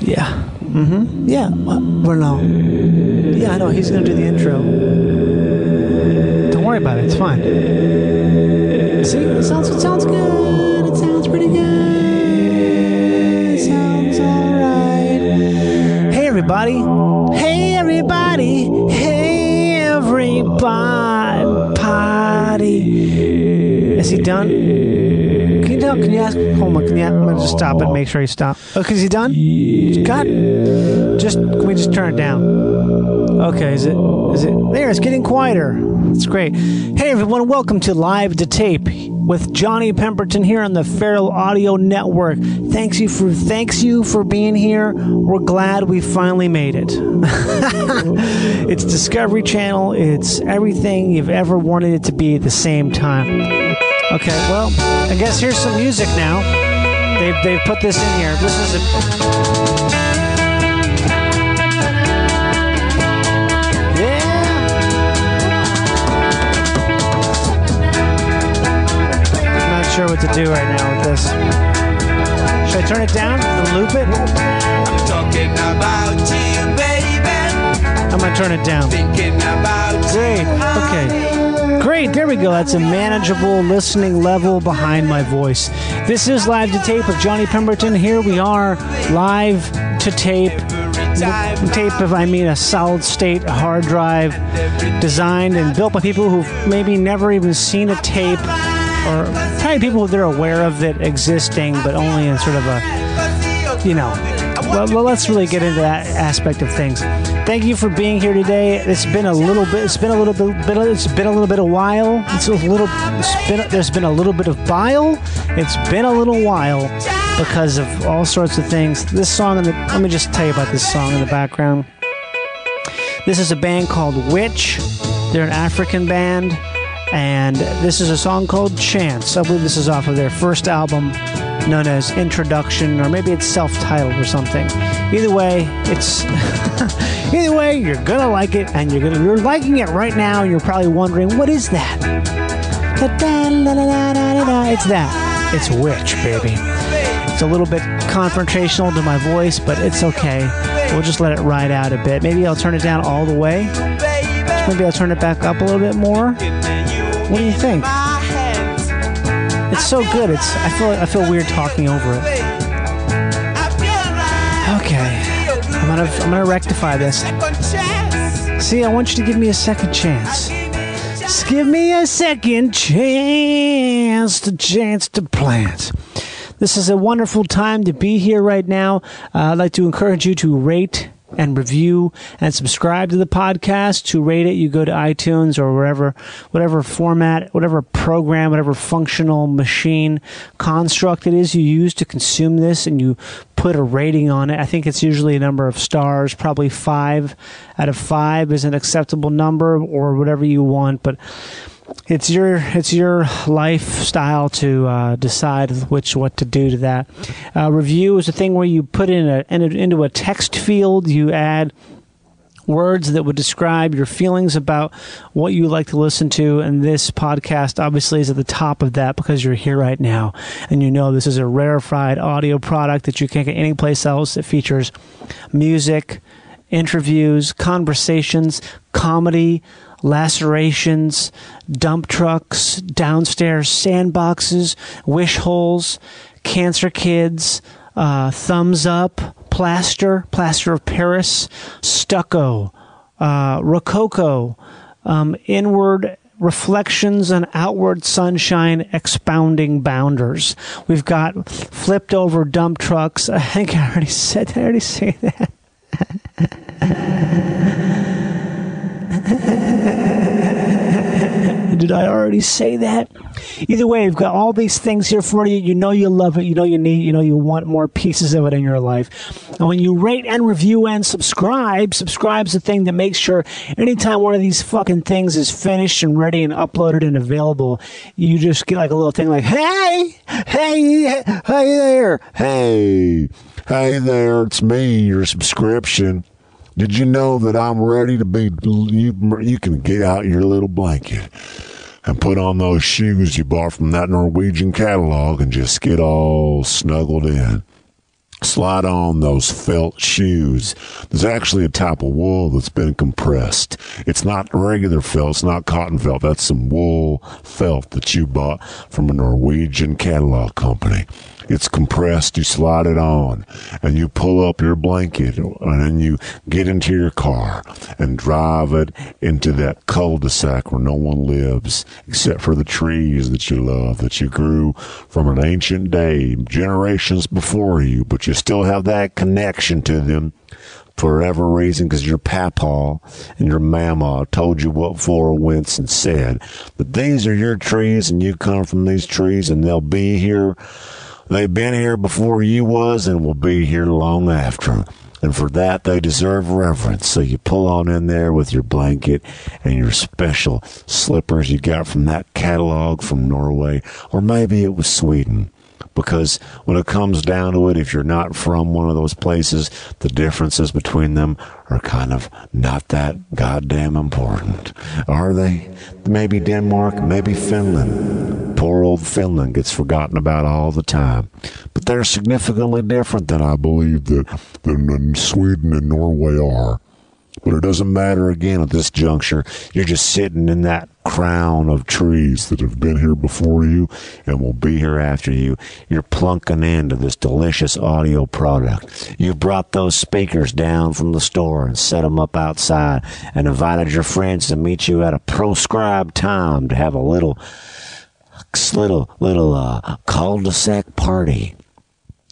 Yeah. Mm-hmm. Yeah. Well, no. Yeah, I know. He's going to do the intro. Don't worry about it. It's fine. See, it sounds, it sounds good. It sounds pretty good. It sounds all right. Hey, everybody. Hey, everybody. Hey, everybody. Is he done? Can you tell? Can you ask? Hold on. Can you? I'm gonna just stop it. Make sure he stop. Oh, is he done? God. Just can we just turn it down? Okay. Is it? Is it? There. It's getting quieter. It's great. Hey everyone. Welcome to Live to Tape with Johnny Pemberton here on the Feral Audio Network. Thanks you for thanks you for being here. We're glad we finally made it. it's Discovery Channel. It's everything you've ever wanted it to be at the same time. Okay, well, I guess here's some music now. They've, they've put this in here. This is a. Yeah! I'm not sure what to do right now with this. Should I turn it down and loop it? I'm talking about you, baby. I'm gonna turn it down. Thinking about Great. you. Okay. Great. There we go. That's a manageable listening level behind my voice. This is live to tape with Johnny Pemberton. Here we are live to tape. Tape, if I mean a solid state hard drive designed and built by people who've maybe never even seen a tape or probably people that are aware of it existing, but only in sort of a you know. Well, well, let's really get into that aspect of things. Thank you for being here today. It's been a little bit. It's been a little bit. it's been a little bit a while. It's a little. It's been, there's been a little bit of bile. It's been a little while because of all sorts of things. This song. In the, let me just tell you about this song in the background. This is a band called Witch. They're an African band, and this is a song called Chance. I believe this is off of their first album, known as Introduction, or maybe it's self-titled or something. Either way, it's either way you're gonna like it, and you're gonna you're liking it right now. And you're probably wondering what is that? It's that. It's Witch, baby. It's a little bit confrontational to my voice, but it's okay. We'll just let it ride out a bit. Maybe I'll turn it down all the way. Maybe I'll turn it back up a little bit more. What do you think? It's so good. It's I feel I feel weird talking over it. Okay, I'm gonna I'm gonna rectify this. See, I want you to give me a second chance. Just give me a second chance, the chance to plant. This is a wonderful time to be here right now. Uh, I'd like to encourage you to rate and review and subscribe to the podcast. To rate it, you go to iTunes or wherever, whatever format, whatever program, whatever functional machine construct it is you use to consume this, and you put a rating on it. I think it's usually a number of stars, probably five out of five is an acceptable number, or whatever you want, but it's your it's your lifestyle to uh, decide which what to do to that. Uh, review is a thing where you put in a, in into a text field. You add words that would describe your feelings about what you like to listen to and this podcast obviously is at the top of that because you're here right now and you know this is a rarefied audio product that you can't get anyplace else that features music interviews conversations comedy lacerations, dump trucks, downstairs sandboxes, wish holes, cancer kids, uh, thumbs up, plaster, plaster of Paris, stucco, uh, rococo, um, inward reflections and outward sunshine expounding bounders. We've got flipped over dump trucks. I think I already said. I already say that? Did I already say that? Either way, we've got all these things here for you. You know you love it. You know you need. You know you want more pieces of it in your life. And when you rate and review and subscribe, subscribe's the thing that makes sure anytime one of these fucking things is finished and ready and uploaded and available, you just get like a little thing like, "Hey, hey, hey there, Hey, hey there, it's me, your subscription. Did you know that I'm ready to be? You, you can get out your little blanket and put on those shoes you bought from that Norwegian catalog and just get all snuggled in. slide on those felt shoes. There's actually a type of wool that's been compressed. It's not regular felt, it's not cotton felt. That's some wool felt that you bought from a Norwegian catalog company. It's compressed, you slide it on, and you pull up your blanket, and then you get into your car and drive it into that cul-de-sac where no one lives except for the trees that you love, that you grew from an ancient day, generations before you, but you still have that connection to them for reason, because your papa and your mama told you what for, whence, and said. But these are your trees, and you come from these trees, and they'll be here. They've been here before you was, and will be here long after. And for that, they deserve reverence. So you pull on in there with your blanket and your special slippers you got from that catalog from Norway, or maybe it was Sweden because when it comes down to it, if you're not from one of those places, the differences between them are kind of not that goddamn important. Are they? Maybe Denmark, maybe Finland. Poor old Finland gets forgotten about all the time. But they're significantly different than I believe that than Sweden and Norway are. But it doesn't matter again at this juncture. You're just sitting in that crown of trees that have been here before you and will be here after you. You're plunking into this delicious audio product. You've brought those speakers down from the store and set them up outside and invited your friends to meet you at a proscribed time to have a little, little, little, uh, cul-de-sac party.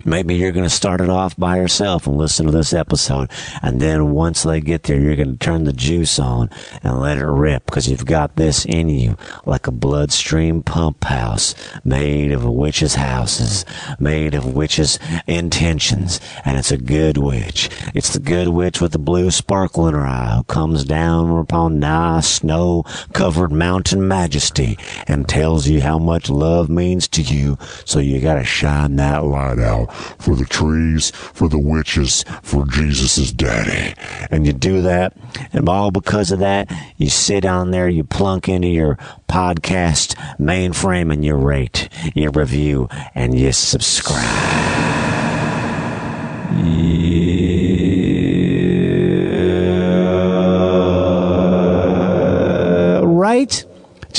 Maybe you're going to start it off by yourself and listen to this episode. And then once they get there, you're going to turn the juice on and let it rip because you've got this in you like a bloodstream pump house made of witches' houses, made of witches' intentions. And it's a good witch. It's the good witch with the blue sparkle in her eye who comes down upon nice snow covered mountain majesty and tells you how much love means to you. So you got to shine that light out for the trees, for the witches, for Jesus' daddy. And you do that, and all because of that, you sit down there, you plunk into your podcast mainframe, and you rate, you review, and you subscribe.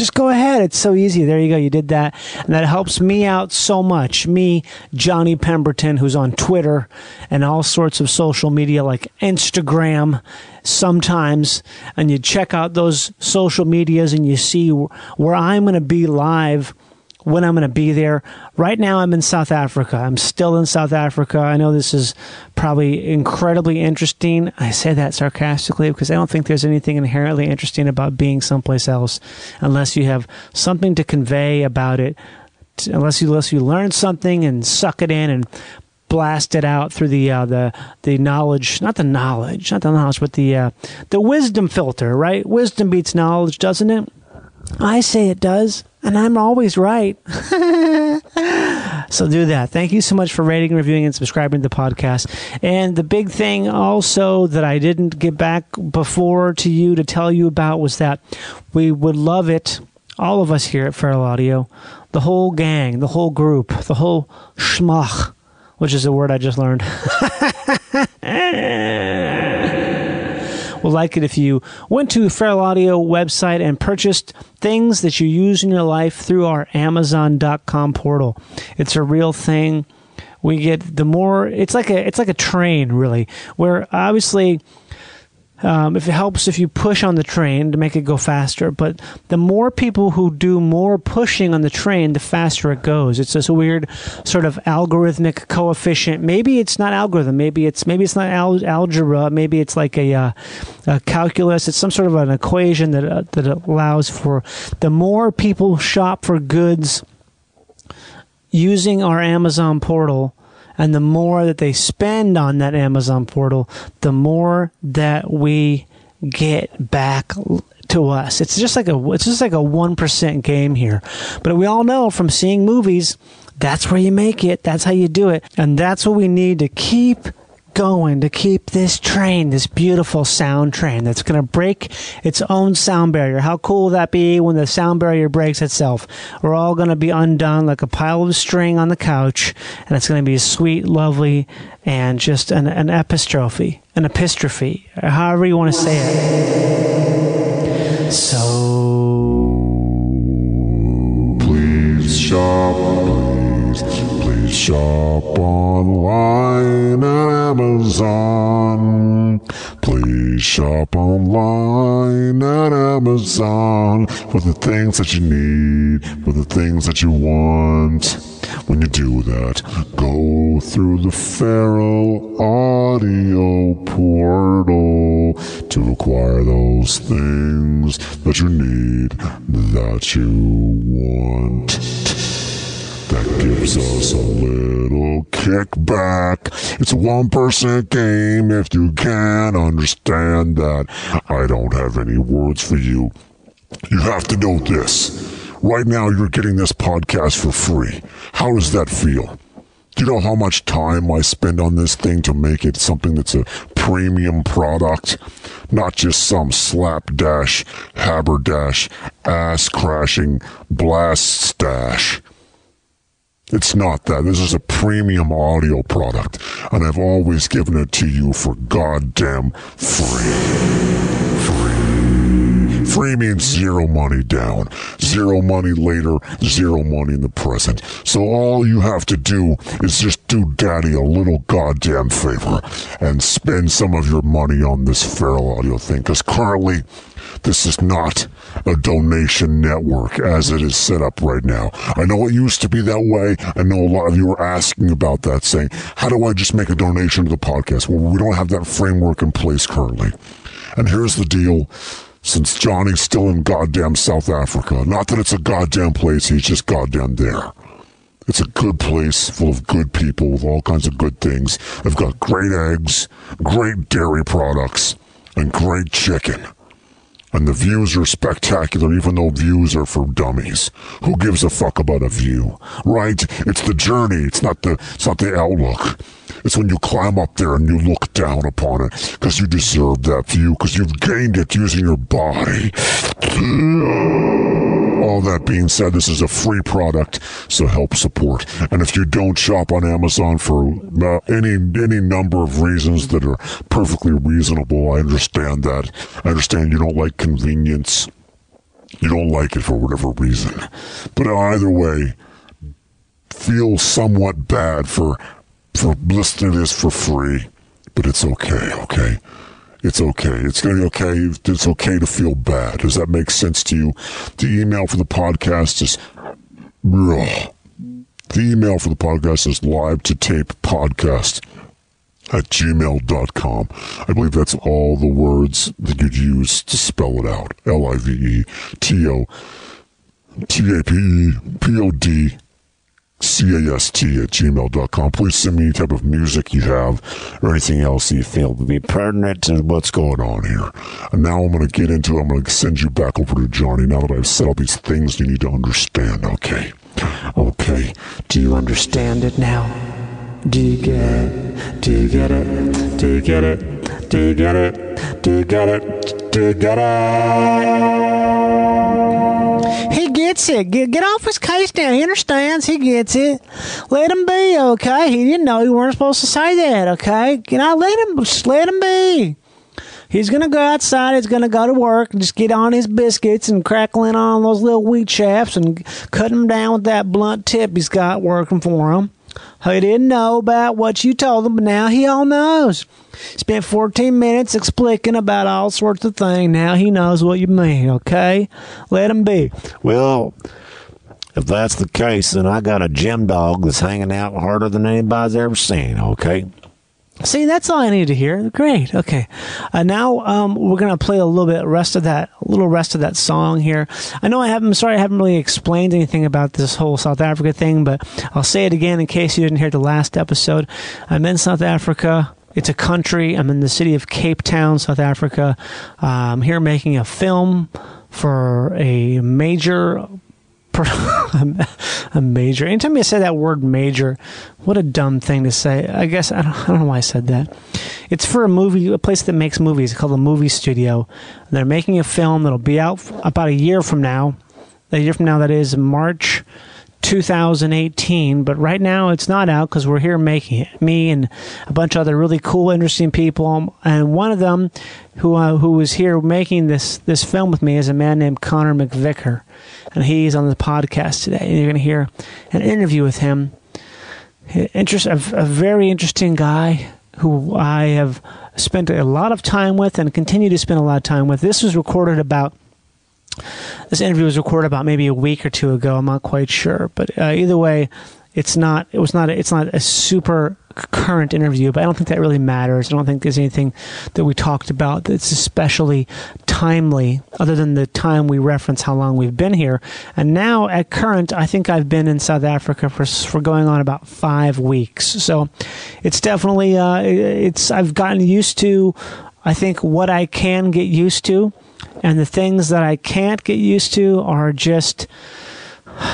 Just go ahead. It's so easy. There you go. You did that. And that helps me out so much. Me, Johnny Pemberton, who's on Twitter and all sorts of social media like Instagram sometimes. And you check out those social medias and you see where I'm going to be live when I'm going to be there. Right now, I'm in South Africa. I'm still in South Africa. I know this is probably incredibly interesting. I say that sarcastically because I don't think there's anything inherently interesting about being someplace else unless you have something to convey about it. Unless you, unless you learn something and suck it in and blast it out through the uh, the the knowledge, not the knowledge, not the knowledge, but the uh, the wisdom filter, right? Wisdom beats knowledge, doesn't it? I say it does, and I'm always right. so do that. Thank you so much for rating, reviewing, and subscribing to the podcast. And the big thing also that I didn't get back before to you to tell you about was that we would love it, all of us here at Feral Audio, the whole gang, the whole group, the whole schmach, which is a word I just learned. like it if you went to Feral Audio website and purchased things that you use in your life through our Amazon.com portal. It's a real thing. We get the more it's like a it's like a train really, where obviously um, if it helps if you push on the train to make it go faster. But the more people who do more pushing on the train, the faster it goes. It's this weird sort of algorithmic coefficient. Maybe it's not algorithm. Maybe it's maybe it's not al- algebra. Maybe it's like a, uh, a, calculus. It's some sort of an equation that uh, that allows for the more people shop for goods using our Amazon portal and the more that they spend on that Amazon portal, the more that we get back to us. It's just like a it's just like a 1% game here. But we all know from seeing movies, that's where you make it. That's how you do it. And that's what we need to keep going to keep this train, this beautiful sound train that's going to break its own sound barrier. How cool will that be when the sound barrier breaks itself? We're all going to be undone like a pile of string on the couch, and it's going to be sweet, lovely, and just an, an epistrophe, an epistrophe, however you want to say it. So. Please please shop online at Amazon. Please shop online at Amazon for the things that you need, for the things that you want. When you do that, go through the Feral Audio portal to acquire those things that you need, that you want that gives us a little kickback. It's a one percent game if you can understand that. I don't have any words for you. You have to know this. Right now, you're getting this podcast for free. How does that feel? Do you know how much time I spend on this thing to make it something that's a premium product? Not just some slapdash, haberdash, ass crashing blast stash. It's not that. This is a premium audio product, and I've always given it to you for goddamn free. Free. Means zero money down, zero money later, zero money in the present. So all you have to do is just do daddy a little goddamn favor and spend some of your money on this feral audio thing, because currently this is not a donation network as it is set up right now. I know it used to be that way. I know a lot of you are asking about that, saying, How do I just make a donation to the podcast? Well, we don't have that framework in place currently. And here's the deal. Since Johnny's still in goddamn South Africa, not that it's a goddamn place, he's just goddamn there. It's a good place full of good people with all kinds of good things. They've got great eggs, great dairy products, and great chicken. And the views are spectacular, even though views are for dummies. Who gives a fuck about a view? Right? It's the journey. It's not the, it's not the outlook. It's when you climb up there and you look down upon it because you deserve that view because you've gained it using your body. All that being said, this is a free product, so help support. And if you don't shop on Amazon for uh, any any number of reasons that are perfectly reasonable, I understand that. I understand you don't like convenience. You don't like it for whatever reason. But either way, feel somewhat bad for for listening to this for free, but it's okay, okay? It's okay. It's going to be okay. It's okay to feel bad. Does that make sense to you? The email for the podcast is. Ugh. The email for the podcast is live to tape podcast at gmail.com. I believe that's all the words that you'd use to spell it out. L I V E T O T A P E P O D cast at gmail.com. Please send me any type of music you have or anything else that you feel to be pertinent to what's going on here. And now I'm going to get into it. I'm going to send you back over to Johnny now that I've said all these things you need to understand. Okay. Okay. Do you understand it now? Do you get it? Do you get it? Do you get it? Do you get it? Do you get it? Do you get it? Gets it. Get, get off his case now. He understands. He gets it. Let him be, okay? He didn't know you weren't supposed to say that, okay? You know, let him, just let him be. He's gonna go outside. He's gonna go to work and just get on his biscuits and crackling on those little wheat shafts and cut them down with that blunt tip he's got working for him. He didn't know about what you told him, but now he all knows. Spent 14 minutes explaining about all sorts of things. Now he knows what you mean, okay? Let him be. Well, if that's the case, then I got a gym dog that's hanging out harder than anybody's ever seen, okay? See, that's all I need to hear. Great. Okay. Uh, now um, we're gonna play a little bit rest of that, little rest of that song here. I know I haven't. I'm sorry, I haven't really explained anything about this whole South Africa thing, but I'll say it again in case you didn't hear the last episode. I'm in South Africa. It's a country. I'm in the city of Cape Town, South Africa. Uh, I'm here making a film for a major a major. Anytime you say that word major, what a dumb thing to say. I guess I don't, I don't know why I said that. It's for a movie, a place that makes movies called a movie studio. They're making a film that'll be out about a year from now. A year from now, that is March 2018. But right now, it's not out because we're here making it. Me and a bunch of other really cool, interesting people. And one of them, who uh, who was here making this this film with me, is a man named Connor McVicker, and he's on the podcast today. And you're going to hear an interview with him. Interest, a, a very interesting guy who I have spent a lot of time with and continue to spend a lot of time with. This was recorded about this interview was recorded about maybe a week or two ago. I'm not quite sure, but uh, either way, it's not. It was not. It's not a super current interview, but I don't think that really matters. I don't think there's anything that we talked about that's especially timely, other than the time we reference how long we've been here. And now at current, I think I've been in South Africa for for going on about five weeks. So it's definitely. Uh, it's. I've gotten used to. I think what I can get used to, and the things that I can't get used to are just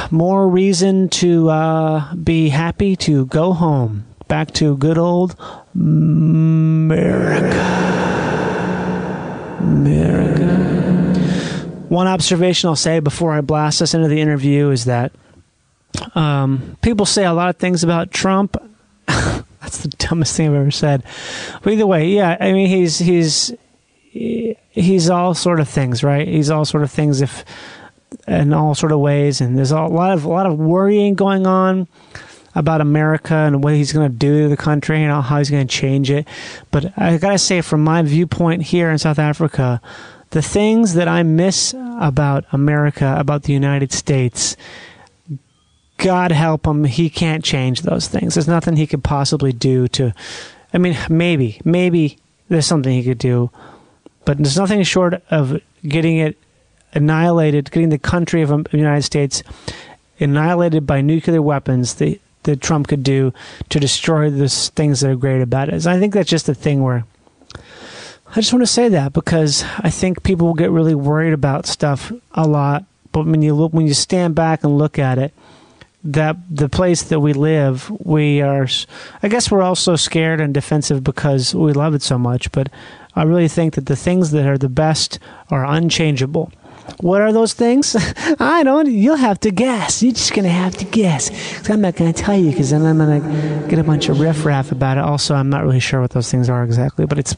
more reason to uh, be happy to go home back to good old America. America. One observation I'll say before I blast us into the interview is that um, people say a lot of things about Trump. That's the dumbest thing I've ever said. But either way, yeah, I mean he's he's he's all sort of things, right? He's all sort of things if in all sort of ways, and there's a lot of a lot of worrying going on about America and what he's going to do to the country and how he's going to change it. But I gotta say, from my viewpoint here in South Africa, the things that I miss about America, about the United States, God help him, he can't change those things. There's nothing he could possibly do to. I mean, maybe, maybe there's something he could do, but there's nothing short of getting it annihilated, getting the country of the United States annihilated by nuclear weapons that, that Trump could do to destroy the things that are great about it. And I think that's just a thing where I just want to say that because I think people will get really worried about stuff a lot, but when you look, when you stand back and look at it, that the place that we live, we are. I guess we're also scared and defensive because we love it so much. But I really think that the things that are the best are unchangeable. What are those things? I don't. You'll have to guess. You're just gonna have to guess. 'Cause I'm not gonna tell you because then I'm gonna get a bunch of riffraff about it. Also, I'm not really sure what those things are exactly, but it's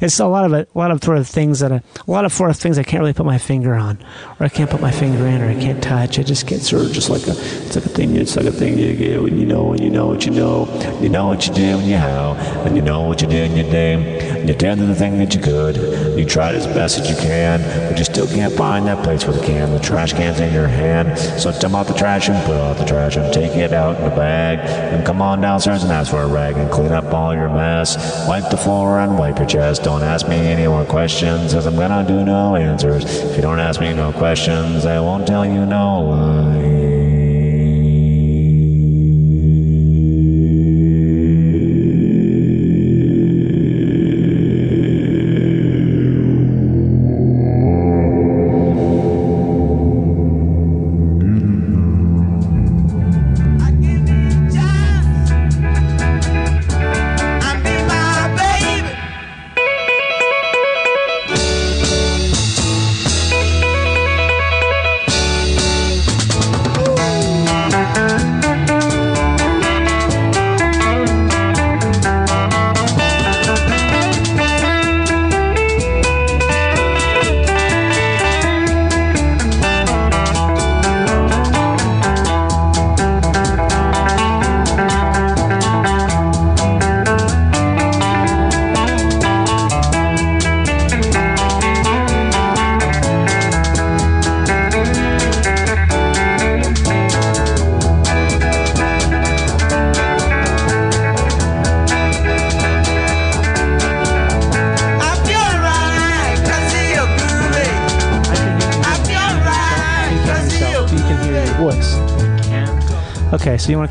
it's a lot of it, a lot of sort of things that I, a lot of sort of things I can't really put my finger on, or I can't put my finger in, or I can't touch. I just get sort of just like a it's like a thing. It's like a thing you get when you know, and you know what you know, you know what you do, and you how, and you know what you did, and you did. And you did the thing that you could. You tried as best as you can, but you still can't find that place where the can. The trash can's in your hand. So dump out the trash and put out the trash and take it out in the bag. And come on downstairs and ask for a rag and clean up all your mess. Wipe the floor and wipe your chest. Don't ask me any more questions, cause I'm gonna do no answers. If you don't ask me no questions, I won't tell you no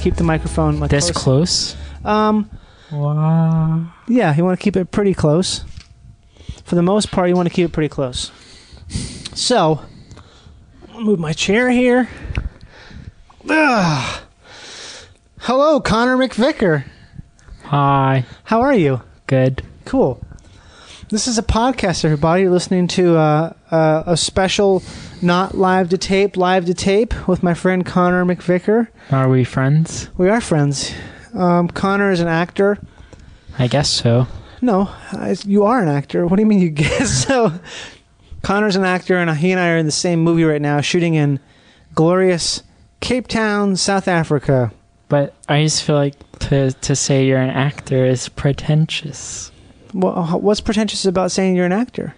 keep the microphone like This close? Um, Wow. yeah, you want to keep it pretty close. For the most part, you want to keep it pretty close. So, I'll move my chair here. Ugh. Hello, Connor McVicker. Hi. How are you? Good. Cool. This is a podcast, everybody. You're listening to uh, uh, a special, not live to tape, live to tape with my friend Connor McVicker. Are we friends? We are friends. Um, Connor is an actor. I guess so. No, I, you are an actor. What do you mean you guess so? Connor's an actor, and he and I are in the same movie right now, shooting in glorious Cape Town, South Africa. But I just feel like to to say you're an actor is pretentious. Well, what's pretentious about saying you're an actor?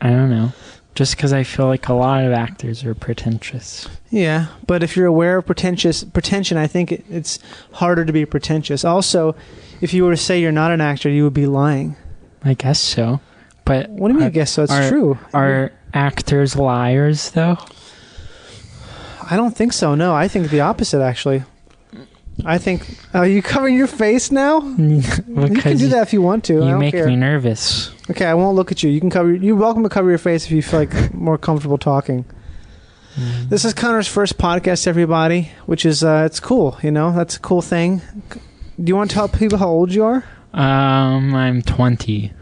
I don't know. Just because I feel like a lot of actors are pretentious. Yeah, but if you're aware of pretentious pretension, I think it, it's harder to be pretentious. Also, if you were to say you're not an actor, you would be lying. I guess so. But What do you mean? are, I guess so. It's are- true. Are actors liars though? I don't think so. No, I think the opposite. Actually, I think. Are you covering your face now? you can do that if you want to. You make care. me nervous. Okay, I won't look at you. You can cover. You're welcome to cover your face if you feel like more comfortable talking. This is Connor's first podcast, everybody, which is uh, it's cool. You know, that's a cool thing. Do you want to tell people how old you are? Um, I'm 20.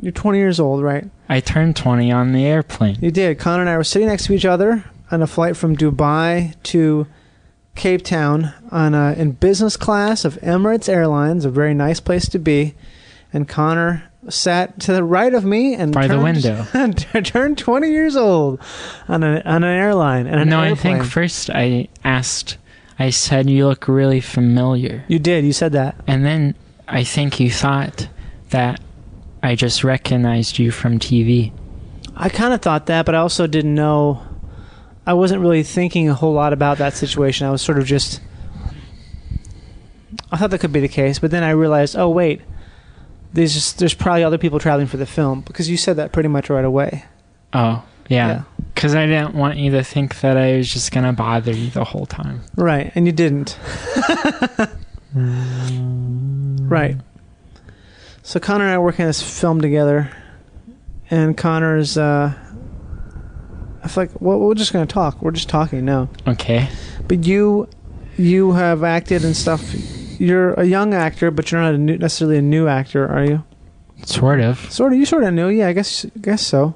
You're 20 years old, right? I turned 20 on the airplane. You did. Connor and I were sitting next to each other on a flight from Dubai to Cape Town on a, in business class of Emirates Airlines, a very nice place to be. And Connor sat to the right of me and By the turned, window. turned 20 years old on, a, on an airline and an no, I think first I asked, I said, you look really familiar. you did. You said that. And then I think you thought that I just recognized you from TV. I kind of thought that, but I also didn't know. I wasn't really thinking a whole lot about that situation. I was sort of just. I thought that could be the case, but then I realized, oh wait, there's just, there's probably other people traveling for the film because you said that pretty much right away. Oh, yeah. Because I didn't want you to think that I was just going to bother you the whole time. right, and you didn't. right. So Connor and I are working on this film together, and Connor's. Uh, I feel like well, we're just gonna talk. We're just talking now. Okay. But you, you have acted and stuff. You're a young actor, but you're not a new, necessarily a new actor, are you? Sort of. Sort of. You sort of new, yeah. I guess. Guess so.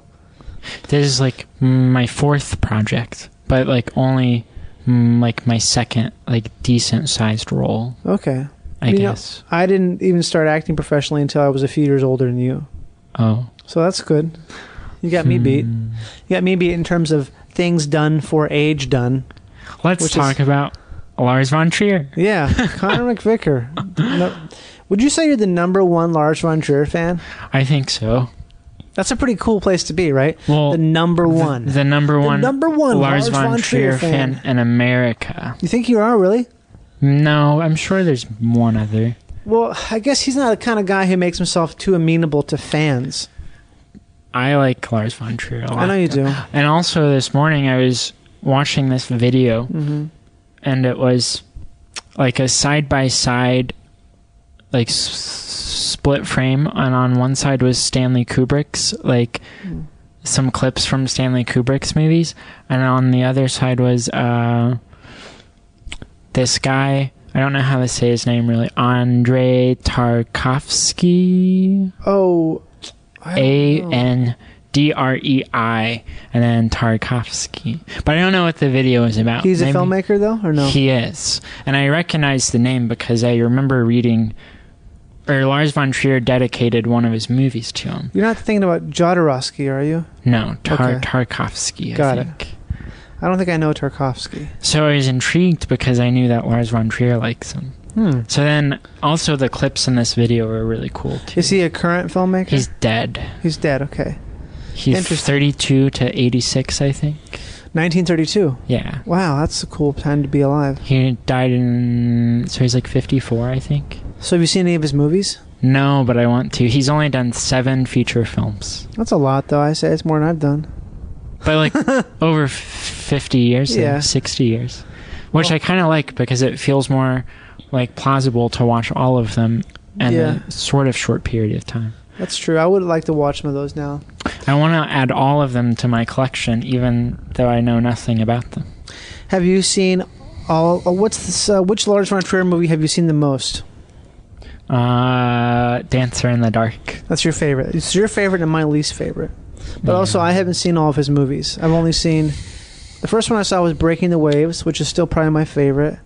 This is like my fourth project, but like only mm, like my second like decent sized role, Okay. I You know- guess. I didn't even start acting professionally until I was a few years older than you, Oh. so that's good. You got me beat. Hmm. You got me beat in terms of things done for age done. Let's Which is- talk about Lars von Trier. Yeah, Connor McVicker. No, would you say you're the number one Lars von Trier fan? I think so. That's a pretty cool place to be, right? Well, the number one. The number The one number one Lars, von, Trier fan. in America. you think you are really? No, I'm sure there's one other. Well, I guess he's not the kind of guy who makes himself too amenable to fans. I like Lars von Trier a lot. I know you do. And also this morning I was watching this video hmm and it was like a side by side like s- split frame and on one side was Stanley Kubrick's like Mm. some clips from Stanley Kubrick's movies and on the other side was uh this guy I don't know how to say his name really Andre Tarkovsky Oh, A. N D R E I and then Tarkovsky. But I don't know what the video is about. He's a filmmaker, though, or no? He is. And I recognize the name because I remember reading or Lars von Trier dedicated one of his movies to him. You're not thinking about Jodorowsky, are you? No, Tar- Okay. Tarkovsky, I Got it. I don't think I know Tarkovsky. So I was intrigued because I knew that Lars von Trier likes him. Hmm. So then also the clips in this video are really cool too. Is he a current filmmaker? He's dead. He's dead. Okay. He's 32 to 86, I think. 1932. Yeah. Wow, that's a cool time to be alive. He died in so he's like 54, I think. So, have you seen any of his movies? No, but I want to. He's only done 7 feature films. That's a lot, though. I say it's more than I've done. But like over 50 years, Yeah. yeah. 60 years. Which Well- I kind of like because it feels more like plausible to watch all of them in Yeah. a sort of short period of time. That's true. I would like to watch some of those now. I want to add all of them to my collection even though I know nothing about them. Have you seen Oh, oh, what's this? Uh, which Lars von Trier movie have you seen the most? Uh, Dancer in the Dark. That's your favorite. It's your favorite and my least favorite. But also, I haven't seen all of his movies. I've only seen the first one I saw was Breaking the Waves, which is still probably my favorite.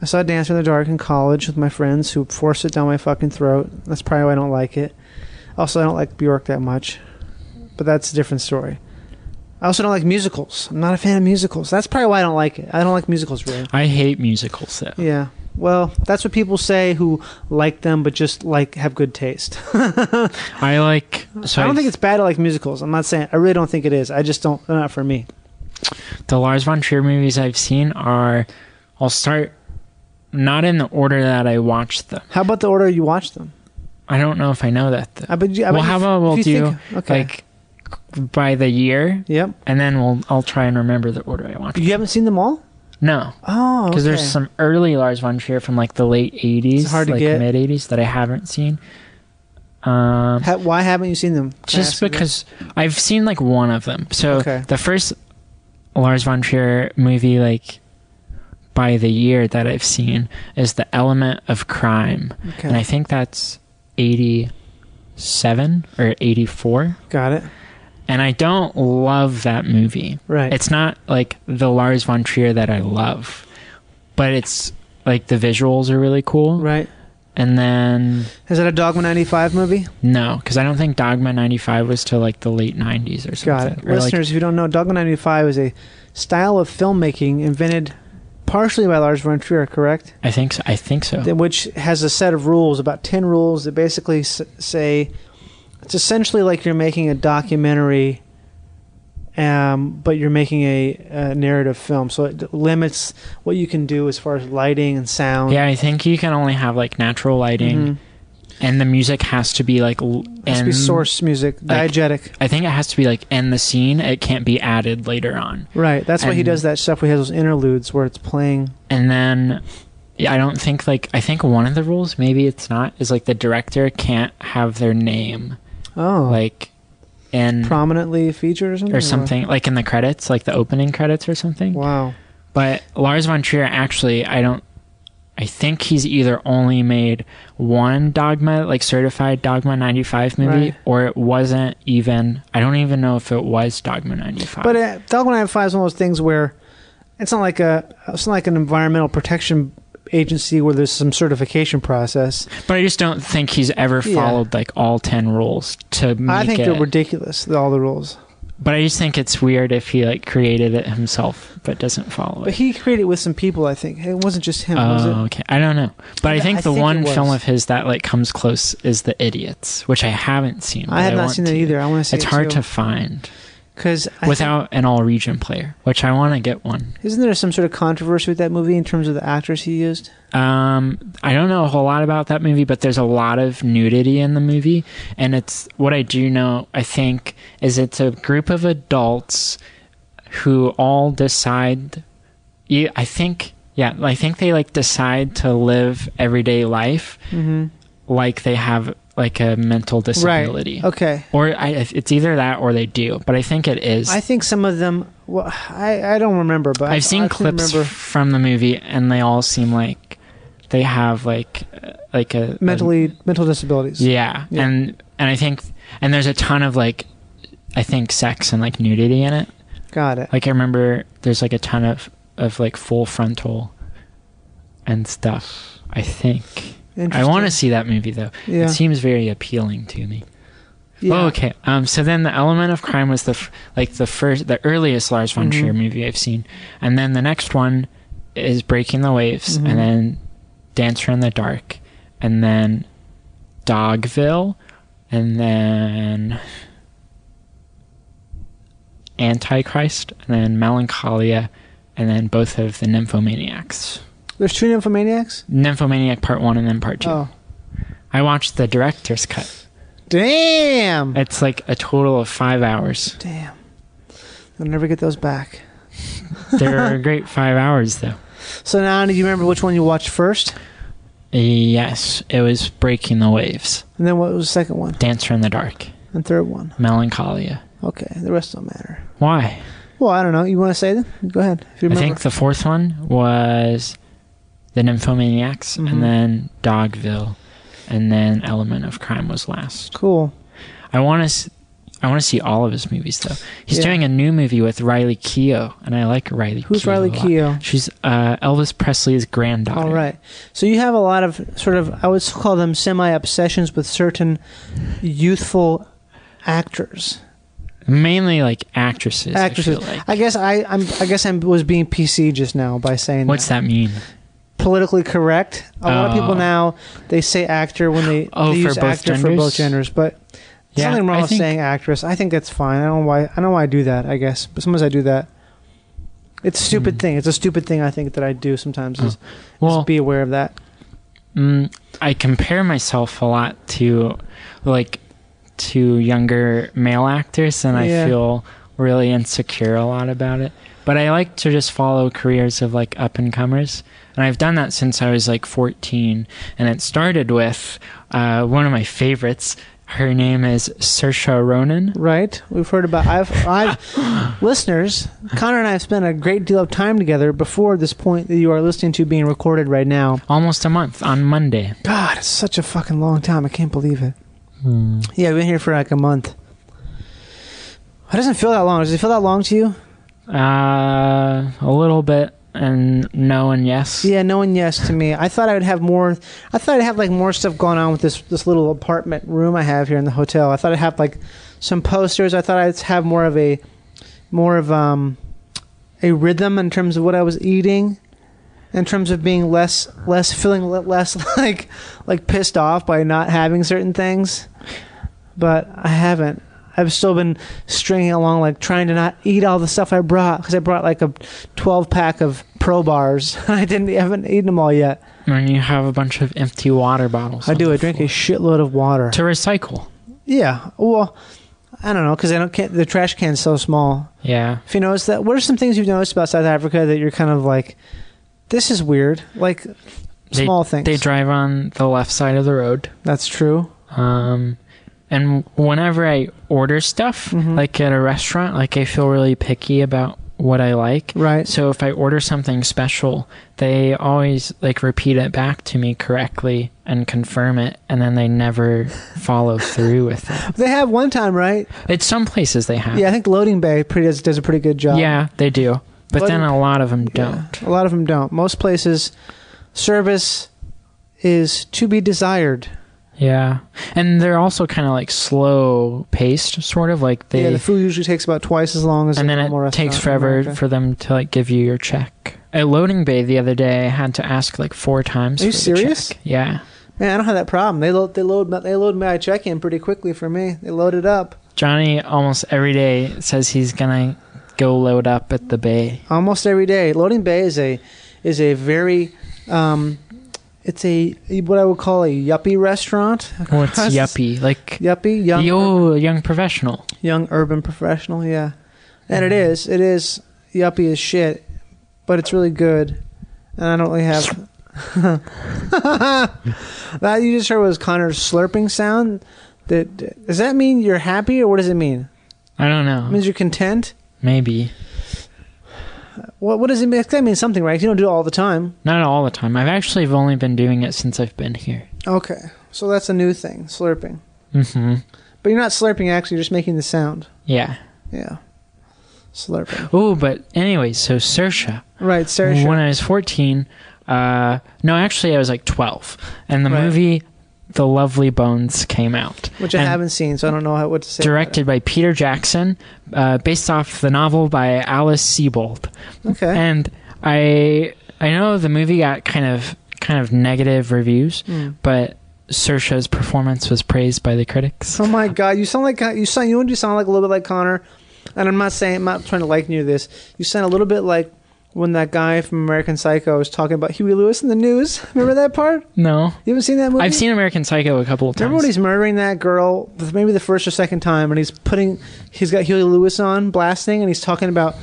I saw Dancer in the Dark in college with my friends who forced it down my fucking throat. That's probably why I don't like it. Also, I don't like Bjork that much, but that's a different story. I also don't like musicals. I'm not a fan of musicals. That's probably why I don't like it. I don't like musicals really. I hate musicals though. Yeah. Well, that's what people say who like them but just like have good taste. I like. So I don't think it's bad to like musicals. I'm not saying I really don't think it is. I just don't. They're not for me. the Lars von Trier movies I've seen are. I'll start not in the order that I watched them. How about the order you watched them? I don't know if I know that though. I bet you, I well, how about we'll you do think- okay. like by the year, Yep. and then we'll I'll try and remember the order I watched. You haven't seen them all? No, Oh, because okay. there's some early Lars von Trier from like the late '80s, It's hard to like get. mid '80s that I haven't seen. Um, Ha- why haven't you seen them? Can just because I've seen like one of them. So Okay. the first Lars von Trier movie, like by the year that I've seen, is The Element of Crime. Okay. and I think that's eighty-seven or eighty-four. Got it. And I don't love that movie. Right. It's not like the Lars von Trier that I love, but it's like the visuals are really cool. right. And then Is that a Dogma 95 movie? no, because I don't think Dogma '95 was till like the late '90s or something. Got it. Or, like, Listeners, if you don't know, Dogma 95 is a style of filmmaking invented partially by Lars von Trier, correct? I think so. I think so. Which has a set of rules, about 10 rules that basically s- say it's essentially like you're making a documentary, um, but you're making a, a narrative film. So it limits what you can do as far as lighting and sound. Yeah, I think you can only have like natural lighting, Mhm. And the music has to be like. l- It has to be source music, like- diegetic. I think it has to be like in the scene. It can't be added later on. Right. That's why he does that stuff where he has those interludes where it's playing. And then, yeah, I don't think like I think one of the rules, maybe it's not, is like the director can't have their name Oh. like in prominently featured or something? or something like in the credits, like the opening credits or something. Wow. But Lars von Trier actually, I don't. I think he's either only made one Dogma, like certified Dogma 95 movie, Right. or it wasn't even. I don't even know if it was Dogma 95. But uh, Dogma 95 is one of those things where it's not like a it's not like an environmental protection agency where there's some certification process. But I just don't think he's ever Yeah. followed like all 10 rules to make I think it. they're ridiculous, all the rules. But I just think it's weird if he like created it himself but doesn't follow it. But it. he created it with some people, I think. It wasn't just him, was Oh, it? okay. I don't know. But I think I the think it one was. film of his that like comes close is The Idiots, which I haven't seen. I but have not want seen that to. either. I want to see It's it hard too. to find Because without an all region player, which I want to get one. isn't there some sort of controversy with that movie in terms of the actors he used? Um, I don't know a whole lot about that movie, but there's a lot of nudity in the movie, and it's what I do know. I think is it's a group of adults who all decide. Yeah, I think. Yeah, I think they like decide to live everyday life Mm-hmm. like they have like a mental disability, Right. Okay. or I, it's either that or they do. But I think it is. I think some of them. Well, I I don't remember, but I've seen I clips Remember from the movie, and they all seem like they have like uh, like a a- mentally mental disabilities. yeah. Yeah. and and I think and there's a ton of like I think sex and like nudity in it. Got it. Like I remember there's like a ton of of like full frontal and stuff. I think I want to see that movie though. Yeah. It seems very appealing to me. Yeah. Oh, okay. Um, so then the element of crime was the f- like the first, the earliest Lars von. Trier movie I've seen, and then the next one is Breaking the Waves, Mhm. and then Dancer in the Dark, and then Dogville, and then Antichrist, and then Melancholia, and then both of the Nymphomaniacs. There's two nymphomaniacs. Nymphomaniac Part One and then Part Two. Oh, I watched the director's cut. damn! It's like a total of five hours. Damn. I'll never get those back. They're a great five hours, though. So now, do you remember which one you watched first? Yes, it was Breaking the Waves, And then what was the second one? Dancer in the Dark, And third one? Melancholia. Okay, the rest don't matter. Why? Well, I don't know. You want to say them? Go ahead. I think the fourth one was the Nymphomaniacs, Mhm. and then Dogville, and then Element of Crime was last. cool. I want to. I want to see all of his movies though. He's Yeah. doing a new movie with Riley Keough, and I like Riley. Keough. Who's Keough Riley. Keough? She's uh, Elvis Presley's granddaughter. All right. So you have a lot of sort of I would call them semi obsessions with certain youthful actors. Mainly like actresses. Actresses. I feel like. I guess I I'm I guess I was being PC just now by saying What's that mean? Politically correct. A lot of people Oh. now they say actor when they, Oh, they for use both actor for genders? both genders, but there's Yeah, nothing wrong I with think- saying actress. I think that's fine. I don't know why I don't know why I do that, I guess. But sometimes I do that. It's a stupid Hmm. thing. It's a stupid thing I think that I do sometimes is, Well, is be aware of that. Mm, I compare myself a lot to like to younger male actors, and Yeah. I feel really insecure a lot about it. But I like to just follow careers of like up and comers, and I've done that since I was like 14. And it started with uh, one of my favorites. Her name is Saoirse Ronan. Right. We've heard about I've I've listeners, Connor and I have spent a great deal of time together before this point that you are listening to being recorded right now. Almost a month on Monday. God, it's such a fucking long time. I can't believe it. Hmm. Yeah, I've been here for like a month. It doesn't feel that long. Does it feel that long to you? Uh, a little bit, and no and yes. Yeah, no and yes to me. I thought I would have more. I thought I'd have like more stuff going on with this this little apartment room I have here in the hotel. I thought I'd have like some posters. I thought I'd have more of a more of um a rhythm in terms of what I was eating, in terms of being less less feeling le- less like like pissed off by not having certain things. But I haven't. I've still been stringing along, like trying to not eat all the stuff I brought because I brought like a 12 pack of Pro bars. I didn't, I haven't eaten them all yet. And you have a bunch of empty water bottles. I do. I drink a shitload of water. to recycle. Yeah. Well, I don't know because I don't. Can't, the trash can's so small. Yeah. If you notice that, what are some things you've noticed about South Africa that you're kind of like, this is weird? Like They- small things. They drive on the left side of the road. That's true. Um, and whenever I order stuff, Mhm. like at a restaurant, like I feel really picky about what I like. Right. So if I order something special, they always like repeat it back to me correctly and confirm it, and then they never follow through with it. They have one time, right? It's some places they have. Yeah, I think Loading Bay pretty does, does a pretty good job. Yeah, they do. But then a lot of them don't. A lot of them don't. Most places, service is to be desired. Yeah. And they're also kind of like slow paced, sort of like they. yeah, the food usually takes about twice as long as and then it takes forever for them to like give you your check. At loading bay the other day, I had to ask like four times. Are you serious? Yeah. Man, I don't have that problem. They load they load my- they load my check in pretty quickly for me. They load it up Johnny almost every day says he's gonna go load up at the bay. almost every day. Loading Bay is a is a very um, it's a what I would call a yuppie restaurant. Oh, What's yuppie? Like Yuppie, young yo, young professional. young urban professional. Yeah, and it is it is yuppie as shit, but it's really good. And I don't really have. that you just heard was Connor's slurping sound. That does that mean you're happy or what does it mean? I don't know. It means you're content. Maybe What what does it mean? That means something, right? You don't do it all the time. not all the time. I've actually only been doing it since I've been here. Okay, so that's a new thing, slurping. hmm But you're not slurping. Actually, you're just making the sound. Yeah. Yeah, slurping. Oh, but anyway, so Saoirse. Right, Sarah. when I was 14, uh, no, actually, I was like 12. And the Right. movie The Lovely Bones came out. Which I and haven't seen, so I don't know how, what to say. Directed by Peter Jackson, uh, based off the novel by Alice Sebold. it. Okay. And I I know the movie got kind of kind of negative reviews, Hmm. but Saoirse's performance was praised by the critics. Oh my god, you sound like you sound. You know you sound like a little bit like Connor, and I'm not saying I'm not trying to liken you to this. You sound a little bit like when that guy from American Psycho was talking about Huey Lewis and the News. Remember that part? No, You haven't seen that movie? I've seen American Psycho a couple of times. Remember when he's murdering that girl, maybe the first or second time, and he's putting, he's got Huey Lewis on blasting, and he's talking about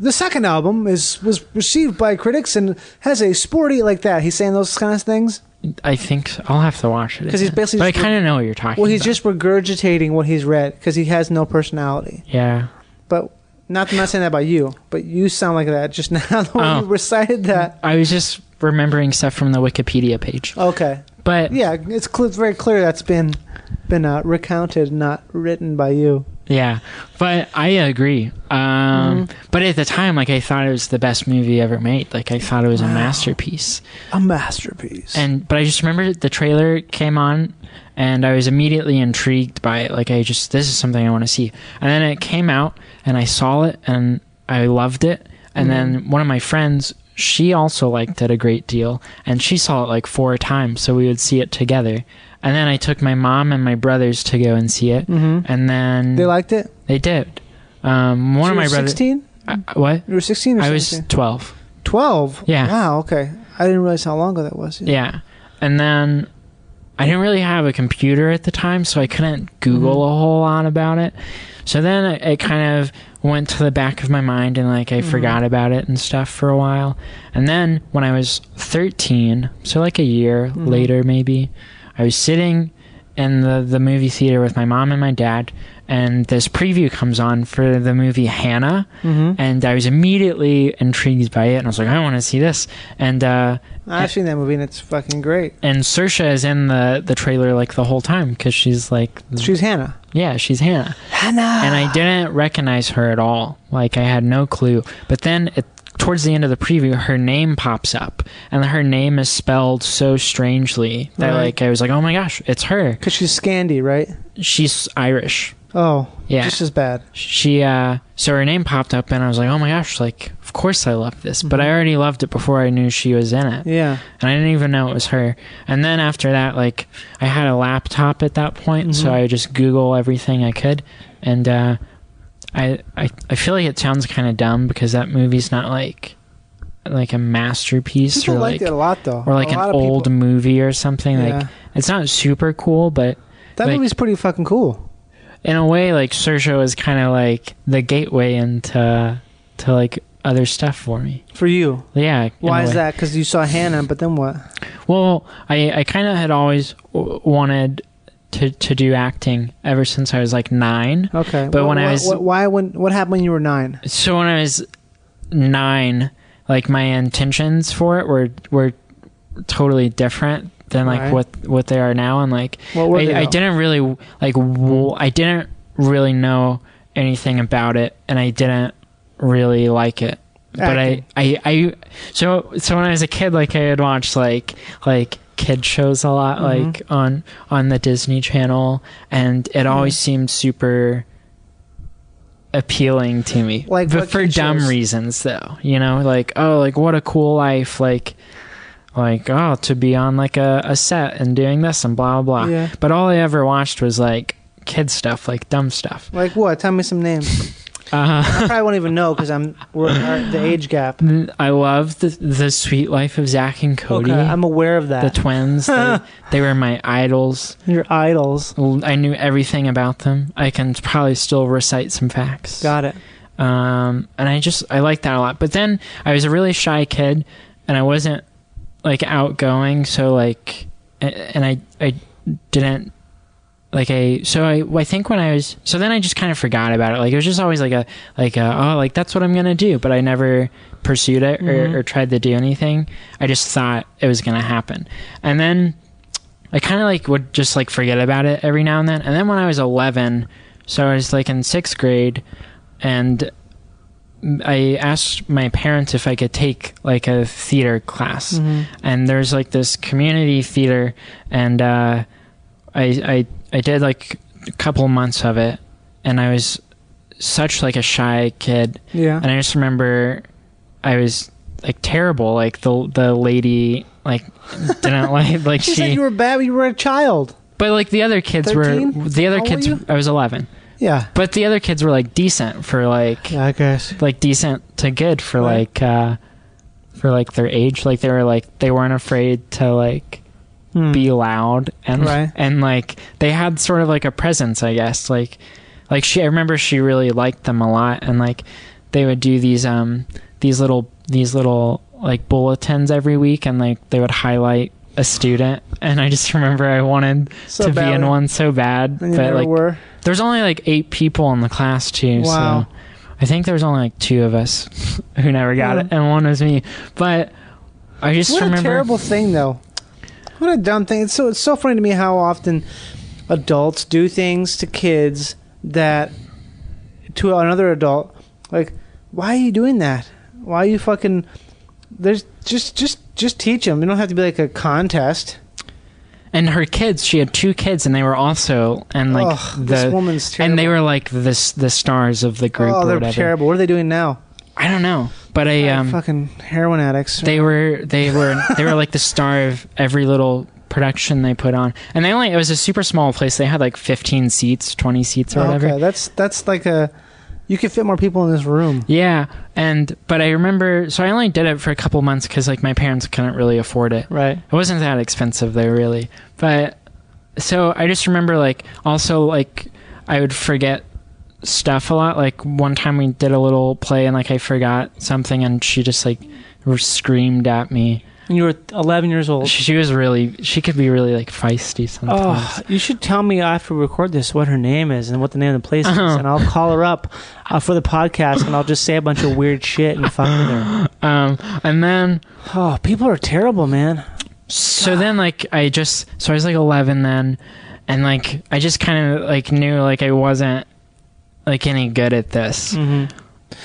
the second album is was received by critics and has a sporty like that. He's saying those kind of things. I think so. I'll have to watch it because he's basically But I kind of know what you're talking. Well, he's about. just regurgitating what he's read because he has no personality. yeah. But not I'm not saying that about you, but you sound like that just now the way Oh. you recited that. I was just remembering stuff from the Wikipedia page. Okay. But Yeah, it's cl- it's very clear that's been been uh, recounted, not written by you. Yeah, but I agree. Um, But at the time, like I thought it was the best movie ever made. Like I thought it was a masterpiece. A masterpiece. And but I just remember the trailer came on, and I was immediately intrigued by it. Like I just this is something I want to see. And then it came out, and I saw it, and I loved it. And then one of my friends, she also liked it a great deal, and she saw it like four times, so we would see it together. And then I took my mom and my brothers to go and see it, Mhm. and then they liked it. they did. Um, one So of my brothers. Sixteen. What? You were sixteen or I was twelve. twelve. Yeah. Wow. Okay. I didn't realize how long ago that was. Yeah, and then I didn't really have a computer at the time, so I couldn't Google Mm-hmm. a whole lot about it. So then it, it kind of went to the back of my mind, and like I Mm-hmm. forgot about it and stuff for a while. And then when I was thirteen, so like a year Mm-hmm. later maybe, I was sitting in the the movie theater with my mom and my dad. And this preview comes on for the movie Hannah, Mm-hmm. and I was immediately intrigued by it, and I was like, I want to see this. And uh, I've seen that movie and it's fucking great. and Saoirse is in the the trailer like the whole time because she's like, She's Hannah. yeah, she's Hannah, Hannah. and I didn't recognize her at all. Like I had no clue. But then it, towards the end of the preview, her name pops up, and her name is spelled so strangely that Right. like I was like, oh my gosh, it's her. Because she's Scandi, right? She's Irish. Oh. Yeah. Just as bad. She uh so her name popped up and I was like, "Oh my gosh, like of course I love this." But I already loved it before I knew she was in it. Yeah. and I didn't even know it was her. And then after that, like I had a laptop at that point, so Mhm. I just Google everything I could, and uh, I I I feel like it sounds kind of dumb because that movie's not like like a masterpiece People or liked like it a lot though. or like an old people- movie or something. Yeah. Like it's not super cool, but that like- movie's pretty fucking cool. In a way, like Saoirse is kind of like the gateway into to like other stuff for me. For you. Yeah. Why is that? Because you saw Hannah, but then what? Well, I, I kind of had always w- wanted to, to do acting ever since I was like nine. Okay. But Wh- when I was- wh- why when what happened when you were nine? So when I was nine, like my intentions for it were were totally different than like Right. what what they are now, and like I, I didn't really like w- I didn't really know anything about it, and I didn't really like it. But I, I, I, so so when I was a kid, like I had watched like like kid shows a lot, Mhm. like on on the Disney Channel, and it always seemed super appealing to me. Like but for dumb shows? reasons, though. You know, like oh, like what a cool life, like like oh, to be on like a, a set and doing this and blah blah. blah. Yeah. But all I ever watched was like kid stuff, like dumb stuff. Like what? Tell me some names. Uh, I probably won't even know because I'm we're our, the age gap. I love the the Suite Life of Zack and Cody. Okay, I'm aware of that. the twins. They, they were my idols. Your idols. I knew everything about them. I can probably still recite some facts. Got it. Um, and I just I like that a lot. But then I was a really shy kid, and I wasn't like outgoing. So like, and I I didn't like I so I I think when I was so then I just kind of forgot about it. Like it was just always like a like a, oh like that's what I'm gonna do. But I never pursued it or, mm-hmm. or tried to do anything. I just thought it was gonna happen, and then. I kind of like would just like forget about it every now and then. And then when I was 11, so I was like in sixth grade, and I asked my parents if I could take like a theater class. And there's like this community theater, and uh, I I I did like a couple months of it, and I was such like a shy kid, Yeah. and I just remember I was like terrible. Like the the lady like didn't like like She, she said you were bad. when You were a child. but like the other kids 13? were the other How kids? I was 11. Yeah. But the other kids were like decent for like Yeah, I guess. like decent to good for Right. like uh for like their age like they were like they weren't afraid to like Hmm. be loud and Right. and like they had sort of like a presence I guess like like she I remember she really liked them a lot and like they would do these um these little these little like bulletins every week and like they would highlight a student and I just remember I wanted So to be in one so bad but like were. There's only like eight people in the class too Wow. so I think there's only like two of us who never got Yeah. it, and one was me. But I just What remember a terrible thing, though. What a dumb thing. It's so it's so funny to me how often adults do things to kids that to another adult. Like, why are you doing that? Why are you fucking? There's just just just teach them. You don't have to be like a contest. And her kids. She had two kids, and they were also and like Ugh, the this woman's terrible. and they were like this the stars of the group oh, they're whatever. terrible. What are they doing now? I don't know, but I um fucking heroin addicts. they were they were they were like the star of every little production they put on, and they only it was a super small place. They had like fifteen seats, twenty seats or Oh, whatever. okay, that's that's like a. You could fit more people in this room. Yeah, and but I remember so I only did it for a couple months because like my parents couldn't really afford it. Right. It wasn't that expensive though, really. But so I just remember like also like I would forget stuff a lot. Like one time we did a little play and like I forgot something and she just like screamed at me. And you were 11 years old. She, she was really she could be really like feisty sometimes. Oh, you should tell me after we record this what her name is and what the name of the place is, Uh-huh. and I'll call her up uh, for the podcast, and I'll just say a bunch of weird shit and fuck with her. Um, and then Oh, people are terrible, man. so then like I just so I was like 11 then and like I just kind of like knew like I wasn't like any good at this. Mm-hmm.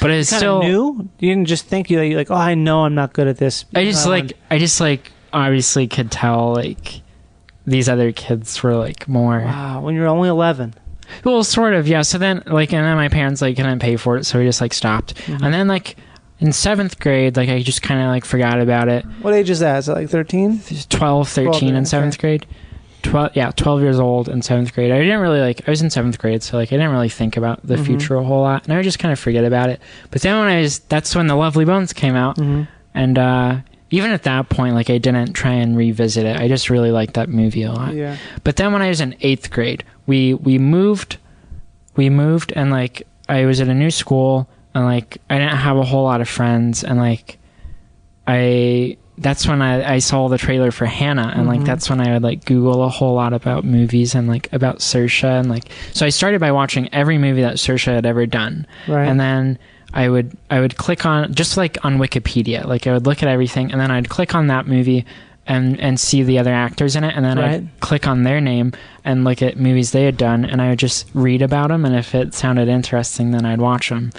But it's Kind still of new. You didn't just think you like, oh, I know I'm not good at this. I just like I just like obviously could tell like these other kids were like more wow, when you're only 11. well sort of yeah so then like and then my parents like couldn't pay for it so we just like stopped Mm-hmm. and then like in seventh grade like I just kind of like forgot about it What age is that? Is it like 13? 12 13 Twelve, in seventh grade 12 yeah 12 years old in seventh grade i didn't really like i was in seventh grade so like i didn't really think about the Mhm. future a whole lot and i would just kind of forget about it but then when i was that's when the lovely bones came out Mm-hmm. and uh even at that point like i didn't try and revisit it i just really liked that movie a lot Yeah. but then when i was in eighth grade we we moved we moved and like i was at a new school and like i didn't have a whole lot of friends and like i that's when i, I saw the trailer for hannah and like Mhm. that's when i would like google a whole lot about movies and like about Saoirse and like so i started by watching every movie that Saoirse had ever done Right. and then I would I would click on just like on Wikipedia, like I would look at everything, and then I'd click on that movie and and see the other actors in it, and then Right. I'd click on their name and look at movies they had done, and I would just read about them, and if it sounded interesting, then I'd watch them,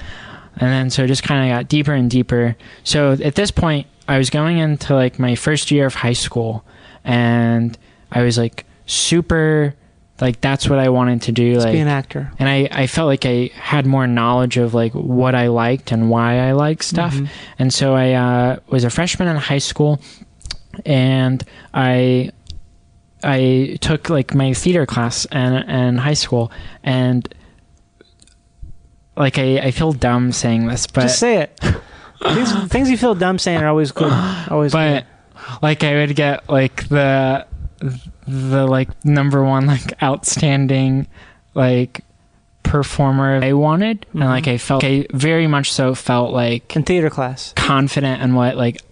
and then so it just kind of got deeper and deeper. So at this point, I was going into like my first year of high school, and I was like super like that's what I wanted to do, Let's like be an actor. and I, I felt like I had more knowledge of like what I liked and why I liked stuff. Mhm. And so I uh, was a freshman in high school, and I I took like my theater class and in high school, and like I, I feel dumb saying this, but Just say it. things, things you feel dumb saying are always good. Always but like I would get like the the like number one like outstanding like performer I wanted and like I felt like, I very much so felt like in theater class. confident in what like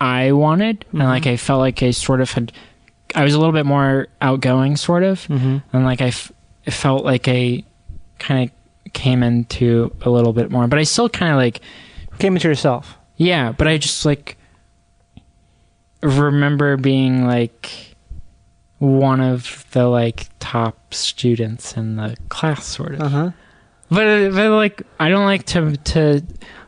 I wanted and like I felt like I sort of had I was a little bit more outgoing sort of Mm-hmm. and like I f- felt like I kind of came into a little bit more but I still kind of like Came into yourself. yeah, but I just like remember being like one of the like top students in the class, sort of. Uh huh. But, but like I don't like to to.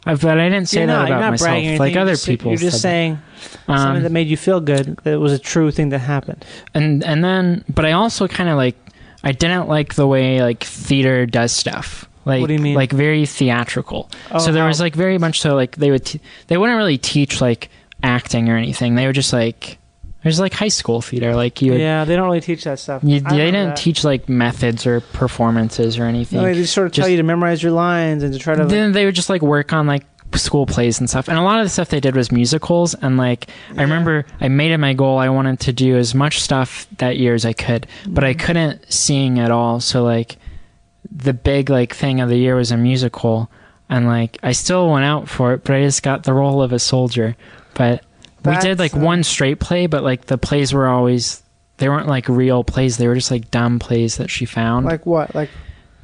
uh, But I didn't say you're that not, about myself. Like other people. You're just said that. saying something Um, that made you feel good. That it was a true thing that happened. and and then, but I also kind of like I didn't like the way like theater does stuff. Like, What do you mean? Like very theatrical. Oh, so there was like very much so like they would t- they wouldn't really teach like acting or anything. They were just like there's like high school theater. Like you would Yeah, they don't really teach that stuff. You, they didn't that. teach like methods or performances or anything. No, they just sort of tell you to memorize your lines and to try to. like- then they would just like work on like school plays and stuff. And a lot of the stuff they did was musicals. And like I remember I made it my goal. I wanted to do as much stuff that year as I could, but I mm-hmm. couldn't sing at all. So like the big like thing of the year was a musical. And like I still went out for it, but I just got the role of a soldier. But we did like uh, one straight play, but like the plays were always they weren't like real plays. They were just like dumb plays that she found. like what? Like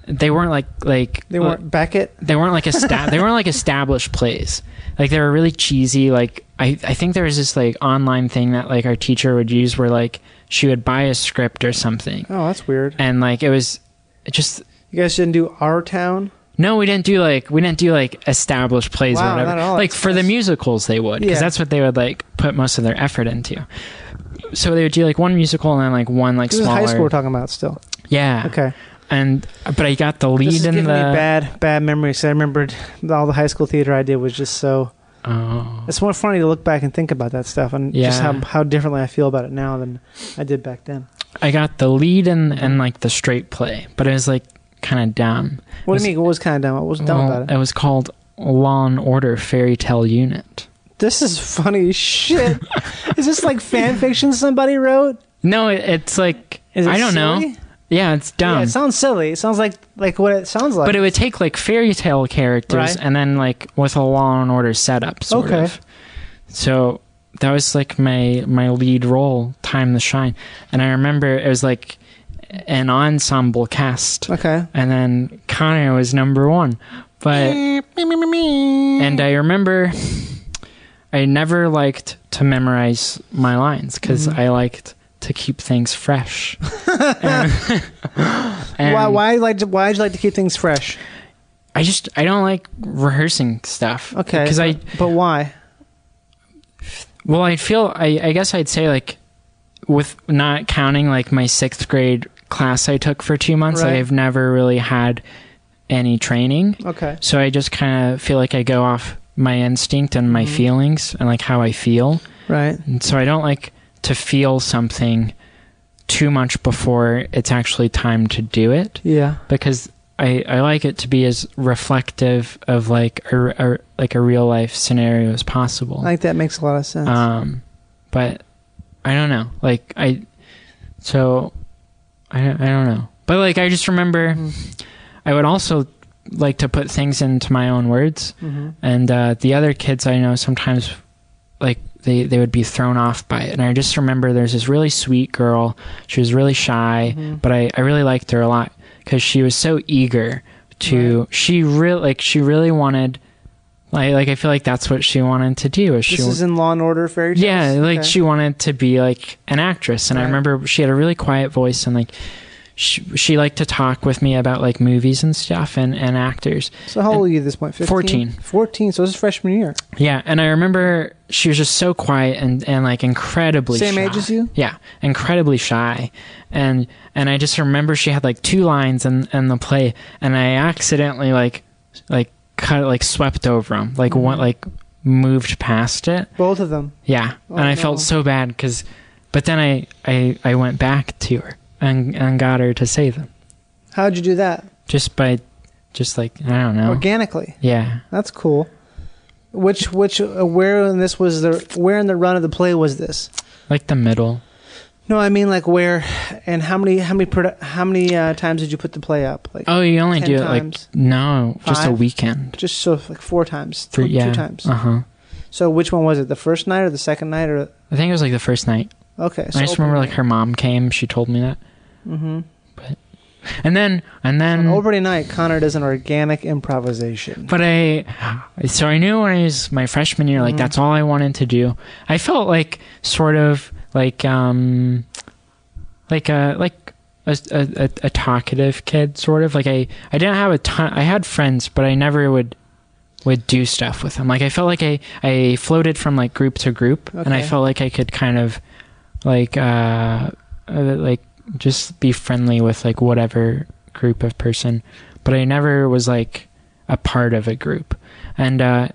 they weren't like like They weren't Beckett. they weren't like esta- they weren't like established plays. Like they were really cheesy. Like I I think there was this like online thing that like our teacher would use where like she would buy a script or something, Oh, that's weird. and like it was it just You guys didn't do Our Town? no, we didn't do like we didn't do like established plays Wow, or whatever. not at all. Like for the musicals, they would because Yeah. that's what they would like put most of their effort into. So they would do like one musical and then like one like This is high school we're talking about still. Yeah. Okay. And but I got the lead This is in the. me bad, bad memories. I remembered all the high school theater I did was just so. Oh. It's more funny to look back and think about that stuff and just how, how differently I feel about it now than I did back then. I got the lead in and like the straight play, but it was like kind of dumb. What Was- do you mean? What was kind of dumb? What was dumb Well, about it? it was called Law and Order Fairy Tale Unit. This is funny shit. is this like fan fiction somebody wrote? No, it, it's like Is it I don't know. Yeah, it's dumb. Yeah, it sounds silly. It sounds like like what it sounds like. but it would take like fairy tale characters Right. and then like with a Law and Order setup, sort Okay. of. So that was like my my lead role, Time to Shine, and I remember it was like an ensemble cast. okay. and then Connor was number one. But and I remember I never liked to memorize my lines because Mm-hmm. I liked to keep things fresh. and, and Why why like to, why would you like to keep things fresh? I just I don't like rehearsing stuff. Okay. because I but why? well I feel I I guess I'd say like with not counting like my sixth grade class I took for two months, Right. I've never really had any training. Okay. So I just kind of feel like I go off my instinct and Mm-hmm. my feelings and like how I feel. Right. And so I don't like to feel something too much before it's actually time to do it Yeah. because I, I like it to be as reflective of like a, a like a real life scenario as possible. I think that makes a lot of sense. Um, but I don't know. Like I, so I don't- I don't know. But like I just remember, I would also like to put things into my own words, hmm and uh, the other kids I know sometimes like they they would be thrown off by it. And I just remember there's this really sweet girl. She was really shy, Mm-hmm. but I I really liked her a lot because she was so eager to. She really like she really wanted. Like, like I feel like that's what she wanted to do. Is she This is in Law and Order Fairy Tales. yeah, like Okay. she wanted to be like an actress, and I remember she had a really quiet voice, and like she, she liked to talk with me about like movies and stuff and, and actors. So how old are you at this point? 15? 14. 14. So this is freshman year. Yeah, and I remember she was just so quiet and, and like incredibly Same shy. age as you? Yeah, incredibly shy, and and I just remember she had like two lines in in the play, and I accidentally like like cut it like swept over them, like Mm-hmm. one like moved past it. Both of them. Yeah, Oh, and I no. felt so bad because, but then I, I I went back to her and and got her to say them How'd you do that? just by, just like I don't know. Organically. Yeah, That's cool. Which which uh, where in this was the where in the run of the play was this? like the middle. No, I mean like where and how many how many produ- how many uh, times did you put the play up? Like Oh, you only 10 do it times. like no, just a weekend. just so like four times, Three, two, yeah, two times. Uh huh. So which one was it? The first night or the second night or I think it was like the first night. okay? So I just remember like her mom came. She told me that, Mm-hmm. But and then and then. On opening night, Connor does an organic improvisation. but I, so I knew when I was my freshman year, like Mhm. that's all I wanted to do. I felt like sort of like um, like a like a, a, a talkative kid, sort of. Like I I didn't have a ton. I had friends, but I never would would do stuff with them. Like I felt like I I floated from like group to group, and I felt like I could kind of like uh, uh like just be friendly with like whatever group of person, but I never was like a part of a group, and uh,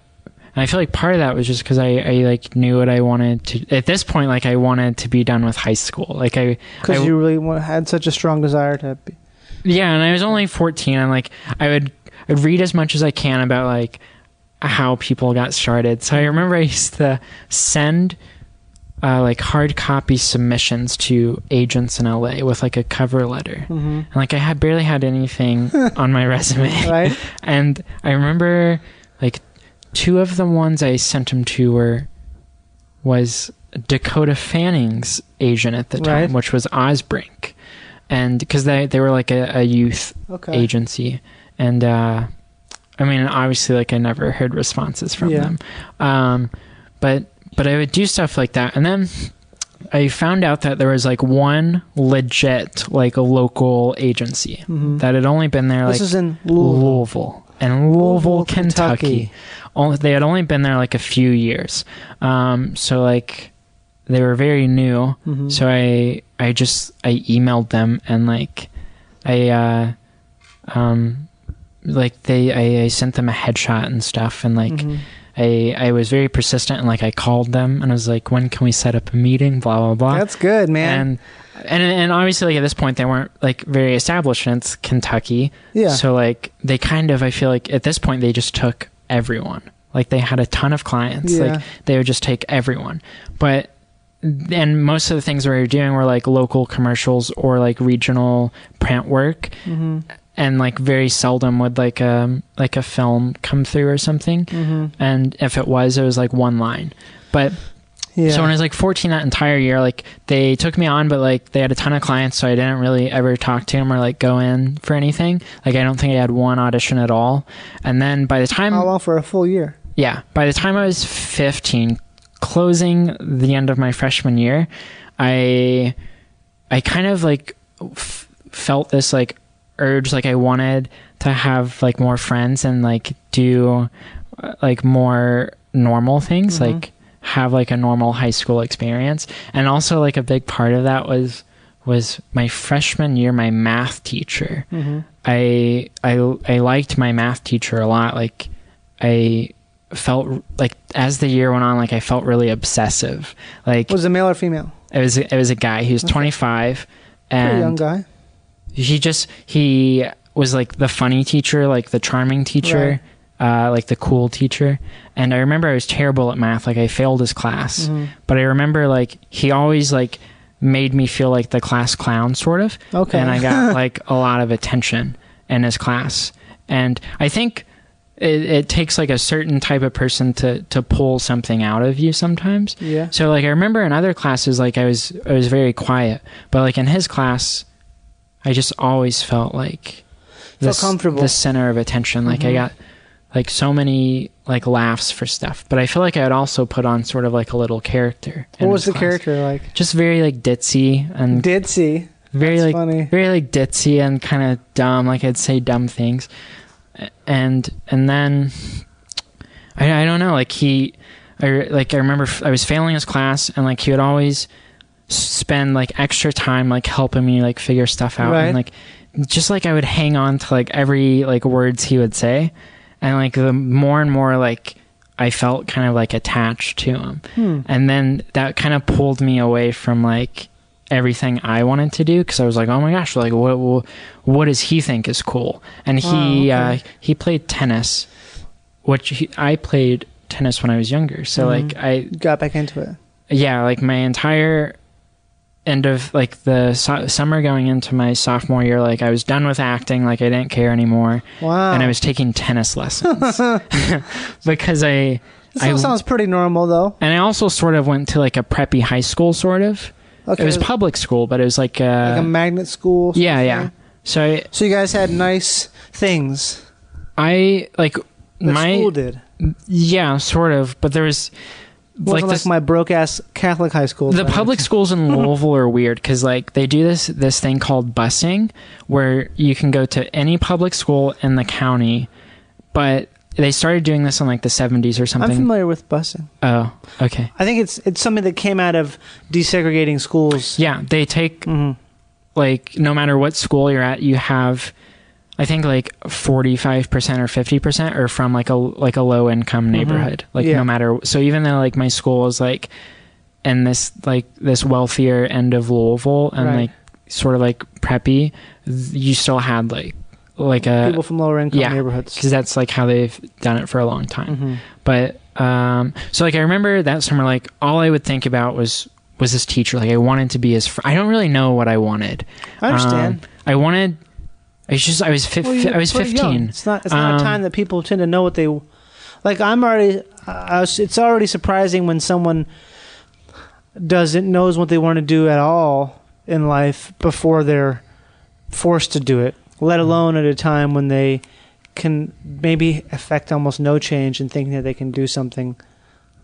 and I feel like part of that was just because I I like knew what I wanted to at this point. Like I wanted to be done with high school. Like I Because you really wa- had such a strong desire to be. yeah, and I was only 14. I'm like, I would I'd read as much as I can about like how people got started. So I remember I used to send uh, like hard copy submissions to agents in LA with like a cover letter. hmm And like I had barely had anything on my resume. Right? And I remember like two of the ones I sent him to were was Dakota Fanning's agent at the time, Right. which was Osbrink. and because they they were like a, a youth Okay. agency, and uh, I mean, obviously, like I never heard responses from Yeah. them, um, but but I would do stuff like that, and then I found out that there was like one legit like a local agency that had only been there Mm-hmm. This like is in Louisville. Louisville and Louisville, Louisville, Kentucky. Kentucky. Only, they had only been there like a few years, um, so like they were very new. Mm-hmm. So I I just I emailed them and like I uh, um like they I, I sent them a headshot and stuff and like Mm-hmm. I I was very persistent and like I called them and I was like when can we set up a meeting blah blah blah That's good, man. and and and obviously like at this point they weren't like very established it's Kentucky Yeah. so like they kind of I feel like at this point they just took everyone like they had a ton of clients Yeah. like they would just take everyone but and most of the things we were doing were like local commercials or like regional print work Mm-hmm. and like very seldom would like um like a film come through or something Mm-hmm. and if it was it was like one line but yeah. so when I was like 14 that entire year, like they took me on, but like they had a ton of clients, so I didn't really ever talk to them or like go in for anything. Like I don't think I had one audition at all. And then by the time, How long for a full year? yeah, by the time I was 15, closing the end of my freshman year, I, I kind of like f- felt this like urge, like I wanted to have like more friends and like do uh, like more normal things, like have like a normal high school experience. And also like a big part of that was was my freshman year my math teacher. Mm-hmm. I I I liked my math teacher a lot. Like I felt like as the year went on like I felt really obsessive. Like Was it male or female? it was it was a guy. He was 25 and Pretty young guy. he just he was like the funny teacher, like the charming teacher, uh, like the cool teacher. And I remember I was terrible at math, like I failed his class. Mm-hmm. But I remember like he always like made me feel like the class clown, sort of. Okay. And I got like a lot of attention in his class. And I think it, it takes like a certain type of person to to pull something out of you sometimes. Yeah. So like I remember in other classes like I was I was very quiet, but like in his class I just always felt like the, comfortable. Mm-hmm. the center of attention. Like I got like so many like laughs for stuff, but I feel like I would also put on sort of like a little character. What was the class. character like? Just very like ditzy and ditzy. very That's like funny. very like ditzy and kind of dumb. Like I'd say dumb things, and and then I I don't know. Like he, I like I remember f- I was failing his class, and like he would always spend like extra time like helping me like figure stuff out, Right. and like just like I would hang on to like every like words he would say, and like the more and more like. I felt kind of like attached to him. Hmm. And then that kind of pulled me away from like everything I wanted to do because I was like, oh my gosh, like what what, what does he think is cool? And he Oh, uh, he played tennis, which he, I played tennis when I was younger. So Mm-hmm. like I Got back into it. yeah, like my entire end of like the summer going into my sophomore year, like I was done with acting, like I didn't care anymore, Wow. and I was taking tennis lessons because I. This I, sounds pretty normal though. and I also sort of went to like a preppy high school, sort of. Okay. It was public school, but it was like, uh, like a magnet school. yeah, yeah. thing? So I, So you guys had nice things. I like The my school did. yeah, sort of. But there was Like like, my broke ass Catholic high school. the public schools in Louisville are weird because like they do this this thing called busing, where you can go to any public school in the county, but they started doing this in like the 70s or something. I'm familiar with busing. oh, okay. I think it's it's something that came out of desegregating schools. Yeah, they take Mhm. like no matter what school you're at, you have I think like 45% or 50% are from like a like a low income neighborhood. Like Mm-hmm. Yeah. no matter so even though like my school is like in this like this wealthier end of Louisville and Right. like sort of like preppy, you still had like like a People from lower income yeah, neighborhoods. because that's like how they've done it for a long time. Mhm. But um, so like I remember that summer, like all I would think about was was this teacher. Like I wanted to be his. Fr- I don't really know what I wanted. I understand. Um, I wanted. I was just. I was. Fif- Well, I was fifteen. It's not. It's not Um, a time that people tend to know what they. Like I'm already. I was, it's already surprising when someone doesn't knows what they want to do at all in life before they're forced to do it, let alone at a time when they can maybe affect almost no change and thinking that they can do something.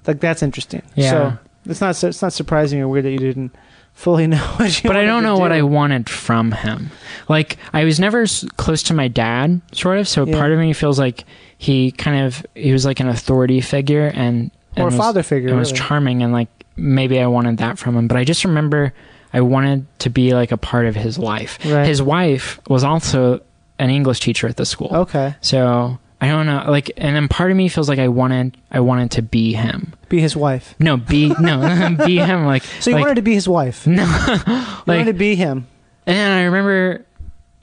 Like that's interesting. Yeah. So it's not it's not surprising or weird that you didn't fully know what you but I don't know what. I wanted from him. Like I was never s- close to my dad, sort of. So Yeah. part of me feels like he kind of he was like an authority figure and or a and was- father figure. It was charming and like maybe I wanted that from him. But I just remember I wanted to be like a part of his life. Right. His wife was also an English teacher at the school. Okay. So I don't know, like, and then part of me feels like I wanted, I wanted to be him. Be his wife. No, be no, be him. Like, So you like, wanted to be his wife. no, You wanted to be him. and then I remember,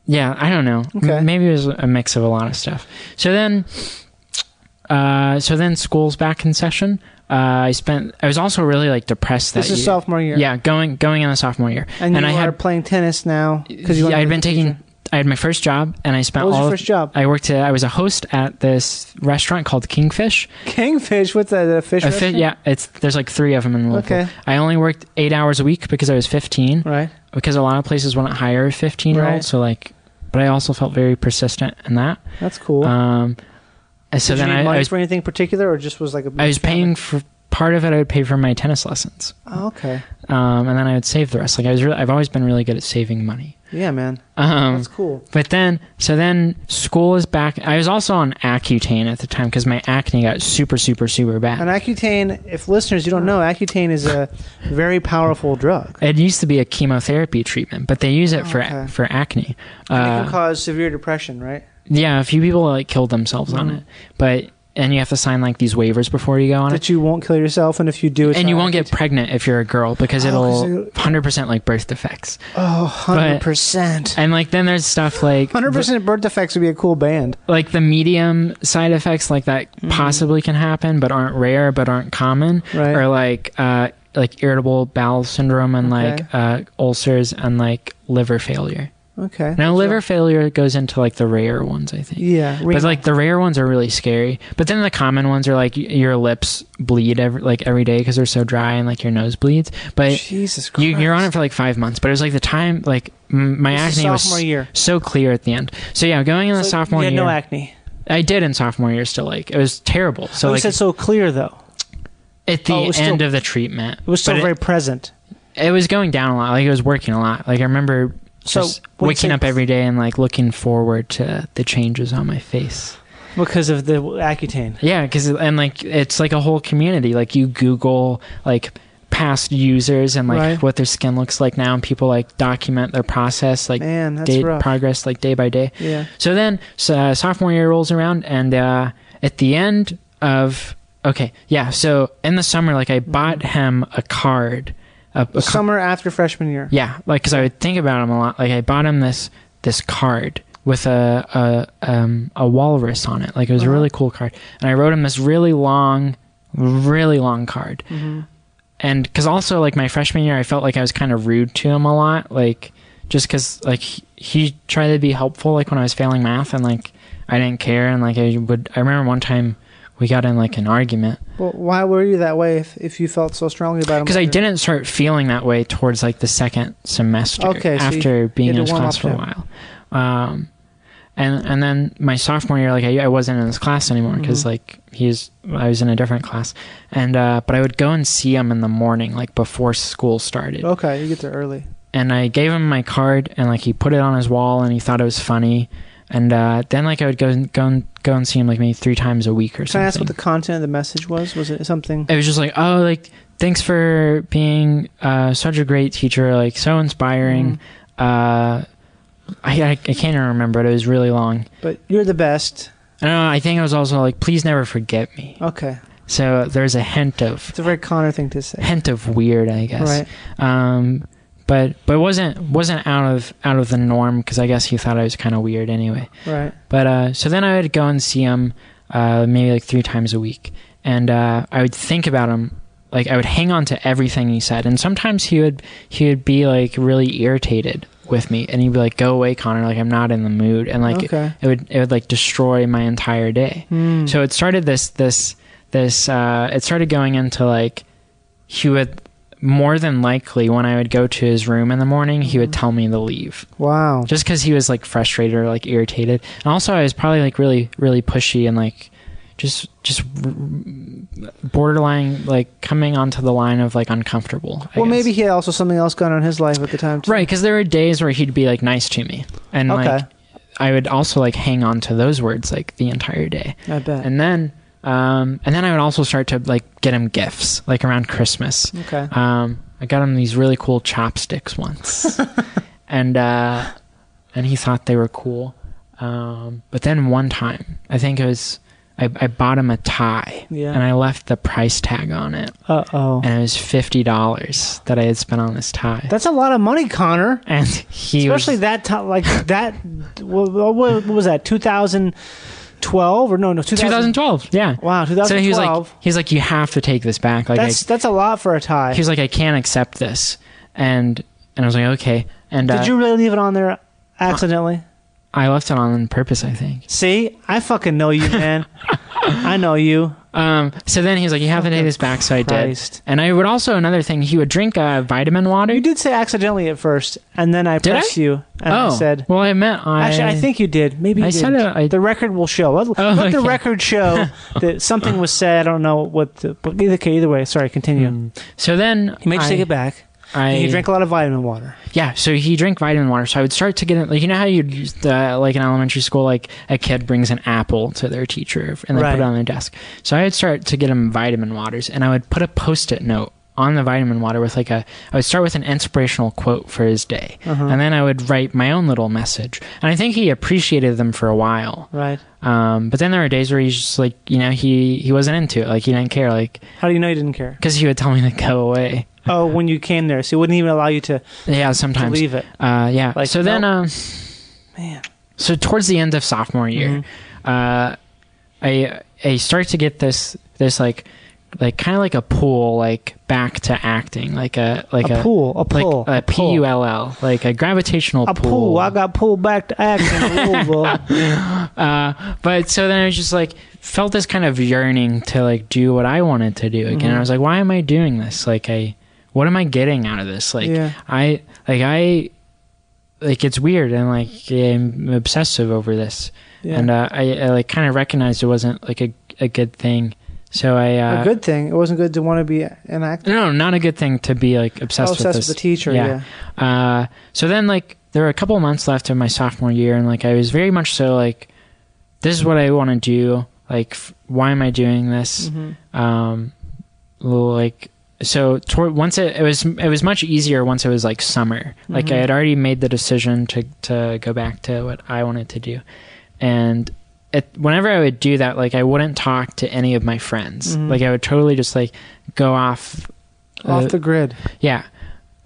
yeah, I don't know. Okay. M- Maybe it was a mix of a lot of stuff. So then, uh, so then school's back in session. Uh, I spent. I was also really like depressed that This is year. sophomore year. Yeah, going going in the sophomore year, And, you I had playing tennis now because yeah, I'd been taking. teacher. I had my first job, and I spent What was all. your first job? I worked. At, I was a host at this restaurant called Kingfish. Kingfish. What's that? A fish? A fi- yeah, it's there's like three of them in Louisville. Okay. I only worked eight hours a week because I was 15. Right. Because a lot of places wouldn't hire a 15 year Right. So like, but I also felt very persistent in that. That's cool. Um, and so Did then you need I, money I was for anything particular, or just was like a? I was paying for part of it. I would pay for my tennis lessons, Oh, okay. um, and then I would save the rest. Like I was, really, I've always been really good at saving money. Yeah, man. Um, That's cool. But then, so then school is back. I was also on Accutane at the time because my acne got super, super, super bad. And Accutane, if listeners you don't know, Accutane is a very powerful drug. it used to be a chemotherapy treatment, but they use it for Okay. for acne. And it Uh, can cause severe depression, right? yeah, a few people like killed themselves on Mhm. it, but and you have to sign like these waivers before you go on it. That you won't kill yourself, and if you do, And you won't get pregnant if you're a girl because Oh, it'll it- 100% like birth defects. Oh, 100 percent. And like then there's stuff like Hundred percent birth defects would be a cool band. like the medium side effects like that Mm-hmm. possibly can happen but aren't rare but aren't common Right. or like uh like irritable bowel syndrome and Okay. like uh ulcers and like liver failure Okay. now So- liver failure goes into like the rare ones i think Yeah. but like the rare ones are really scary but then the common ones are like your lips bleed every like every day because they're so dry and like your nose bleeds but Jesus Christ. you, you're on it for like five months but it was like the time like m- my This acne was year. so clear at the end so yeah going in the So sophomore you had year no acne. I did in sophomore year still like it was terrible. So oh, like said so clear though. at the oh, end still- of the treatment, It was still very present. it, it was going down a lot. Like it was working a lot. Like I remember So, waking up every day and like looking forward to the changes on my face. Because of the Accutane. Yeah, because and like it's like a whole community. Like you Google like past users and like Right. what their skin looks like now, and people like document their process like Man, day rough. progress like day by day. yeah. So then, so, uh, sophomore year rolls around, and uh, at the end of okay, yeah. So in the summer, like I bought him a card. A, a Summer after freshman year. yeah, like because I would think about him a lot. Like I bought him this this card with a a um a walrus on it. Like it was Uh-huh. a really cool card, and I wrote him this really long, really long card. hmm And because also like my freshman year, I felt like I was kind of rude to him a lot. Like just because like he, he tried to be helpful like when I was failing math, and like I didn't care, and like I would. I remember one time we got in like an argument Well, why were you that way if, if you felt so strongly about him? because I didn't start feeling that way towards like the second semester Okay, so you- after being you in had his class for a while. Um, and and then my sophomore year, like I, I wasn't in his class anymore because Mhm. like he's I was in a different class, and uh, but I would go and see him in the morning, like before school started, Okay, you get there early. and I gave him my card, and like he put it on his wall, and he thought it was funny, and uh, then like I would go and go and go and see him like maybe three times a week or Can something. I ask what the content of the message was? Was it something? it was just like oh like thanks for being uh, such a great teacher like so inspiring uh, I, I I can't even remember it. It was really long. But you're the best. I know. I think it was also like, please never forget me. Okay, So there's a hint of it's a very Connor thing to say. hint of weird, I guess. Right. Um, but but it wasn't wasn't out of out of the norm because I guess he thought I was kind of weird anyway. Right. But uh, so then I would go and see him uh, maybe like three times a week, and uh, I would think about him. Like I would hang on to everything he said, and sometimes he would he would be like really irritated with me, and he'd be like, "Go away, Connor! Like I'm not in the mood," and like okay. it would it would like destroy my entire day. Hmm. So it started this this this uh, it started going into like he would more than likely, when I would go to his room in the morning, he would tell me to leave. Wow. just because he was like frustrated or like irritated and also i was probably like really really pushy and like just just borderline like coming onto the line of like uncomfortable I Well, guess. maybe he had also something else going on in his life at the time. Too. right because there were days where he'd be like nice to me and Okay. like i would also like hang on to those words like the entire day I bet. and then um and then i would also start to like get him gifts like around christmas okay. um, I got him these really cool chopsticks once, and uh, and he thought they were cool. Um, but then one time, I think it was, I, I bought him a tie, Yeah. and I left the price tag on it, Uh oh. and it was fifty dollars that I had spent on this tie. That's a lot of money, Connor. and he Especially was, that time, like that. What, what, was that? 2012 or no, no, 2000, 2012, yeah. Wow, 2012 So 2012. he was like, he's like, you have to take this back. Like, I, that's that's a lot for a tie. he was like, I can't accept this, and and I was like, okay. And uh, Did you really leave it on there accidentally? I left it on on purpose, I think. See, I fucking know you, man. I know you. Um, so then he was like, "You have to take this back." So I Christ. did. And I would also another thing. He would drink uh, vitamin water. You did say accidentally at first, and then I Did pressed I? you and oh, I said. well, I meant I. Actually, I think you did. Maybe you I did. said it- I- the record will show. Let, Oh, let the okay. record show that something was said. I don't know what. The, but either okay, either way. Sorry, continue. So then He I, you take it back. I and you drank a lot of vitamin water. yeah. So he drank vitamin water. So I would start to get it. Like you know how you uh, like in elementary school, like a kid brings an apple to their teacher and they Right. put it on their desk. So I would start to get him vitamin waters, and I would put a post-it note on the vitamin water with like a. I would start with an inspirational quote for his day, Uh-huh. and then I would write my own little message. And I think he appreciated them for a while. Right. Um, but then there were days where he's just like, you know, he he wasn't into it. Like he didn't care. Like How do you know he didn't care? because he would tell me to go away. Oh, when you came there, so he wouldn't even allow you to, Yeah, to sometimes. leave it. Uh, yeah. Like, so then, nope. um, Man. so towards the end of sophomore year, Mm-hmm. uh, I I start to get this this like like kind of like a pull like back to acting like a like A a, pool, a pull, like a P U L L like a gravitational A pool. I got pulled back to acting. Uh, but so then I was just like felt this kind of yearning to like do what I wanted to do again. Mm-hmm. I was like, why am I doing this? Like, I what am I getting out of this? Like, Yeah. I like I like it's weird and like I'm obsessive over this, Yeah. and uh, I, I like kind of recognized it wasn't like a a good thing. So I uh, a good thing. It wasn't good to want to be an actor. no, not a good thing to be like obsessed, Oh, with this. with the teacher. Yeah. Uh, so then, like, there were a couple of months left of my sophomore year, and like, I was very much so like, this is what I want to do. Like, f- why am I doing this? Mhm. Um, like, so toward once it, it was it was much easier once it was like summer. Like, I Mhm. had already made the decision to to go back to what I wanted to do, and. It, whenever I would do that, like I wouldn't talk to any of my friends. Mhm. Like I would totally just like go off Off uh, the grid. yeah.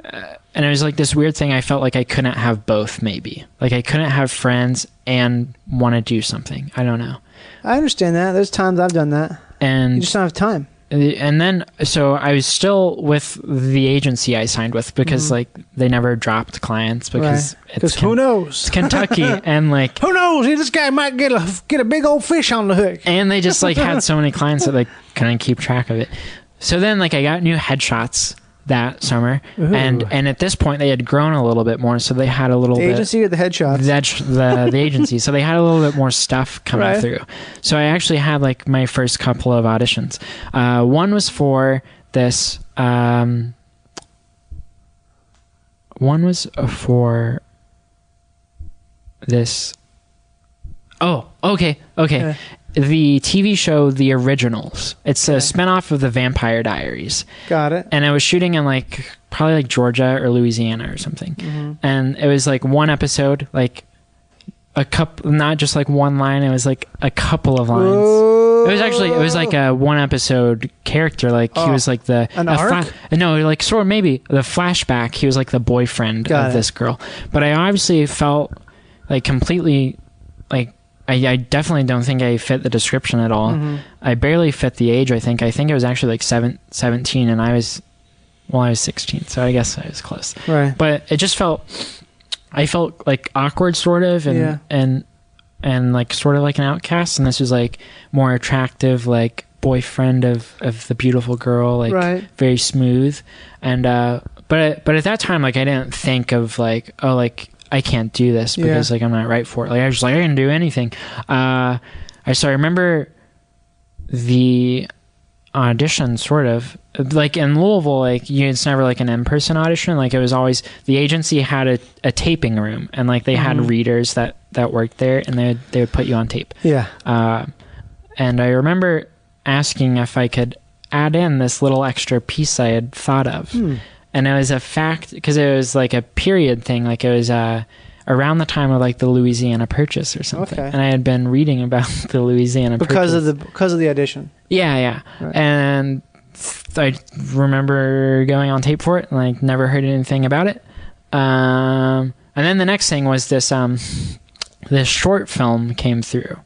Uh, and it was like this weird thing. I felt like I couldn't have both, maybe. Like I couldn't have friends and want to do something. I don't know. I understand that. There's times I've done that. And you just don't have time. And then so I was still with the agency I signed with because Mhm. like they never dropped clients because Because it's, who knows? it's Kentucky and like Who knows? This guy might get a get a big old fish on the hook. and they just like had so many clients that they couldn't keep track of it. So then like I got new headshots that summer and Ooh. and at this point they had grown a little bit more so they had a little The bit agency or the headshots? That's the the agency. So they had a little bit more stuff coming Right. through. So I actually had like my first couple of auditions. Uh, one was for this. Um, one was for this. Oh, okay, okay. Yeah. The TV show The Originals. It's a spinoff of the Vampire Diaries Got it. and I was shooting in like probably like Georgia or Louisiana or something. Mm-hmm. And it was like one episode, like a couple, not just like one line. It was like a couple of lines. It was actually it was like a one episode character. Like he Oh. was like the An arc? no, like sort of maybe the flashback. He was like the boyfriend Got of it. this girl. But I obviously felt like completely like. I, I definitely don't think I fit the description at all. Mhm. I barely fit the age. I think. I think it was actually like seven, 17 and I was, well, I was sixteen, so I guess I was close. Right. But it just felt, I felt like awkward, sort of, and Yeah. and and like sort of like an outcast. And this was like more attractive, like boyfriend of of the beautiful girl, like Right. very smooth, and uh, but but at that time, like I didn't think of like oh like I can't do this Yeah. because like I'm not right for it. Like I was just like I can do anything. Uh, I so I remember the audition sort of like in Louisville like you, it's never like an in-person audition like it was always the agency had a, a taping room and like they had Mhm. readers that that worked there and they would, they would put you on tape Yeah. uh, and I remember asking if I could add in this little extra piece I had thought of Hmm. And it was a fact because it was like a period thing like it was uh around the time of like the Louisiana Purchase or something Okay. and I had been reading about the Louisiana Because Purchase of the because of the audition. yeah, yeah. Right. And I remember going on tape for it, and like never heard anything about it. Um, and then the next thing was this um, this short film came through,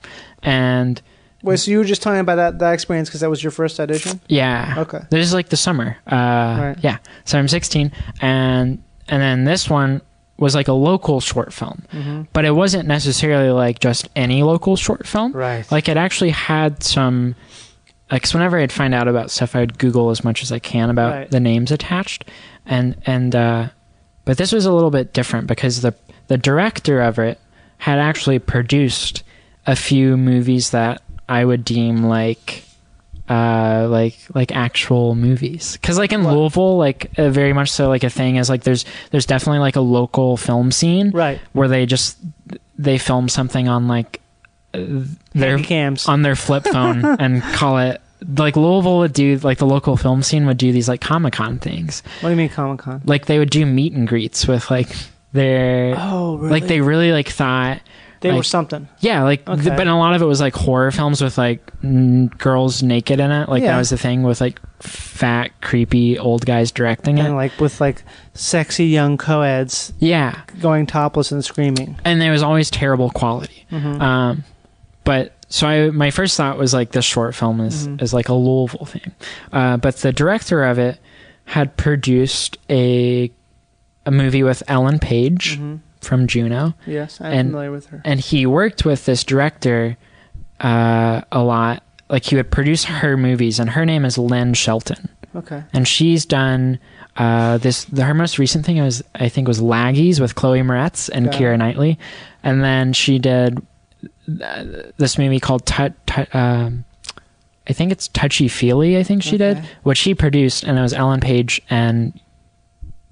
and Wait, so you were just telling about that that experience because that was your first audition? yeah, Okay. this is like the summer. Uh, Yeah, so I'm 16, and and then this one was like a local short film, Mm-hmm. but it wasn't necessarily like just any local short film. Right. Like it actually had some. Like, 'cause whenever I'd find out about stuff, I'd Google as much as I can about Right. the names attached, and and uh, but this was a little bit different because the the director of it had actually produced a few movies that I would deem like uh like like actual movies because like in What? louisville like uh, very much so like a thing is like there's there's definitely like a local film scene Right. where they just they film something on like their Handy cams. on their flip phone and call it like Louisville would do like the local film scene would do these like Comic Con things. what do you mean Comic Con? Like they would do meet and greets with like their Oh, really? like they really like thought they were something. yeah like Okay. but a lot of it was like horror films with like n- girls naked in it like Yeah. that was the thing with like fat creepy old guys directing it. And it like with like sexy young co-eds yeah going topless and screaming. and there was always terrible quality Mhm. Um, but so I, my first thought was like this short film is Mhm. is like a Louisville thing, uh, but the director of it had produced a a movie with Ellen Page Mhm. From Juno, Yes, I'm And- familiar with her. and he worked with this director uh, a lot. Like he would produce her movies, and her name is Lynn Shelton, Okay. and she's done. Uh, this the, her most recent thing was I think was Laggies with Chloe Moretz and Got Keira. Knightley, and then she did uh, this movie called Tut. Tut um, I think it's Touchy Feely. I think she did, Okay. which she produced, and it was Ellen Page and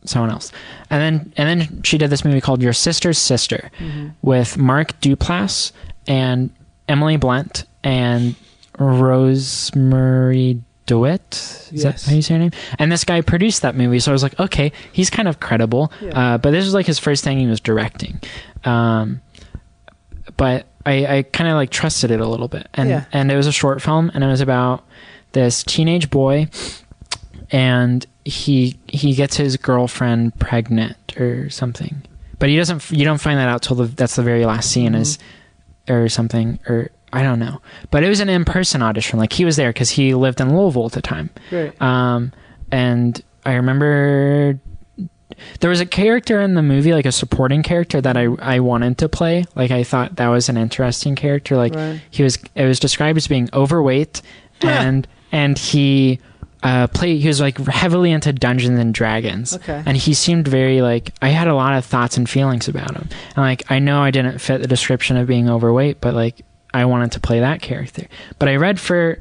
someone else. And then and then she did this movie called Your Sister's Sister Mhm. with Mark Duplass and Emily Blunt and Rosemarie DeWitt. Is Yes. that how you say her name? And this guy produced that movie, so I was like, okay, he's kind of credible. Yeah. Uh, but this was like his first thing he was directing. Um, but I, I kind of like trusted it a little bit, and Yeah. and it was a short film, and it was about this teenage boy, and he he gets his girlfriend pregnant or something, but he doesn't. You don't find that out till the that's the very last scene is or something or I don't know. But it was an in person audition. Like he was there because he lived in Louisville at the time. Great. Um, and I remember there was a character in the movie, like a supporting character that I I wanted to play. Like I thought that was an interesting character. Like Right. he was, it was described as being overweight, and and he uh played. He was like heavily into Dungeons and Dragons. Okay. And he seemed very like I had a lot of thoughts and feelings about him. And like I know I didn't fit the description of being overweight, but like I wanted to play that character. But I read for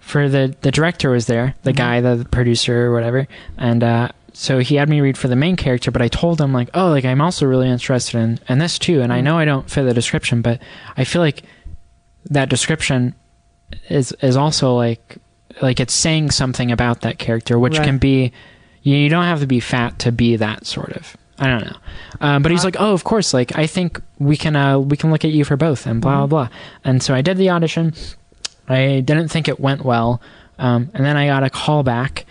for the the director was there, the guy, the, the producer or whatever, and uh, so he had me read for the main character. But I told him like, oh, like I'm also really interested in in this too, and I know I don't fit the description, but I feel like that description is is also like like it's saying something about that character, which Right. can be you, you don't have to be fat to be that sort of. I don't know, uh, but he's like, oh, of course, like I think we can uh, we can look at you for both, and blah blah blah. And so I did the audition. I didn't think it went well, um, and then I got a call back,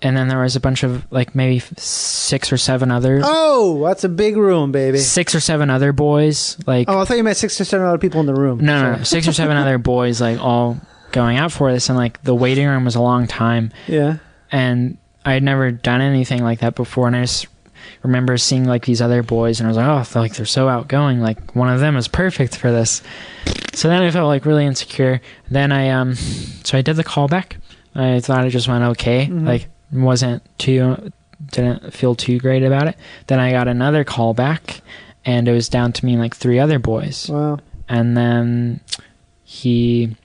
and then there was a bunch of like maybe six or seven other Oh, that's a big room, baby. six or seven other boys like Oh, I thought you meant six to seven other people in the room. no, no, no, six or seven other boys like all going out for this, and like the waiting room was a long time, Yeah. and I had never done anything like that before, and I just remember seeing like these other boys, and I was like, oh, they're, like they're so outgoing. Like one of them is perfect for this. So then I felt like really insecure. Then I um, so I did the callback. I thought it just went okay. Like wasn't too didn't feel too great about it. Then I got another call back, and it was down to me and like three other boys Wow. and then he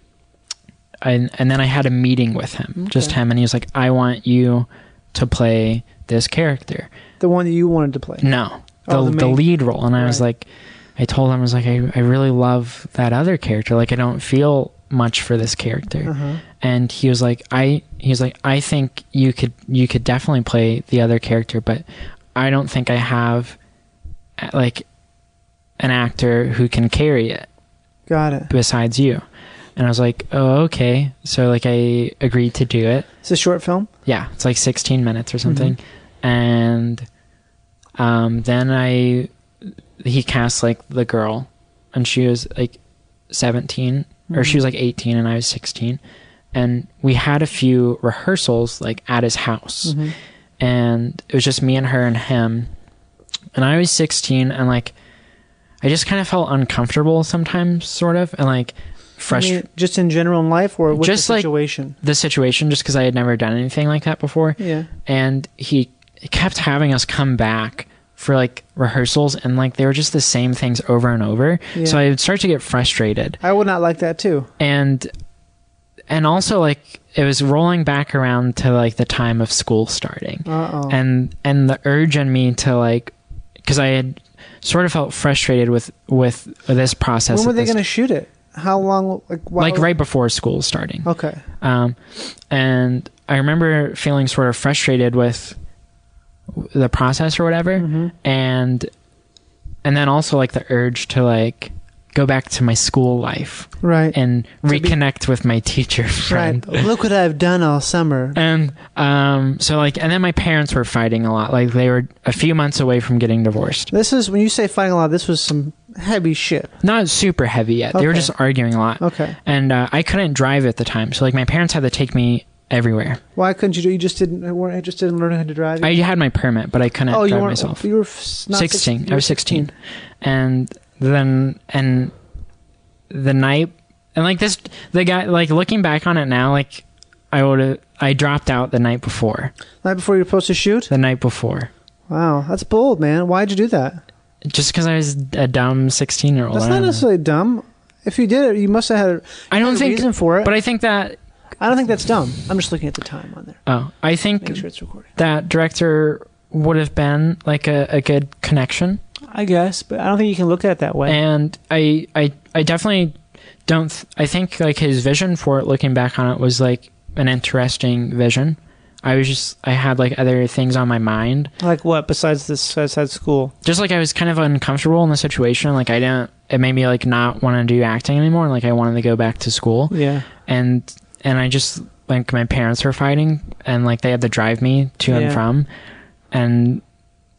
and, and then I had a meeting with him, just him, and he was like, "I want you to play this character." The one that you wanted to play. No, the Oh, the the, lead role, and I was like, I told him I was like, I I really love that other character. Like, I don't feel much for this character, Uh-huh. and he was like, I he was like, I think you could you could definitely play the other character, but I don't think I have like an actor who can carry it Got it. besides you. And I was like, oh, okay. So, like, I agreed to do it. It's a short film. Yeah, it's like 16 minutes or something. Mm-hmm. And um, then I, he cast, like, the girl, and she was, like, 17, or she mm-hmm. was, like, 18, and I was 16. And we had a few rehearsals, like, at his house. Mm-hmm. And it was just me and her and him. And I was 16, and, like, I just kind of felt uncomfortable sometimes, sort of, and, like, I mean, just in general in life or with Just the like- situation. the situation just because I had never done anything like that before. yeah. And he kept having us come back for like rehearsals and like they were just the same things over and over. Yeah. So I would start to get frustrated. I would not like that too. And and also like it was rolling back around to like the time of school starting. Uh oh. And and the urge in me to like cuz I had sort of felt frustrated with with this process. When were they going to shoot it? How long? Like, why, like right before school starting. Okay. Um, and I remember feeling sort of frustrated with the process or whatever, Mm-hmm. and and then also like the urge to like go back to my school life Right. and be- reconnect with my teacher friend. right. Look what I've done all summer. And um, so like, and then my parents were fighting a lot. Like they were a few months away from getting divorced. This is when you say fighting a lot. This was some heavy shit. Not super heavy yet. They were Okay. just arguing a lot. Okay. And uh, I couldn't drive at the time, so like my parents had to take me everywhere. Why couldn't you do? You just didn't weren't interested in learning how to drive. I had my permit, but I couldn't oh, you drive weren't. myself. You were f- not 16. you I was 16. And then, and the night, and like this, the guy, like looking back on it now, like I would have, I dropped out the night before. Night before you were supposed to shoot. The night before. Wow, that's bold, man. Why'd you do that? Just because I was a dumb 16 year old. That's not necessarily dumb. If you did it, you must have had a, I don't think, reason for it. but I think that, I don't think that's dumb. I'm just looking at the time on there. oh, I think Make sure it's recording. that director would have been like a, a good connection. I guess, but I don't think you can look at it that way. and I, I I definitely don't th- I think like his vision for it looking back on it was like an interesting vision. I was just I had like other things on my mind. like what besides this? Besides school? Just like I was kind of uncomfortable in the situation. Like I didn't it made me like not want to do acting anymore like I wanted to go back to school. Yeah. And and I just like my parents were fighting and like they had to drive me to Yeah. and from. And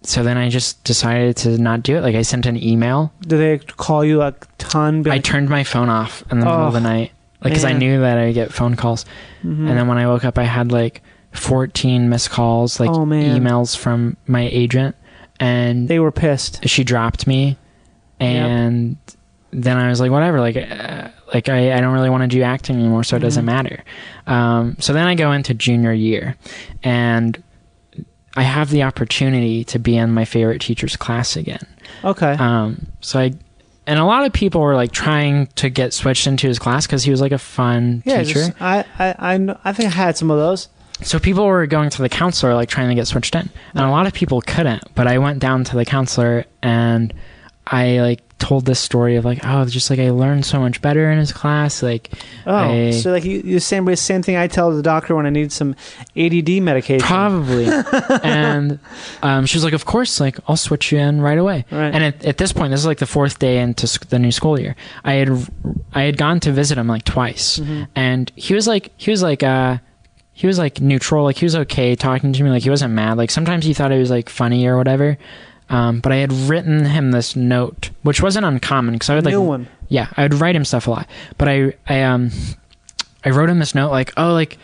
so then I just decided to not do it. Like I sent an email Do they call you a ton? I turned my phone off in the middle of the Oh, night, like because I knew that I'd get phone calls. Mhm. And then when I woke up, I had like 14 missed calls, like Oh, emails from my agent, and they were pissed. she dropped me. And then I was like, whatever, like, uh, like I, I don't really want to do acting anymore, so it doesn't Mm-hmm. matter. Um, so then I go into junior year, and I have the opportunity to be in my favorite teacher's class again. Okay. Um, so I, and a lot of people were like trying to get switched into his class because he was like a fun yeah. teacher. just- I, I I I think I had some of those. So people were going to the counselor like trying to get switched in, and a lot of people couldn't. But I went down to the counselor and I like told this story of like, oh, just like I learned so much better in his class. Like, Oh, I- so like you, you same way, same thing I tell the doctor when I need some ADD medication. Probably. and um, she was like, "Of course, like I'll switch you in right away." Right. And at, at this point, this is like the fourth day into sc- the new school year. I had I had gone to visit him like twice, Mm-hmm. and he was like he was like uh he was like neutral, like he was okay talking to me, like he wasn't mad. Like sometimes he thought it was like funny or whatever. Um, but I had written him this note, which wasn't uncommon because I would like New one. yeah, I would write him stuff a lot. But I I um I wrote him this note like, "Oh, like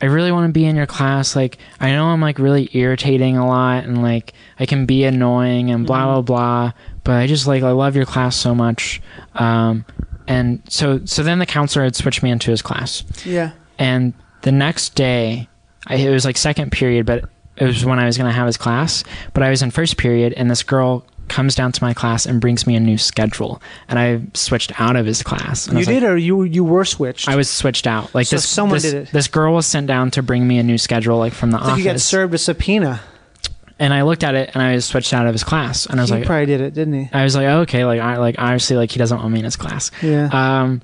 I really want to be in your class. Like, I know I'm like really irritating a lot and like I can be annoying and blah, blah, blah. But I just like, I love your class so much. Um, and so, so then the counselor had switched me into his class. Yeah. And the next day, I, it was like second period, but it was when I was going to have his class. But I was in first period, and this girl comes down to my class and brings me a new schedule. And I switched out of his class. You was like, did, or you you were switched? I was switched out. Like So this, someone this, did it. This girl was sent down to bring me a new schedule, like from the think you got served a subpoena. and I looked at it, and I was switched out of his class. And I was he like, probably did it, didn't he? I was like, oh, okay, like I like obviously like he doesn't want me in his class. Yeah. Um.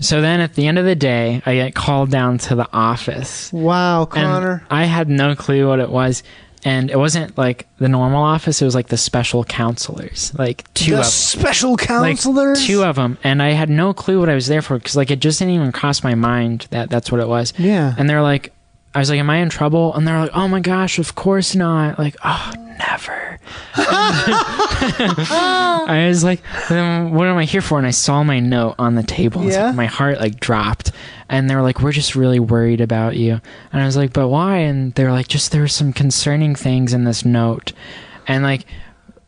So then at the end of the day, I get called down to the office. wow, Connor. I had no clue what it was. And it wasn't like the normal office, it was like the special counselors. Like two the of special like counselors. two of them. And I had no clue what I was there for because like it just didn't even cross my mind that that's what it was. Yeah. And they're like, I was like, am I in trouble? And they're like, oh my gosh, of course not. Like, oh, never. I was like, then what am I here for? And I saw my note on the table. it's Yeah? like, my heart like dropped. And they were like, we're just really worried about you. And I was like, but why? And they were like, just there were some concerning things in this note. And like,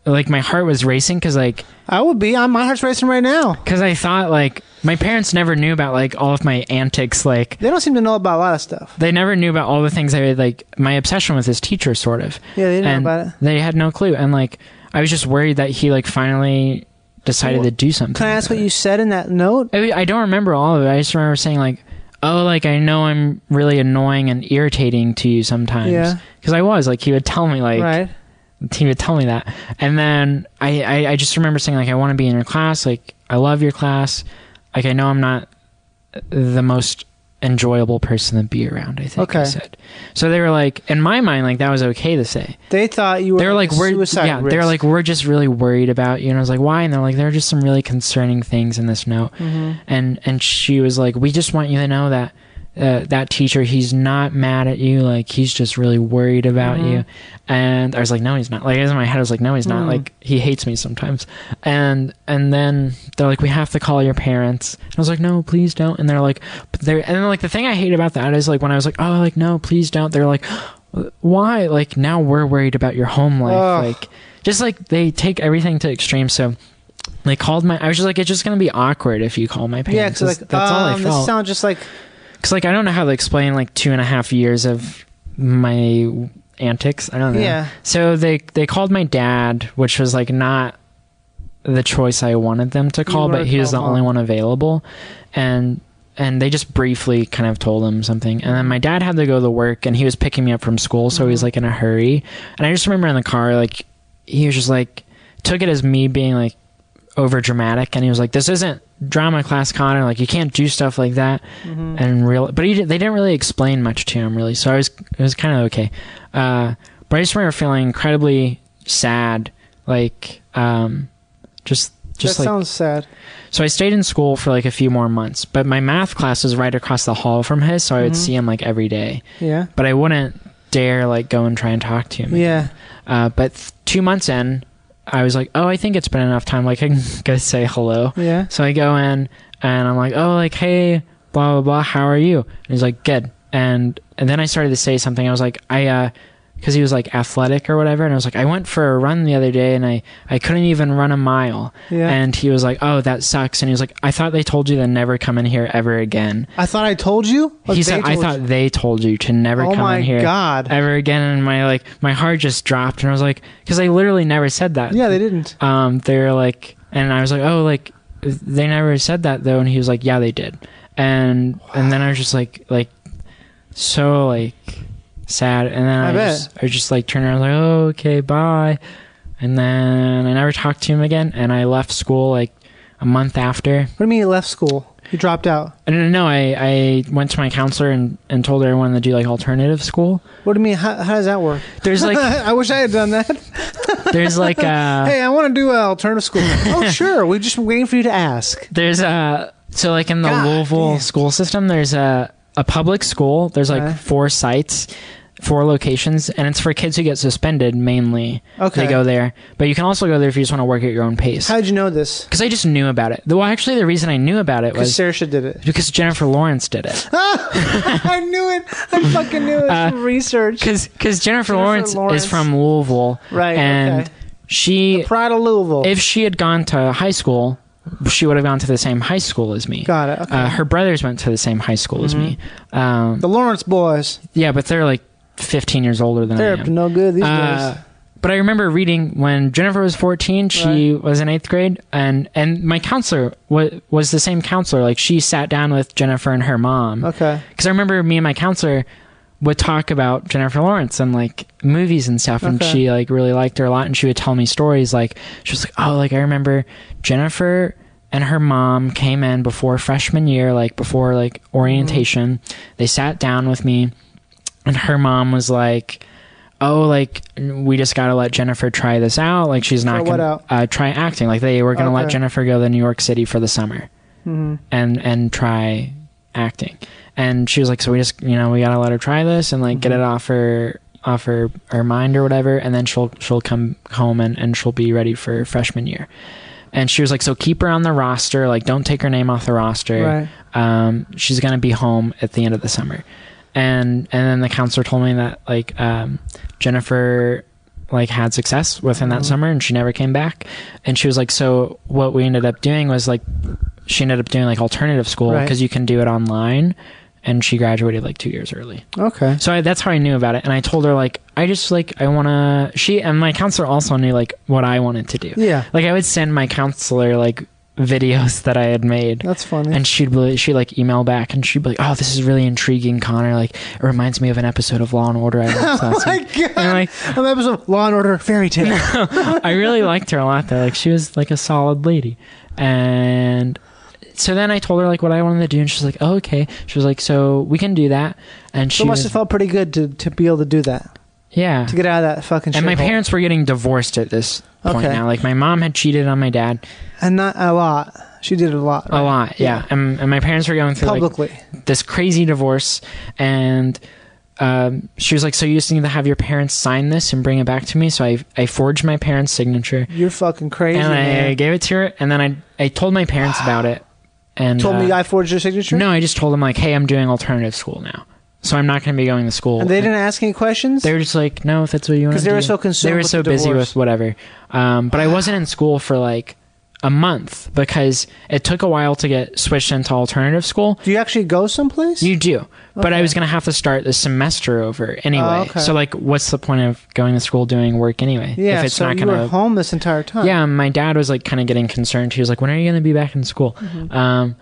like my heart was racing because like I would be. I'm, my heart's racing right now. because I thought like my parents never knew about like all of my antics like They don't seem to know about a lot of stuff. they never knew about all the things I like my obsession with his teacher, sort of. Yeah, they didn't and know about it. They had no clue, and like I was just worried that he like finally decided to do something. Can I ask what you said in that note? I I don't remember all of it. I just remember saying like, "Oh, like I know I'm really annoying and irritating to you sometimes." Yeah. Because I was like, he would tell me like, right. he would tell me that and then I, I i just remember saying like i want to be in your class like i love your class like i know i'm not the most enjoyable person to be around i think i said so they were like in my mind like that was okay to say They thought you were. they were like we're yeah they were risk. like we're just really worried about you and i was like why and they're like there are just some really concerning things in this note Mm-hmm. and and she was like we just want you to know that uh, that teacher he's not mad at you like he's just really worried about Mm-hmm. you. And i was like no he's not. Like in my head i was like no he's not. Mm. like he hates me sometimes. And and then they're like we have to call your parents. And i was like no please don't. And they're like but they're and then like the thing i hate about that is like when i was like oh like no please don't they're like why? Like now we're worried about your home life Ugh. like just like they take everything to extreme so they called my i was just like it's just gonna be awkward if you call my parents. Yeah, because like that's all i um, this sounds just like because like I don't know how to explain like two and a half years of my antics. I don't know. Yeah. So they they called my dad, which was like not the choice I wanted them to call, but he was the only one available, and and they just briefly kind of told him something, and then my dad had to go to work, and he was picking me up from school, so he Mm-hmm. was like in a hurry, and I just remember in the car like he was just like took it as me being like over dramatic and he was like this isn't drama class connor like you can't do stuff like that Mm-hmm. and real but he did, they didn't really explain much to him really so i was it was kind of okay uh but i just remember feeling incredibly sad like um just just that like sounds sad. so i stayed in school for like a few more months but my math class was right across the hall from his so i Mm-hmm. would see him like every day Yeah. but i wouldn't dare like go and try and talk to him Yeah. uh, but th- two months in, I was like, oh, I think it's been enough time. Like, I can go say hello. Yeah. So I go in and I'm like, oh, like, hey, blah, blah, blah. How are you? And he's like, good. And, and then I started to say something. I was like, I, uh, because he was like athletic or whatever. And I was like, I went for a run the other day and I, I couldn't even run a mile. Yeah. And he was like, oh, that sucks. And he was like, I thought they told you to never come in here ever again. I thought I told you. He said, I thought you. they told you to never Oh come in here God. ever again. And my like, my heart just dropped. And I was like, because they literally never said that. Yeah, they didn't. Um, they're like, and I was like, oh, like they never said that though. And he was like, yeah, they did. And and then I was just like, like so like sad. And then I I, just, I just like turned around, like, oh, okay, bye. And then I never talked to him again. And I left school like a month after. What do you mean you left school? You dropped out. I don't know. I, I went to my counselor and, and told her I wanted to do like alternative school. What do you mean? How, how does that work? There's like I wish I had done that. there's like uh hey, I want to do uh, alternative school. oh, sure. we've just been waiting for you to ask. There's a so like in the God Louisville damn. school system, there's a a public school. There's like Okay. four sites. Four locations, and it's for kids who get suspended mainly. Okay. They go there, but you can also go there if you just want to work at your own pace. How'd you know this? Because I just knew about it. Well, actually, the reason I knew about it was. Saoirse did it. because Jennifer Lawrence did it. I knew it. I fucking knew it. Uh, from research. Because Jennifer, Lawrence, Lawrence. is from Louisville, Right, And okay. she, Pride of Louisville. if she had gone to high school, she would have gone to the same high school as me. Got it. Okay. Mm-hmm. Uh, her brothers went to the same high school as me. Um, the Lawrence boys. yeah, but they're like 15 years older than They're I am. no good these Uh, days. but I remember reading when Jennifer was 14, she was in eighth grade, and and my counselor was was the same counselor. Like she sat down with Jennifer and her mom. Okay. Because I remember me and my counselor would talk about Jennifer Lawrence and like movies and stuff, and Okay. she like really liked her a lot, and she would tell me stories. Like she was like, oh, like I remember Jennifer and her mom came in before freshman year, like before like orientation. They sat down with me, and her mom was like. Oh, like we just gotta let Jennifer try this out. Like she's not gonna uh, try acting. Like they were gonna let Jennifer go to New York City for the summer hmm and and try acting. And she was like, so we just you know we gotta let her try this and like get Mm-hmm. it off her off her her mind or whatever, and then she'll she'll come home and and she'll be ready for freshman year. And she was like, so keep her on the roster, like don't take her name off the roster. Right. Um, she's gonna be home at the end of the summer. And and then the counselor told me that like um, Jennifer like had success within that summer and she never came back and she was like so what we ended up doing was like she ended up doing like alternative school Right. because you can do it online and she graduated like two years early Okay. so I, that's how i knew about it and i told her like i just like i want to she and my counselor also knew like what i wanted to do Yeah. like i would send my counselor like videos that i had made That's funny. and she'd be, she'd like email back and she'd be like, "Oh, this is really intriguing, Connor. Like, it reminds me of an episode of Law and Order I watched last oh my week." God. And like, An episode of Law and Order Fairy Tale. I really liked her a lot though. Like, she was like a solid lady, and so then I told her like what I wanted to do, and she's like, "Oh, okay." She was like, "So we can do that," and she so must was- have felt pretty good to, to be able to do that. Yeah. To get out of that fucking and my shithole. parents were getting divorced at this point Okay. now. Like, my mom had cheated on my dad And not a lot. She did it a lot. a right? lot, yeah. And, and my parents were going through like Publicly. this crazy divorce and um, she was like so you just need to have your parents sign this and bring it back to me so i, I forged my parents signature You're fucking crazy, and I man. gave it to her and then i, I told my parents about it and Told uh, me I forged your signature? no i just told them like hey i'm doing alternative school now so i'm not going to be going to school And they didn't ask any questions? they were just like no if that's what you want do Because they were so consumed they were so busy divorce. with whatever um, but i wasn't in school for like a month because it took a while to get switched into alternative school do you actually go someplace? You do. But I was going to have to start the semester over anyway. Oh, okay. So, like, what's the point of going to school doing work anyway? yeah, if it's so not you going were home this entire time. Yeah, my dad was, like, kind of getting concerned. He was like, when are you going to be back in school? Mm-hmm. Um,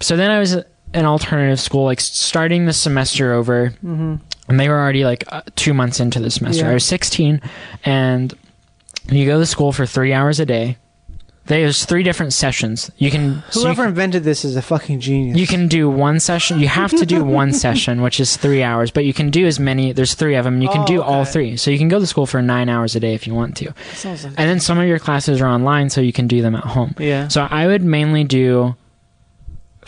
so then I was in alternative school, like, starting the semester over. Mm-hmm. And they were already, like, uh, two months into the semester. Yeah. I was 16. And you go to school for three hours a day. There's three different sessions. You can. so you Whoever invented this is a fucking genius. you can do one session. You have to do one session, which is three hours, but you can do as many. There's three of them. and You can Oh, do all three. So you can go to school for nine hours a day if you want to. Like- And then some of your classes are online, so you can do them at home. yeah. So I would mainly do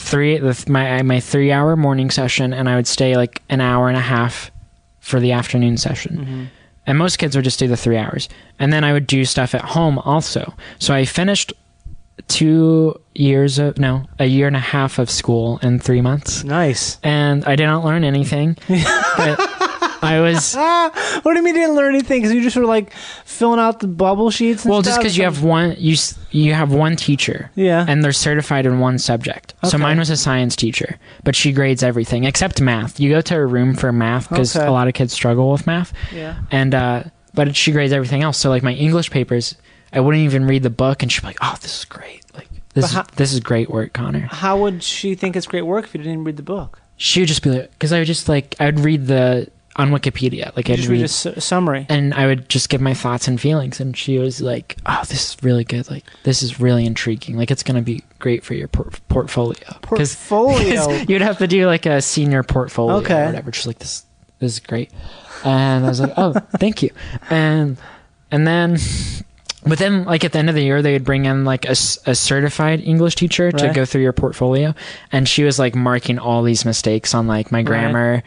three the, my my three hour morning session, and I would stay like an hour and a half for the afternoon session. Mhm. And most kids would just do the three hours, and then I would do stuff at home also. So I finished two years of no a year and a half of school in three months, Nice. and I didn't learn anything. but I was what do you mean you didn't learn anything? Because you just were like filling out the bubble sheets. And well just because you have one you s- you have one teacher Yeah. and they're certified in one subject. So Okay. mine was a science teacher, but she grades everything except math. You go to her room for math because Okay. a lot of kids struggle with math, yeah. and uh, but she grades everything else. So like my English papers, I wouldn't even read the book, and she'd be like, "Oh, this is great! Like this is how- this is great work, Connor." How would she think it's great work if you didn't even read the book? She would just be like, because I would just like I'd read the on Wikipedia, like You I'd just read read. a su- summary. and I would just give my thoughts and feelings, and she was like, "Oh, this is really good. Like, this is really intriguing. Like, it's gonna be great for your por- portfolio." 'Cause- Portfolio. 'cause you'd have to do like a senior portfolio Okay. or whatever. She's like, "This, this is great," and I was like, "Oh, thank you." And and then, but then like at the end of the year, they would bring in like a, a certified English teacher to Right. go through your portfolio, and she was like marking all these mistakes on like my grammar.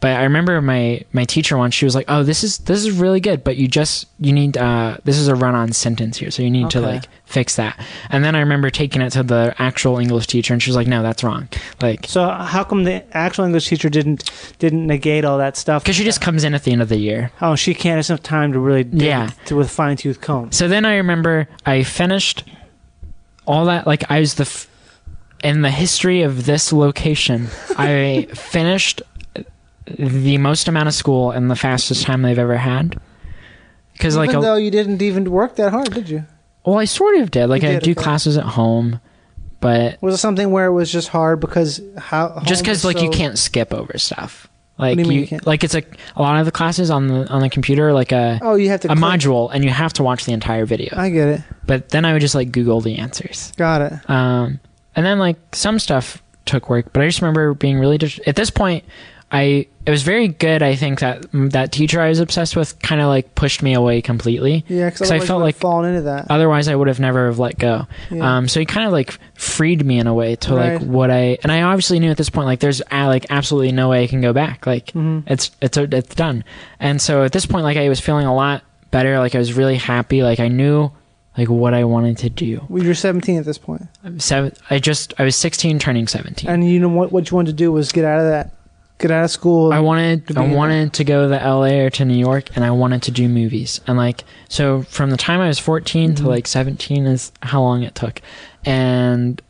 But I remember my my teacher once. She was like, "Oh, this is this is really good, but you just you need uh this is a run on sentence here, so you need to like fix that." And then I remember taking it to the actual English teacher, and she was like, "No, that's wrong." Like So how come the actual English teacher didn't didn't negate all that stuff? because she just comes in at the end of the year. oh she can't have enough time to really Yeah. to with fine tooth comb. So then I remember I finished all that. Like I was the f- in the history of this location. I finished the most amount of school in the fastest time they've ever had. Because like, Even a, though you didn't even work that hard, did you? well, I sort of did. Like You I do okay. classes at home, but Was it something where it was just hard because how just because like you can't skip over stuff. Like you you can't? like it's a a lot of the classes on the on the computer like a Oh, you have to a click- module, and you have to watch the entire video. I get it. but then I would just like Google the answers. Got it. Um, and then like some stuff took work, but I just remember being really dis- at this point. I it was very good. I think that that teacher I was obsessed with kind of like pushed me away completely. Yeah, because I felt like fallen into that. otherwise I would have never have let go. Yeah. Um, so he kind of like freed me in a way to Right. like what I and I obviously knew at this point like there's uh, like absolutely no way I can go back. Like Mhm. it's it's it's done. And so at this point like I was feeling a lot better. Like I was really happy. Like I knew like what I wanted to do. Well, you're 17 at this point. point, Seven, I just I was 16 turning 17. and you know what? What you wanted to do was get out of that, get out of school. I wanted to I wanted to go to LA or to New York and I wanted to do movies. And like so from the time I was 14 to Mhm. like 17 is how long it took. And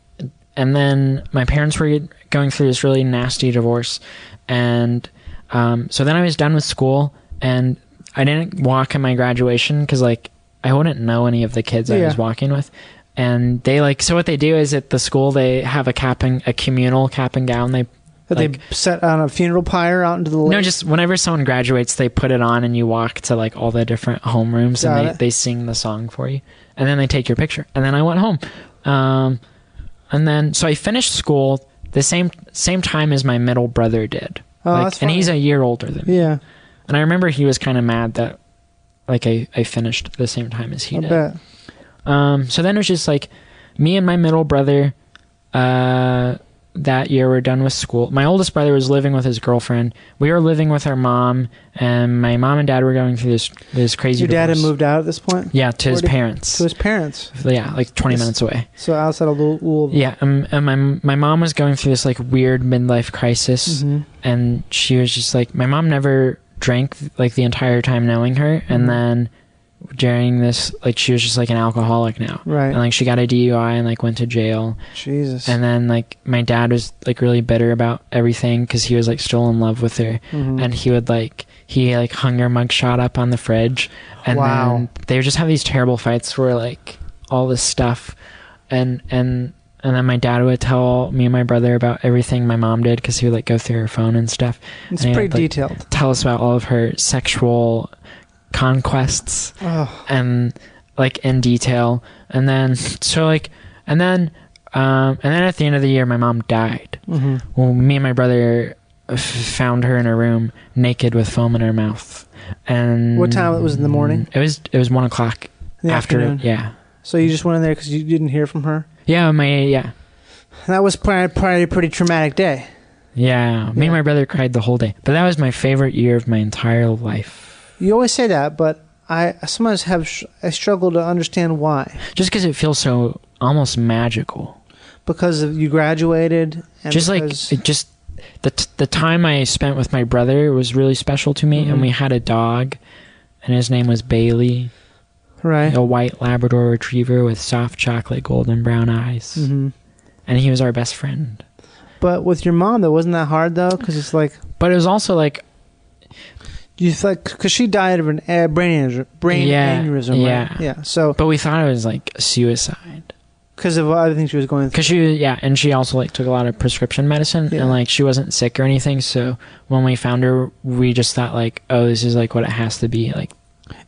and then my parents were going through this really nasty divorce and um so then I was done with school and I didn't walk at my graduation cuz like I wouldn't know any of the kids I was walking with. And they like so what they do is at the school they have a cap and a communal cap and gown they that like- they set on a funeral pyre out into the lake. no, just whenever someone graduates, they put it on and you walk to like all the different homerooms and they, they sing the song for you. And then they take your picture. And then I went home. Um, and then, so I finished school the same same time as my middle brother did. Oh, Like, that's and he's a year older than me. yeah, And I remember he was kind of mad that like I, I finished the same time as he I did. bet. Um, so then it was just like me and my middle brother. Uh, that year we're done with school. My oldest brother was living with his girlfriend. We were living with our mom, and my mom and dad were going through this this crazy. Your dad had moved out at this point Yeah, to his Where did- parents. to his parents, yeah, like twenty minutes away. so outside of Louis- Louisville. Yeah, um, and my my mom was going through this like weird midlife crisis, Mhm. and she was just like my mom never drank like the entire time knowing her, Mhm. and then during this like she was just like an alcoholic now. Right. And like she got a DUI and like went to jail. Jesus. And then like my dad was like really bitter about everything because he was like still in love with her, Mhm. and he would like he like hung her mugshot up on the fridge, and Wow. then they would just have these terrible fights where like all this stuff, and and and then my dad would tell me and my brother about everything my mom did because he would like go through her phone and stuff, it's and pretty would, like, detailed. tell us about all of her sexual conquests Oh, and like in detail. And then so like and then um and then at the end of the year my mom died. Hmm well me and my brother f- found her in her room naked with foam in her mouth. And What time? It was in the morning? it was it was one o'clock the after afternoon. yeah. So you just went in there because you didn't hear from her. yeah my yeah. That was probably, probably a pretty traumatic day. yeah. Me Yeah. and my brother cried the whole day. But that was my favorite year of my entire life You always say that, but I sometimes have sh- I struggle to understand why. just because it feels so almost magical Because of, you graduated, and just like it just the t- the time I spent with my brother was really special to me, Mhm. and we had a dog, and his name was Bailey, right. a white Labrador Retriever with soft chocolate golden brown eyes, hmm and he was our best friend. But with your mom, though, wasn't that hard though? Because it's like But it was also like you like because she died of an uh, brain aneurysm, brain Yeah, aneurysm, right? yeah. Yeah. So but we thought it was like suicide because of other things she was going through. because she yeah, and she also like took a lot of prescription medicine, Yeah. and like she wasn't sick or anything. So when we found her, we just thought like, oh, this is like what it has to be. Like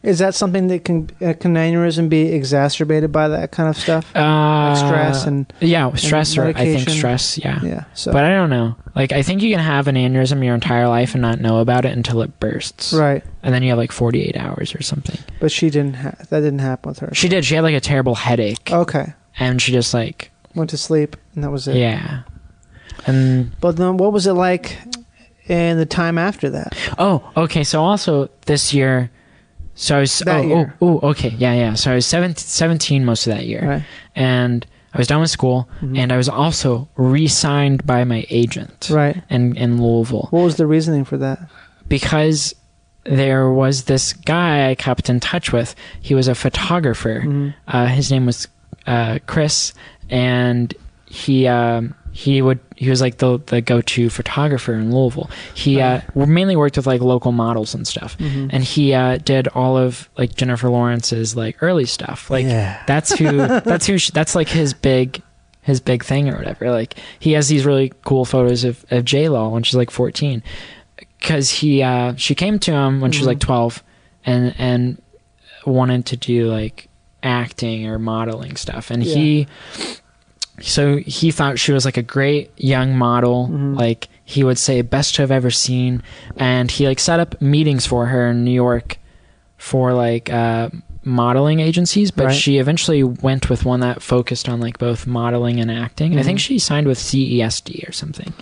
Is that something that can uh, can aneurysm be exacerbated by that kind of stuff? uh, Like stress and yeah, stress or I think stress, yeah. yeah. So But I don't know. Like I think you can have an aneurysm your entire life and not know about it until it bursts. right. And then you have like 48 hours or something. But she didn't. Ha- that didn't happen with her. She did. She had like a terrible headache okay. and she just like Went to sleep and that was it. yeah. And But then, what was it like in the time after that? Oh, okay. So also this year, so I was That oh, oh oh okay yeah yeah. So I was 17, 17 most of that year, Right. and I was done with school, and I was also re-signed by my agent, Right. in in Louisville What was the reasoning for that? because there was this guy I kept in touch with. He was a photographer. Mm-hmm. Uh, his name was uh, Chris, and he um, he would he was like the the go to photographer in Louisville. He uh, mainly worked with like local models and stuff, Mm-hmm. and he uh, did all of like Jennifer Lawrence's like early stuff. Like Yeah. that's who that's who sh- that's like his big his big thing or whatever. Like he has these really cool photos of of J Law when she's like fourteen because he uh she came to him when she was like 12 and and wanted to do like acting or modeling stuff and he so he thought she was like a great young model. Like he would say best to have ever seen. And he like set up meetings for her in new york for like uh modeling agencies. But Right. she eventually went with one that focused on like both modeling and acting. I think she signed with CESD or something.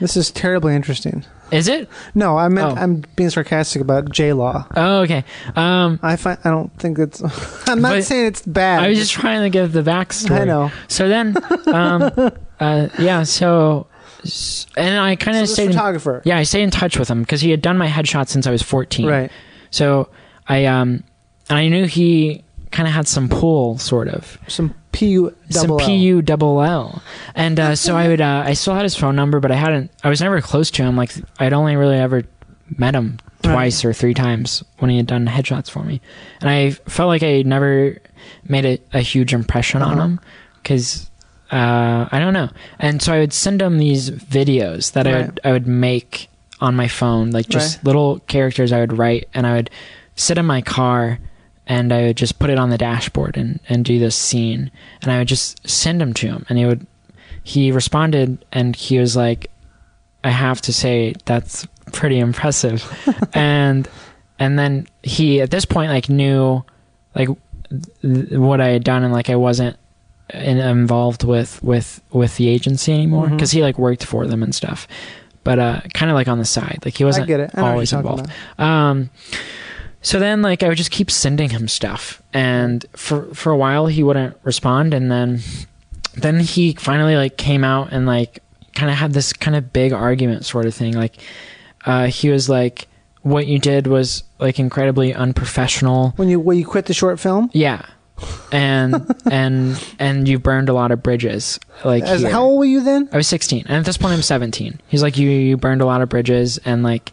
This is terribly interesting. Is it No, I meant Oh. I'm being sarcastic about J Law. oh okay um I find I don't think it's. I'm not But saying it's bad. I was just trying to give the backstory. I know. So then, um, uh, yeah. So, s- and I kind of this stayed. In, photographer. yeah, I stayed in touch with him because he had done my headshot since I was fourteen. Right. So I um, and I knew he kind of had some pull, sort of Some P U some double L. P U double L, and uh, so I would. Uh, I still had his phone number, but I hadn't. I was never close to him. Like I'd only really ever met him Right. twice or three times when he had done headshots for me, and I felt like I never made a, a huge impression on Uh-huh. him because uh, I don't know. And so I would send him these videos that I would I would make on my phone, like just Right. little characters I would write, and I would sit in my car and I would just put it on the dashboard and, and do this scene and I would just send him to him and he would he responded and he was like I have to say that's pretty impressive and and then he at this point like knew like th- what I had done and like I wasn't in, involved with with with the agency anymore Mhm. because he like worked for them and stuff but uh kind of like on the side like he wasn't I get it. I always involved about. um, so then, like, I would just keep sending him stuff, and for for a while he wouldn't respond, and then then he finally like came out and like kind of had this kind of big argument sort of thing. Like, uh, he was like, "What you did was like incredibly unprofessional." When you when you quit the short film, Yeah, and and and you burned a lot of bridges. Like, As, here. how old were you then? I was 16, and at this point I'm 17. He's like, you you burned a lot of bridges, and like,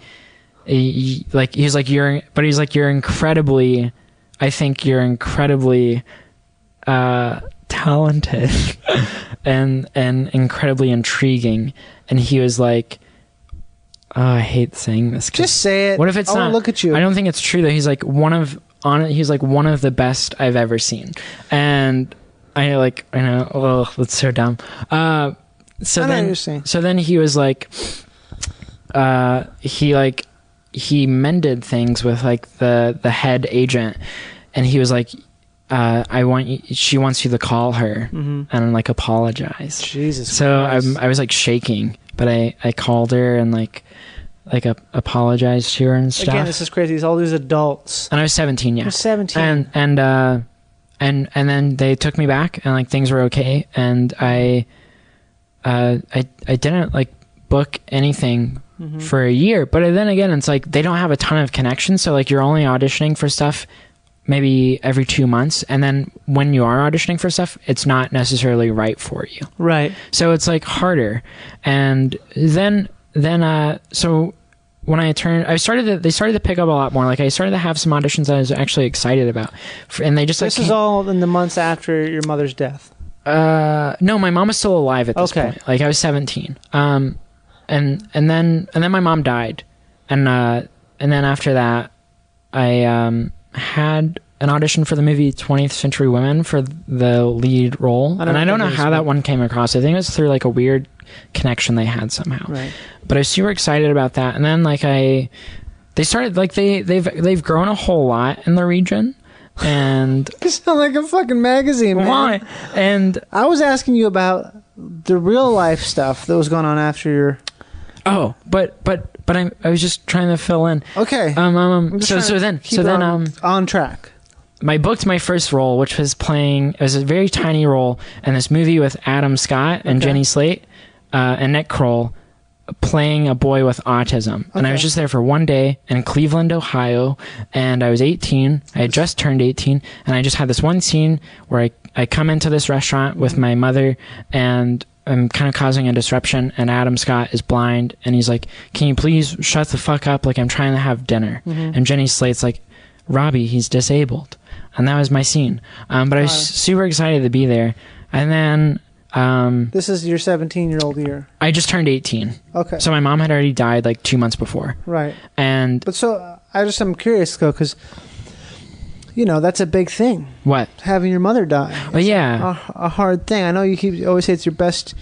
he, like he's like you're, but he's like you're incredibly, I think you're incredibly, uh, talented, and and incredibly intriguing. And he was like, oh, I hate saying this Just say it. What if it's I not? Look at you. I don't think it's true that he's like one of on. He's like one of the best I've ever seen, and I like I know. Oh, that's so dumb. Uh, so I then, so then he was like, uh, he like he mended things with like the the head agent, and he was like, uh, I want you, she wants you to call her Mhm. and like apologize. Jesus. So Christ. I'm, I was like shaking, but I, I called her and like like a, apologized to her and stuff. Again, this is crazy. It's all these adults. and I was 17, yeah. You're 17. And and uh and and then they took me back and like things were okay and I uh I I didn't like book anything Mm-hmm. for a year. But then again, it's like they don't have a ton of connections, so like you're only auditioning for stuff maybe every 2 months and then when you are auditioning for stuff, it's not necessarily right for you. right. So it's like harder. And then then uh so when I turned I started to they started to pick up a lot more. Like I started to have some auditions I was actually excited about. And they just like This is all in the months after your mother's death. uh no, my mom was still alive at this Okay. point. Like I was 17. Um and and then and then my mom died. And uh and then after that I um had an audition for the movie 20th Century Women for the lead role. I and I don't know think it was how that one came across. I think it was through like a weird connection they had somehow Right. but I was super excited about that. And then like I, they started like they they've they've grown a whole lot in the region, and You sound like a fucking magazine, man. why? And I was asking you about the real life stuff that was going on after your Oh, but but but I I was just trying to fill in. Okay. Um, um, um I'm so so then so then on, um on track. I booked my first role, which was playing. It was a very tiny role in this movie with Adam Scott and Okay. Jenny Slate uh, and Nick Kroll, playing a boy with autism. And I was just there for one day in Cleveland, Ohio, and I was 18. I had just turned 18, and I just had this one scene where I I come into this restaurant with my mother and. I'm kind of causing a disruption, and Adam Scott is blind, and he's like, "Can you please shut the fuck up? Like I'm trying to have dinner." And Jenny Slate's like, "Robbie, he's disabled," and that was my scene. Um, but I was Wow. super excited to be there, and then um, This is your 17 year old year. I just turned 18, Okay. so my mom had already died like two months before, right. and But so uh, I just I'm curious though because you know that's a big thing what? having your mother die. Oh yeah, A, a hard thing. I know you keep you always say it's your best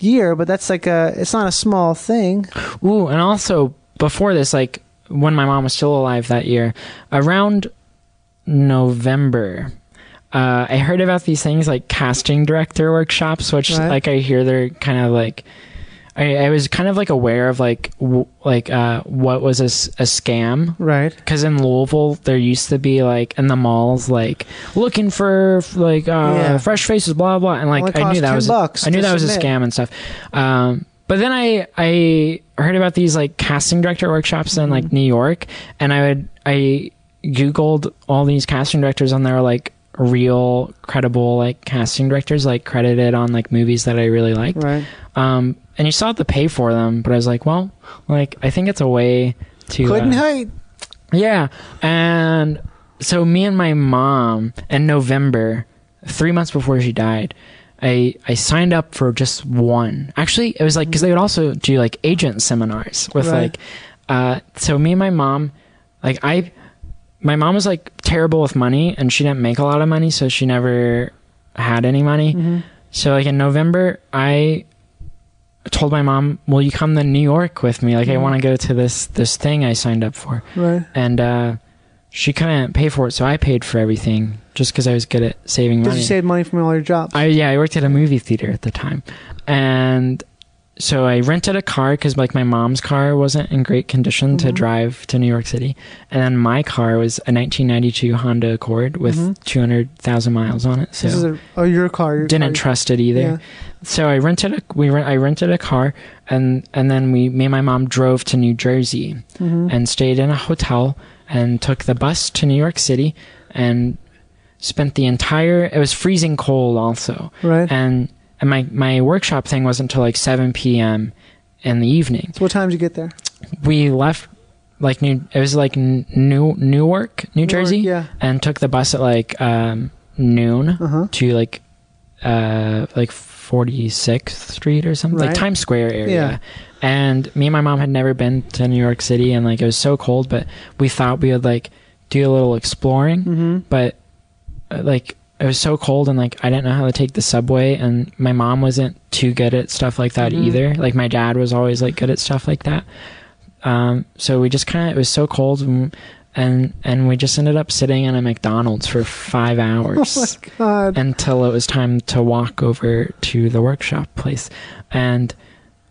year, but that's like a it's not a small thing. Ooh, and also before this, like when my mom was still alive that year, around November, uh, I heard about these things like casting director workshops, which Right. like I hear they're kind of like. I, I was kind of like aware of like w- like uh, what was a, s- a scam Right. because in Louisville there used to be like in the malls like looking for like uh, Yeah. fresh faces blah blah and like Only I cost knew that 10 was bucks I knew to that was a submit. scam and stuff. Um, but then I I heard about these like casting director workshops in Mm-hmm. like New York and I would I googled all these casting directors and they were like real credible like casting directors like credited on like movies that I really liked. Right. Um, and you still have to pay for them, but I was like, well, like I think it's a way to Couldn't uh, hate. yeah. And so me and my mom in November, three months before she died, I I signed up for just one. Actually, it was like because they would also do like agent seminars with Right. like, uh, so me and my mom, like I, my mom was like terrible with money and she didn't make a lot of money, so she never had any money. Mm-hmm. So like in November, I told my mom, "Will you come to New York with me? Like I want to go to this this thing I signed up for." Right. and uh, she couldn't pay for it, so I paid for everything just because I was good at saving Did money. you save money from all your jobs? I yeah, I worked at a movie theater at the time, and so I rented a car because like my mom's car wasn't in great condition to Mhm. drive to New York City, and then my car was a 1992 Honda Accord with Mhm. 200,000 miles on it. So this is a, oh your car. Your didn't car. trust it either. Yeah. So I rented a we rent, I rented a car and and then we me and my mom drove to New Jersey Mhm. and stayed in a hotel and took the bus to New York City and spent the entire it was freezing cold also Right. and and my my workshop thing wasn't until like 7 p.m. in the evening. so what time did you get there? We left like New it was like New Newark, New Jersey Yeah. and took the bus at like um noon Uh huh. to like uh like 46th Street or something like Times Square area. Yeah. And me and my mom had never been to New York City and like it was so cold but we thought we would like do a little exploring Mm-hmm. but uh, like it was so cold and like I didn't know how to take the subway and my mom wasn't too good at stuff like that Mhm. either. Like my dad was always like good at stuff like that. Um so we just kind of it was so cold and and and we just ended up sitting in a McDonald's for 5 hours Oh my god. until it was time to walk over to the workshop place. And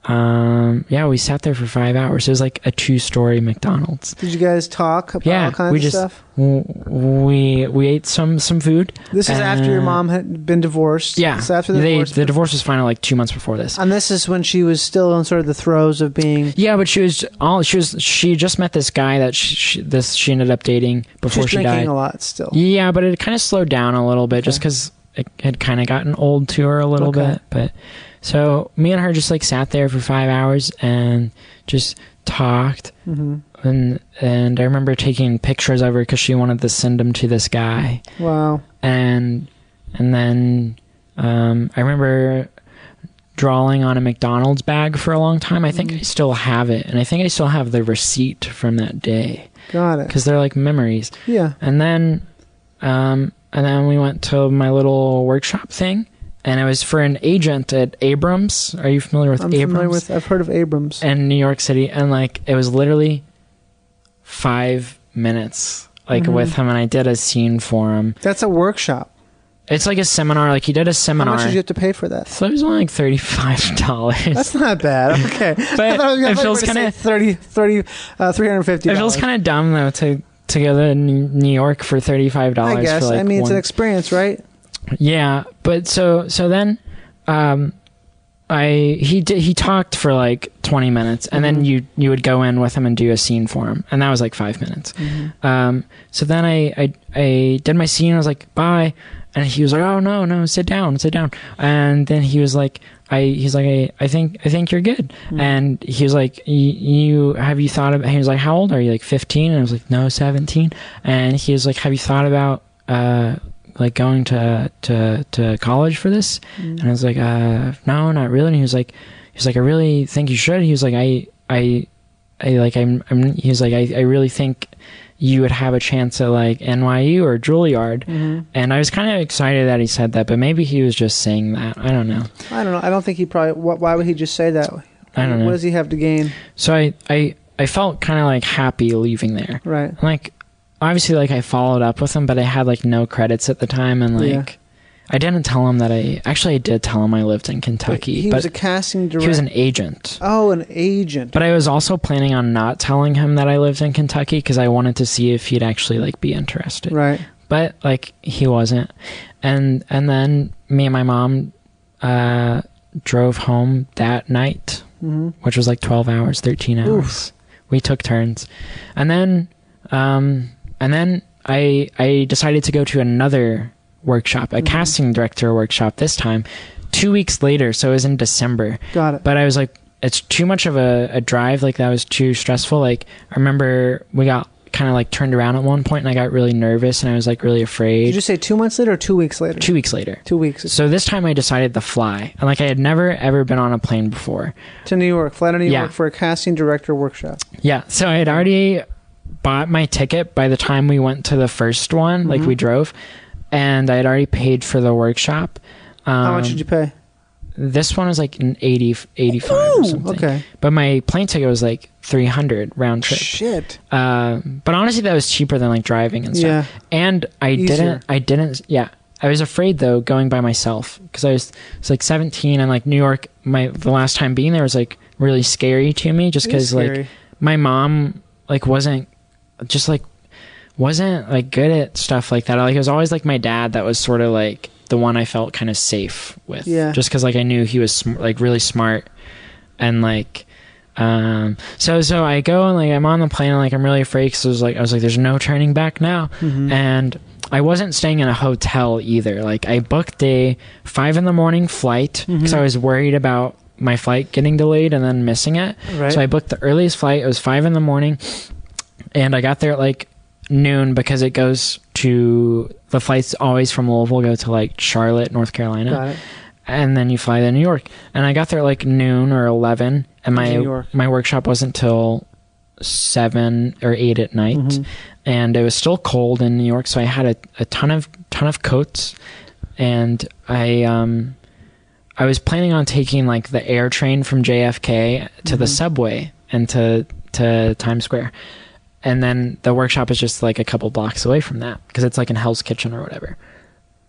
um, yeah, we sat there for five hours. It was like a two-story McDonald's. Did you guys talk about Yeah, all kinds we of just- stuff? We we ate some some food. This is after your uh, mom had been divorced. Yeah, So after the they, divorce. the divorce was final like two months before this. and this is when she was still in sort of the throes of being. Yeah, but she was all she was. She just met this guy that she, she this she ended up dating before she died. a lot still. Yeah, but it kind of slowed down a little bit just because it had kind of gotten old to her a little Okay. bit. But so me and her just like sat there for five hours and just talked. hmm And and I remember taking pictures of her because she wanted to send them to this guy. Wow. And and then um, I remember drawing on a McDonald's bag for a long time. I think Mm. I still have it, and I think I still have the receipt from that day Got it. because they're like memories. Yeah. And then, um, and then we went to my little workshop thing, and it was for an agent at Abrams. Are you familiar with I'm Abrams? familiar with. I've heard of Abrams. in New York City, and like it was literally five minutes, like Mhm. with him, and I did a scene for him. That's a workshop. It's like a seminar. Like he did a seminar. How much did you have to pay for that? so it was only like thirty five dollars. That's not bad. Okay. But I was- I it feels kinda- say 30, 30, uh, 350 It feels kind of dumb though to to go to New York for thirty five dollars. I guess. Like I mean, it's an experience, right? Yeah, but so so then, um, I he did he talked for like twenty minutes, and Mm-hmm. then you you would go in with him and do a scene for him, and that was like five minutes. Mm-hmm. Um, so then I, I I did my scene. I was like bye, and he was like oh no no sit down sit down, and then he was like. I he's like I, I think I think you're good, Mm-hmm. and he was like "Y- you have you thought about he was like how old are you like 15 and I was like no 17 and he was like have you thought about uh like going to to to college for this and i was like uh no not really and he was like he was like i really think you should he was like i i i like i'm, I'm he was like I, I really think you would have a chance at like nyu or juilliard and i was kind of excited that he said that but maybe he was just saying that i don't know I don't know. I don't think he probably. Wh- why would he just say that? I don't know. What does he have to gain? so i i i felt kind of like happy leaving there Right. like obviously like I followed up with him, but I had like no credits at the time, and like Yeah. I didn't tell him that I actually I did tell him I lived in Kentucky, He but was a casting director. he was an agent. oh, an agent. But I was also planning on not telling him that I lived in Kentucky because I wanted to see if he'd actually like be interested. right. But like he wasn't, and and then me and my mom uh, drove home that night, hmm which was like twelve hours, thirteen hours. We took turns, and then um, and then I I decided to go to another workshop, a mm-hmm. casting director workshop this time, two weeks later. So it was in December. Got it. But I was like, it's too much of a, a drive. Like that was too stressful. Like I remember we got kind of like turned around at one point, and I got really nervous, and I was like really afraid. Did you say two months later or two weeks later? two weeks later. Two weeks So this time I decided to fly, and like I had never ever been on a plane before. to New York. Fly to New Yeah. York for a casting director workshop. Yeah, so I had already bought my ticket by the time we went to the first one, like Mm-hmm. we drove, and I had already paid for the workshop. Um, How much did you pay? This one was like an 80, 85 or something. okay. But my plane ticket was like 300 round trip. Shit. Uh, but honestly, that was cheaper than like driving and stuff. Yeah. And I Easier. didn't, I didn't, yeah. I was afraid though going by myself because I was, was like 17 and like New York, my, the last time being there was like really scary to me just because like my mom like wasn't just like wasn't like good at stuff like that. Like it was always like my dad that was sort of like the one I felt kind of safe with. Yeah. Just because like I knew he was sm- like really smart and like um so so I go and like I'm on the plane and like I'm really afraid because I was like I was like there's no turning back now Mm-hmm. and I wasn't staying in a hotel either. Like I booked a five in the morning flight because Mm-hmm. I was worried about my flight getting delayed and then missing it. Right. So I booked the earliest flight. It was five in the morning, and I got there at like noon because it goes to the flights always from Louisville go to like Charlotte, North Carolina, Got it. and then you fly to New York. And I got there at like noon or eleven, and New my York. my workshop wasn't till seven or eight at night, Mm-hmm. and it was still cold in New York. So I had a, a ton of ton of coats, and I um. I was planning on taking like the air train from JFK to the subway and to to Times Square, and then the workshop is just like a couple blocks away from that because it's like in Hell's Kitchen or whatever,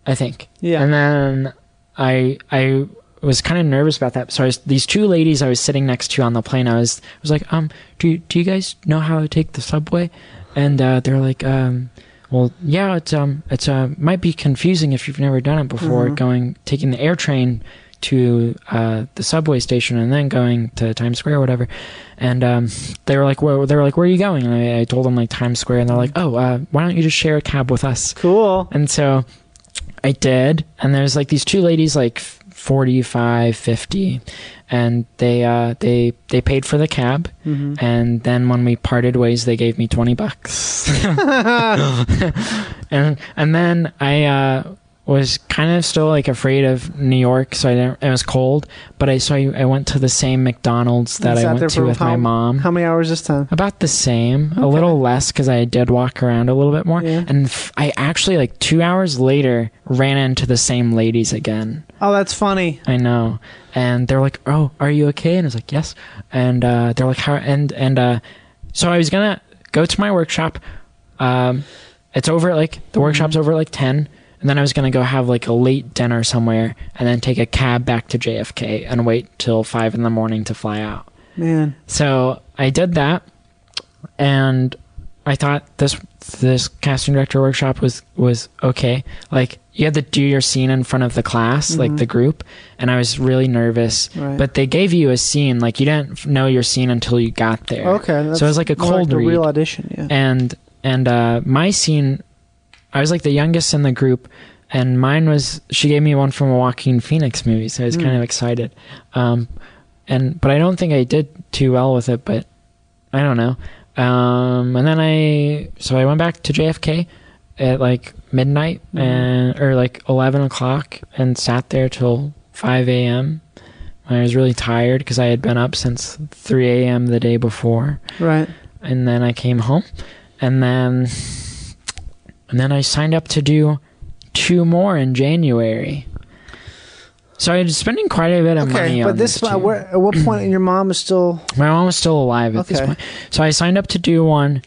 I think. Yeah. And then I I was kind of nervous about that. So I was, these two ladies I was sitting next to on the plane. I was I was like, um, do you, do you guys know how to take the subway? And uh, they're like, um. Well, yeah, it's um, it's uh, might be confusing if you've never done it before. Going taking the air train to uh, the subway station and then going to Times Square or whatever. And um, they were like, where, they were like, where are you going? And I, I told them like Times Square, and they're like, oh, uh, why don't you just share a cab with us? Cool. And so I did. And there's like these two ladies, like 45, 50, and they uh, they they paid for the cab. Mm-hmm. And then when we parted ways, they gave me 20 bucks. and and then I uh, was kind of still like afraid of New York, so I didn't. It was cold, but I so I, I went to the same McDonald's that I went to with how, my mom. How many hours this time? About the same, a little less because I did walk around a little bit more. Yeah. And f- I actually like two hours later ran into the same ladies again. Oh, that's funny. I know. And they're like, "Oh, are you okay?" And I was like, "Yes." And uh, they're like, "How?" And and uh, so I was gonna go to my workshop. Um, it's over at like the workshop's over at like ten. And then I was gonna go have like a late dinner somewhere, and then take a cab back to JFK and wait till five in the morning to fly out. Man. So I did that, and I thought this this casting director workshop was was okay. Like you had to do your scene in front of the class, like the group, and I was really nervous. Mm-hmm. Right. But they gave you a scene, like you didn't know your scene until you got there. Okay. so it was like a cold the read real audition. Yeah. and and uh, my scene, I was like the youngest in the group, and mine was she gave me one from a Joaquin Phoenix movie, so I was Hmm. kind of excited. Um, and but I don't think I did too well with it, but I don't know. Um, and then I so I went back to JFK at like midnight Mm-hmm. and or like eleven o'clock and sat there till five a.m. I was really tired because I had been up since three a.m. the day before right. and then I came home, and then and then I signed up to do two more in January. So I was spending quite a bit of money Okay, on but this, where, at what point your mom is still My mom was still alive at this Okay. point, so I signed up to do one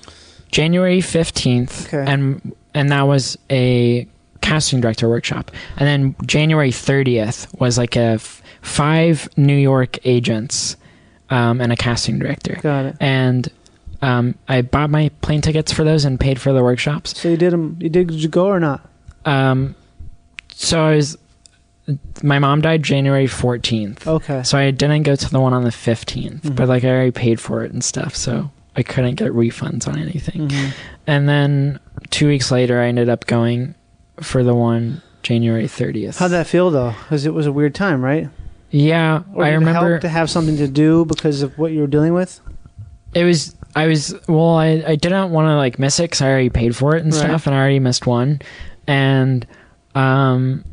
January fifteenth, Okay. and and that was a casting director workshop, and then January thirtieth was like a f- five New York agents um, and a casting director got it. and um, I bought my plane tickets for those and paid for the workshops. So you did them. You did, did you go or not? Um, so I was, my mom died January fourteenth, Okay. so I didn't go to the one on the 15th Mhm. But like I already paid for it and stuff, so I couldn't get refunds on anything. Mhm. And then two weeks later, I ended up going for the one January thirtieth. How'd that feel though? Because it was a weird time, right? Yeah, Or I did it remember help to have something to do because of what you were dealing with. it was i was well i, I didn't want to like miss it because i already paid for it and Right. stuff and i already missed one and um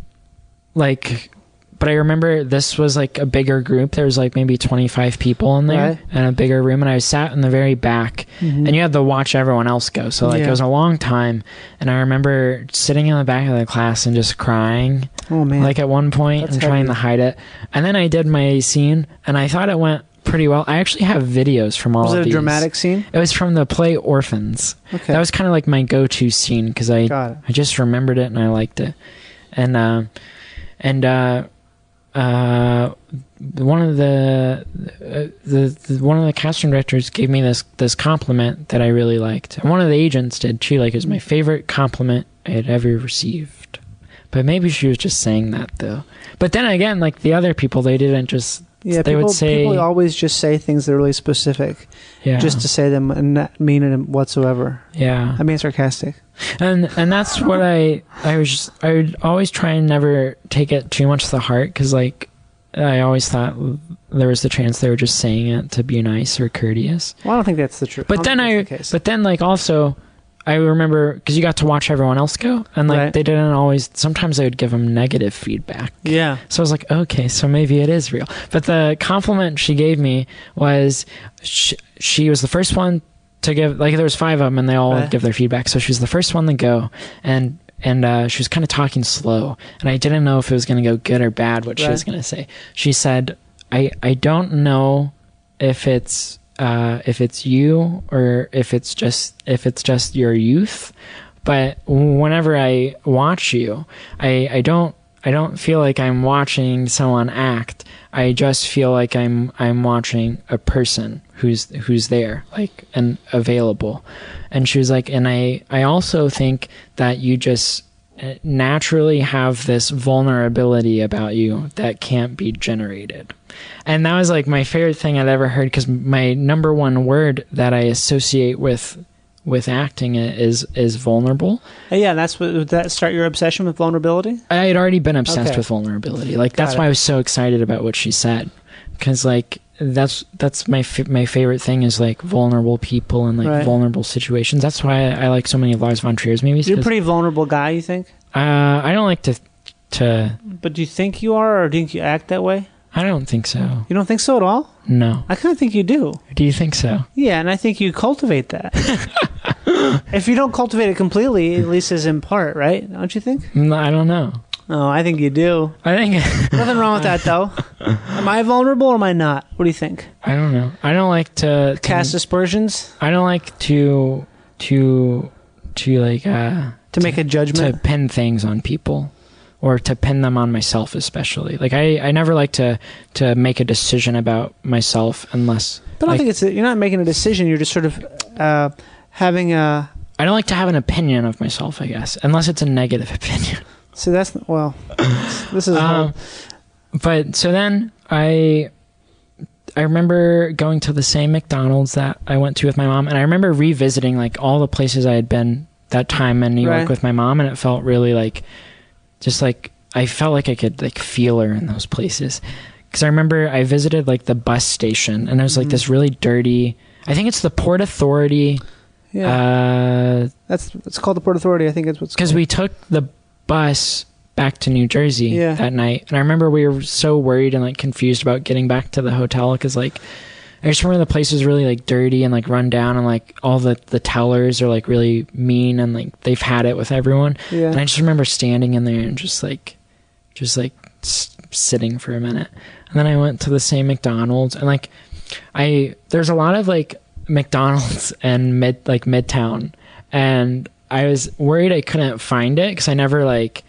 like but i remember this was like a bigger group there was like maybe 25 people in there Right. and a bigger room and i was sat in the very back and you had to watch everyone else go so like Yeah. it was a long time and i remember sitting in the back of the class and just crying Oh man. like at one point That's and trying to hide it and then i did my scene and i thought it went pretty well i actually have videos from all was of it a these. dramatic scene? It was from the play Orphans. Okay. That was kind of like my go-to scene because I I just remembered it and I liked it, and uh, and uh, uh, one of the, uh, the the one of the casting directors gave me this this compliment that I really liked, and one of the agents did too. Like it was my favorite compliment I had ever received. But maybe she was just saying that though. But then again, like the other people, they didn't just. Yeah, they people, would say, people always just say things that are really specific, yeah, just to say them and not mean it whatsoever. yeah. I'm being sarcastic. and and that's what I I was just, I would always try and never take it too much to the heart because like I always thought there was the chance they were just saying it to be nice or courteous. Well, I don't think that's the truth. But then I don't think that's the but then like also I remember because you got to watch everyone else go and like Right. they didn't always sometimes they would give them negative feedback. yeah, So I was like, okay, so maybe it is real. But the compliment she gave me was she, she was the first one to give, like, there was five of them and they all Right. give their feedback. So she was the first one to go. And, and, uh, she was kind of talking slow. And I didn't know if it was going to go good or bad what she Right. was going to say. She said, I, I don't know if it's, uh, if it's you or if it's just, if it's just your youth but whenever I watch you, I, I don't I don't feel like I'm watching someone act. I just feel like I'm I'm watching a person who's who's there, like and available. And she was like, and I I also think that you just naturally have this vulnerability about you that can't be generated. And that was like my favorite thing I'd ever heard because my number one word that I associate with with acting is is vulnerable. Hey, yeah. That's what would that start your obsession with vulnerability? I had already been obsessed Okay. with vulnerability. Like that's Got it. why I was so excited about what she said, because like that's that's my f- my favorite thing is like vulnerable people and like Right. vulnerable situations. That's why I, I like so many of Lars von Trier's movies. You're a pretty vulnerable guy, you think? uh, I don't like to to. But do you think you are, or do you think you act that way? I don't think so. You don't think so at all? No. I kind of think you do. Do you think so? Yeah, and I think you cultivate that. if you don't cultivate it completely, at least as in part, right? Don't you think? Mm, I don't know. Oh, I think you do. I think Nothing wrong with that, though. Am I vulnerable or am I not? What do you think? I don't know. I don't like to, to Cast aspersions? I don't like to to to like uh to make a judgment. to judgment. pin things on people or to pin them on myself especially like i i never like to to make a decision about myself unless but I don't like, think it's a, you're not making a decision. You're just sort of uh, having a. i don't like to have an opinion of myself i guess unless it's a negative opinion So that's well. This is Um, but so then i i remember going to the same mcdonald's that i went to with my mom and i remember revisiting like all the places i had been that time in new york Right. with my mom and it felt really like just like i felt like i could like feel her in those places because i remember i visited like the bus station and it was like Mhm. this really dirty i think it's the port authority yeah, uh that's it's called the Port Authority. I think it's what's because we took the bus back to New Jersey Yeah. that night, and I remember we were so worried and like confused about getting back to the hotel because like I just remember the place was really like dirty and like run down, and like all the the tellers are like really mean and like they've had it with everyone. yeah. And I just remember standing in there and just like, just like s- sitting for a minute. And then I went to the same McDonald's and like, I, there's a lot of like McDonald's and mid, like Midtown. And I was worried I couldn't find it because I never like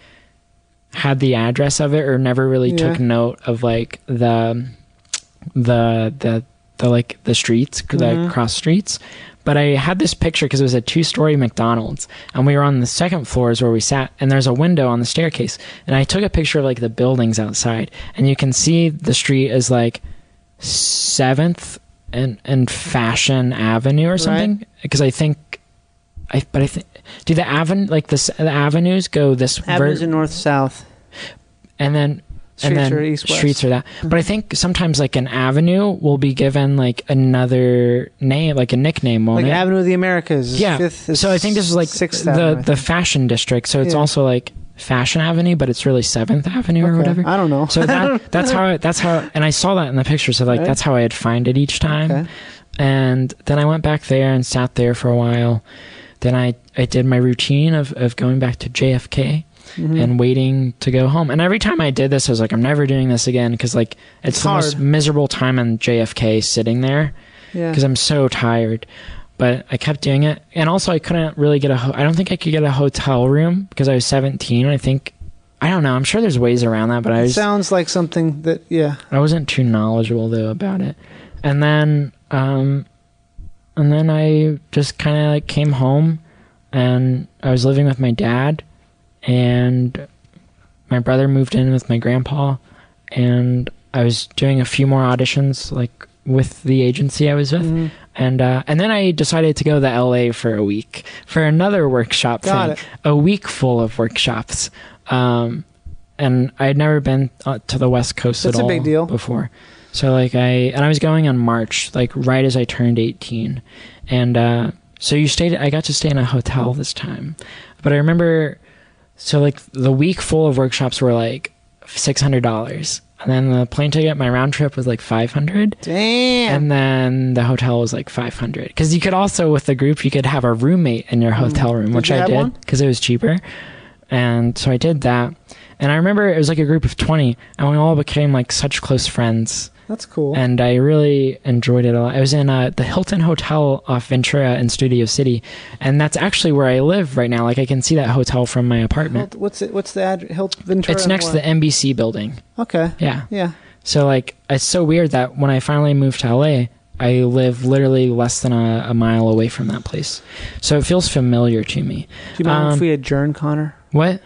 had the address of it or never really took note of like the, the, the, the like the streets, the Mhm. cross streets. But I had this picture because it was a two story McDonald's and we were on the second floors where we sat and there's a window on the staircase and I took a picture of like the buildings outside and you can see the street is like seventh and and Fashion Avenue or something because I think I but I think do the avenue like the, the avenues go this ver- Avenues in north south. and then Streets and then are east west. streets are that. Mm-hmm. But I think sometimes like an avenue will be given like another name, like a nickname, won't like it? Avenue of the Americas. yeah. Fifth, so I think this is like sixth the Avenue, the fashion district. So it's Yeah. also like Fashion Avenue, but it's really Seventh Avenue or whatever. I don't know. So that that's how that's how and I saw that in the picture. So like Right. that's how I'd find it each time. Okay. And then I went back there and sat there for a while. Then I I did my routine of of going back to JFK Mhm. and waiting to go home. And every time I did this, I was like, I'm never doing this again because like it's, It's the most miserable time in JFK sitting there yeah. because I'm so tired. But I kept doing it, and also I couldn't really get a. Ho- I don't think I could get a hotel room because I was 17. I think I don't know. I'm sure there's ways around that, but I it was sounds like something that yeah. I wasn't too knowledgeable though about it. And then um and then I just kind of like came home and I was living with my dad and my brother moved in with my grandpa and I was doing a few more auditions like with the agency I was with Mhm. and uh, and then I decided to go to LA for a week for another workshop Got thing, it. a week full of workshops. Um, and I had never been uh, to the West Coast That's at a all big deal. before. So like I and I was going on March, like right as I turned eighteen, and uh, so you stayed. I got to stay in a hotel this time, but I remember. So like the week full of workshops were like six hundred dollars, and then the plane ticket, my round trip was like five hundred. Damn. And then the hotel was like 500 because you could also with the group you could have a roommate in your hotel room, Mm. Did which I did because it was cheaper. And so I did that. And I remember it was like a group of 20 and we all became like such close friends That's cool. and I really enjoyed it a lot. I was in uh, the Hilton Hotel off Ventura in Studio City and that's actually where I live right now. Like I can see that hotel from my apartment. What's it? What's the address? Hilt Ventura. It's next to the? NBC building. Okay. Yeah. Yeah. So like it's so weird that when I finally moved to LA, I live literally less than a, a mile away from that place. So it feels familiar to me. Do you mind if Um, we adjourn, Connor? What?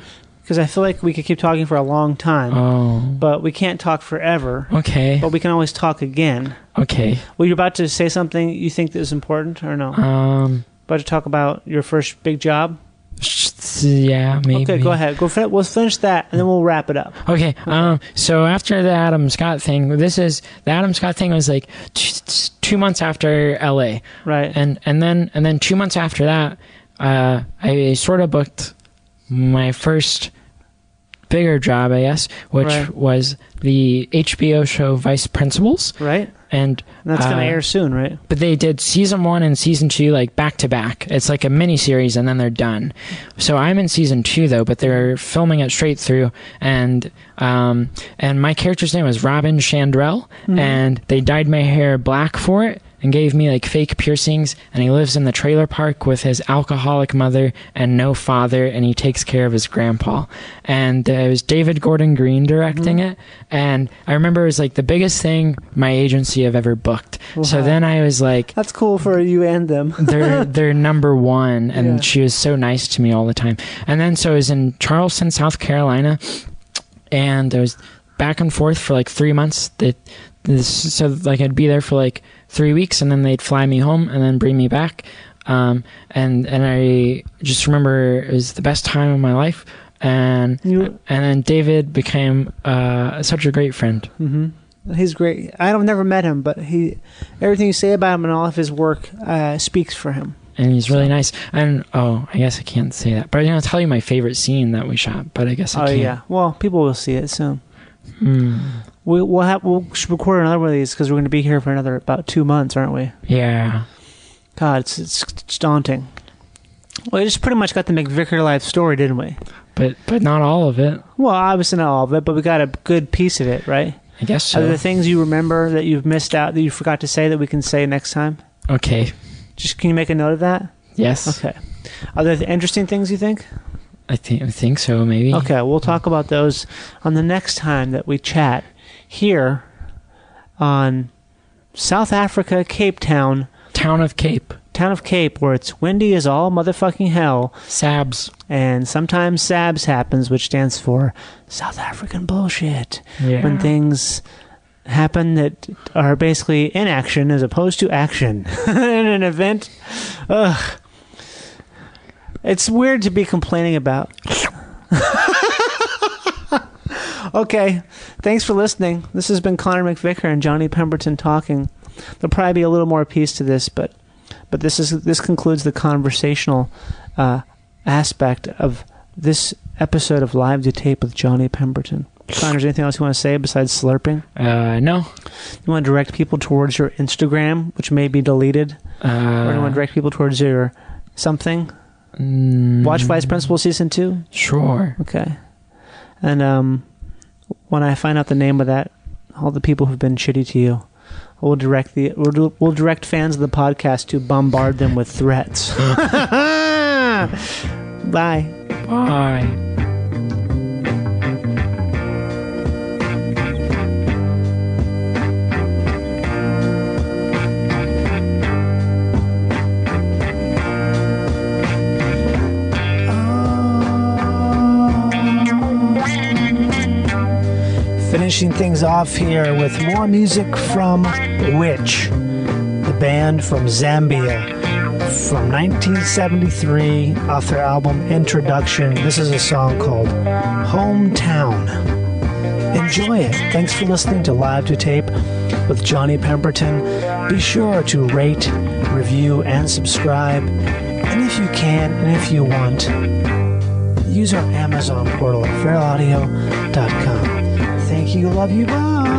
Because I feel like we could keep talking for a long time, Oh. but we can't talk forever. Okay. But we can always talk again. Okay. Were you about to say something you think that is important or no? Um about to talk about your first big job? yeah, maybe. Okay, go ahead. Go. Fin- we'll finish that, and then we'll wrap it up. Okay. Um. So after the Adam Scott thing, this is the Adam Scott thing was like t- t- two months after L.A. Right. and and then and then two months after that, uh, I sort of booked my first bigger job, I guess, which Right. was the HBO show Vice Principals, right. and And that's gonna uh, air soon, right? But they did season one and season two like back to back. It's like a mini series, and then they're done. So I'm in season two though, but they're filming it straight through, and um, and my character's name was Robin Chandrell, Mhm. and they dyed my hair black for it. And gave me like fake piercings. And he lives in the trailer park with his alcoholic mother and no father, and he takes care of his grandpa. And uh, it was David Gordon Green directing it. And I remember it was like the biggest thing my agency have ever booked. So then I was like, That's cool for you and them. they're they're number one, and Yeah. she was so nice to me all the time. And then so I was in Charleston, South Carolina, and I was back and forth for like three months. That this so like I'd be there for like three weeks, and then they'd fly me home and then bring me back. Um, and and I just remember it was the best time of my life. And You- and then David became uh, such a great friend. hmm He's great. I don't never met him, but he everything you say about him and all of his work uh, speaks for him. and he's really nice. And oh, I guess I can't say that, but I'm gonna tell you my favorite scene that we shot. But I guess I oh can't. yeah. Well, people will see it soon. Hmm. We, we'll have we'll record another one of these because we're going to be here for another about two months, aren't we? Yeah. God, it's it's, it's daunting. Well, we just pretty much got the McVicker life story, didn't we? But but not all of it. Well, obviously not all of it, but we got a good piece of it, right? I guess so. Are there things you remember that you've missed out that you forgot to say that we can say next time? Okay. Just can you make a note of that? Yes. Okay. Are there interesting things you think? I think I think so. Maybe. Okay, we'll talk about those on the next time that we chat here on South Africa, Cape Town, Town of Cape. town of Cape, where it's windy as all motherfucking hell, Sabs. and sometimes SABS happens, which stands for South African bullshit. Yeah. When things happen that are basically inaction as opposed to action in an event. Ugh. It's weird to be complaining about. okay, thanks for listening. This has been Connor McVicker and Johnny Pemberton talking. There'll probably be a little more piece to this, but but this is this concludes the conversational uh, aspect of this episode of Live to Tape with Johnny Pemberton. Connor, is there anything else you want to say besides slurping? Uh, no. You want to direct people towards your Instagram, which may be deleted, uh, or do you want to direct people towards your something? mm, Watch Vice Principal season two. Sure. Okay. And um, when I find out the name of that, all the people who've been shitty to you, we'll direct the we'll, do, we'll direct fans of the podcast to bombard them with threats. Bye. Bye. Finishing things off here with more music from Witch, the band from Zambia, from 1973 off their album Introduction. This is a song called Hometown. Enjoy it. Thanks for listening to Live to Tape with Johnny Pemberton. Be sure to rate, review, and subscribe. And if you can, and if you want, use our Amazon portal at fairaudio.com. You. Love you. Bye.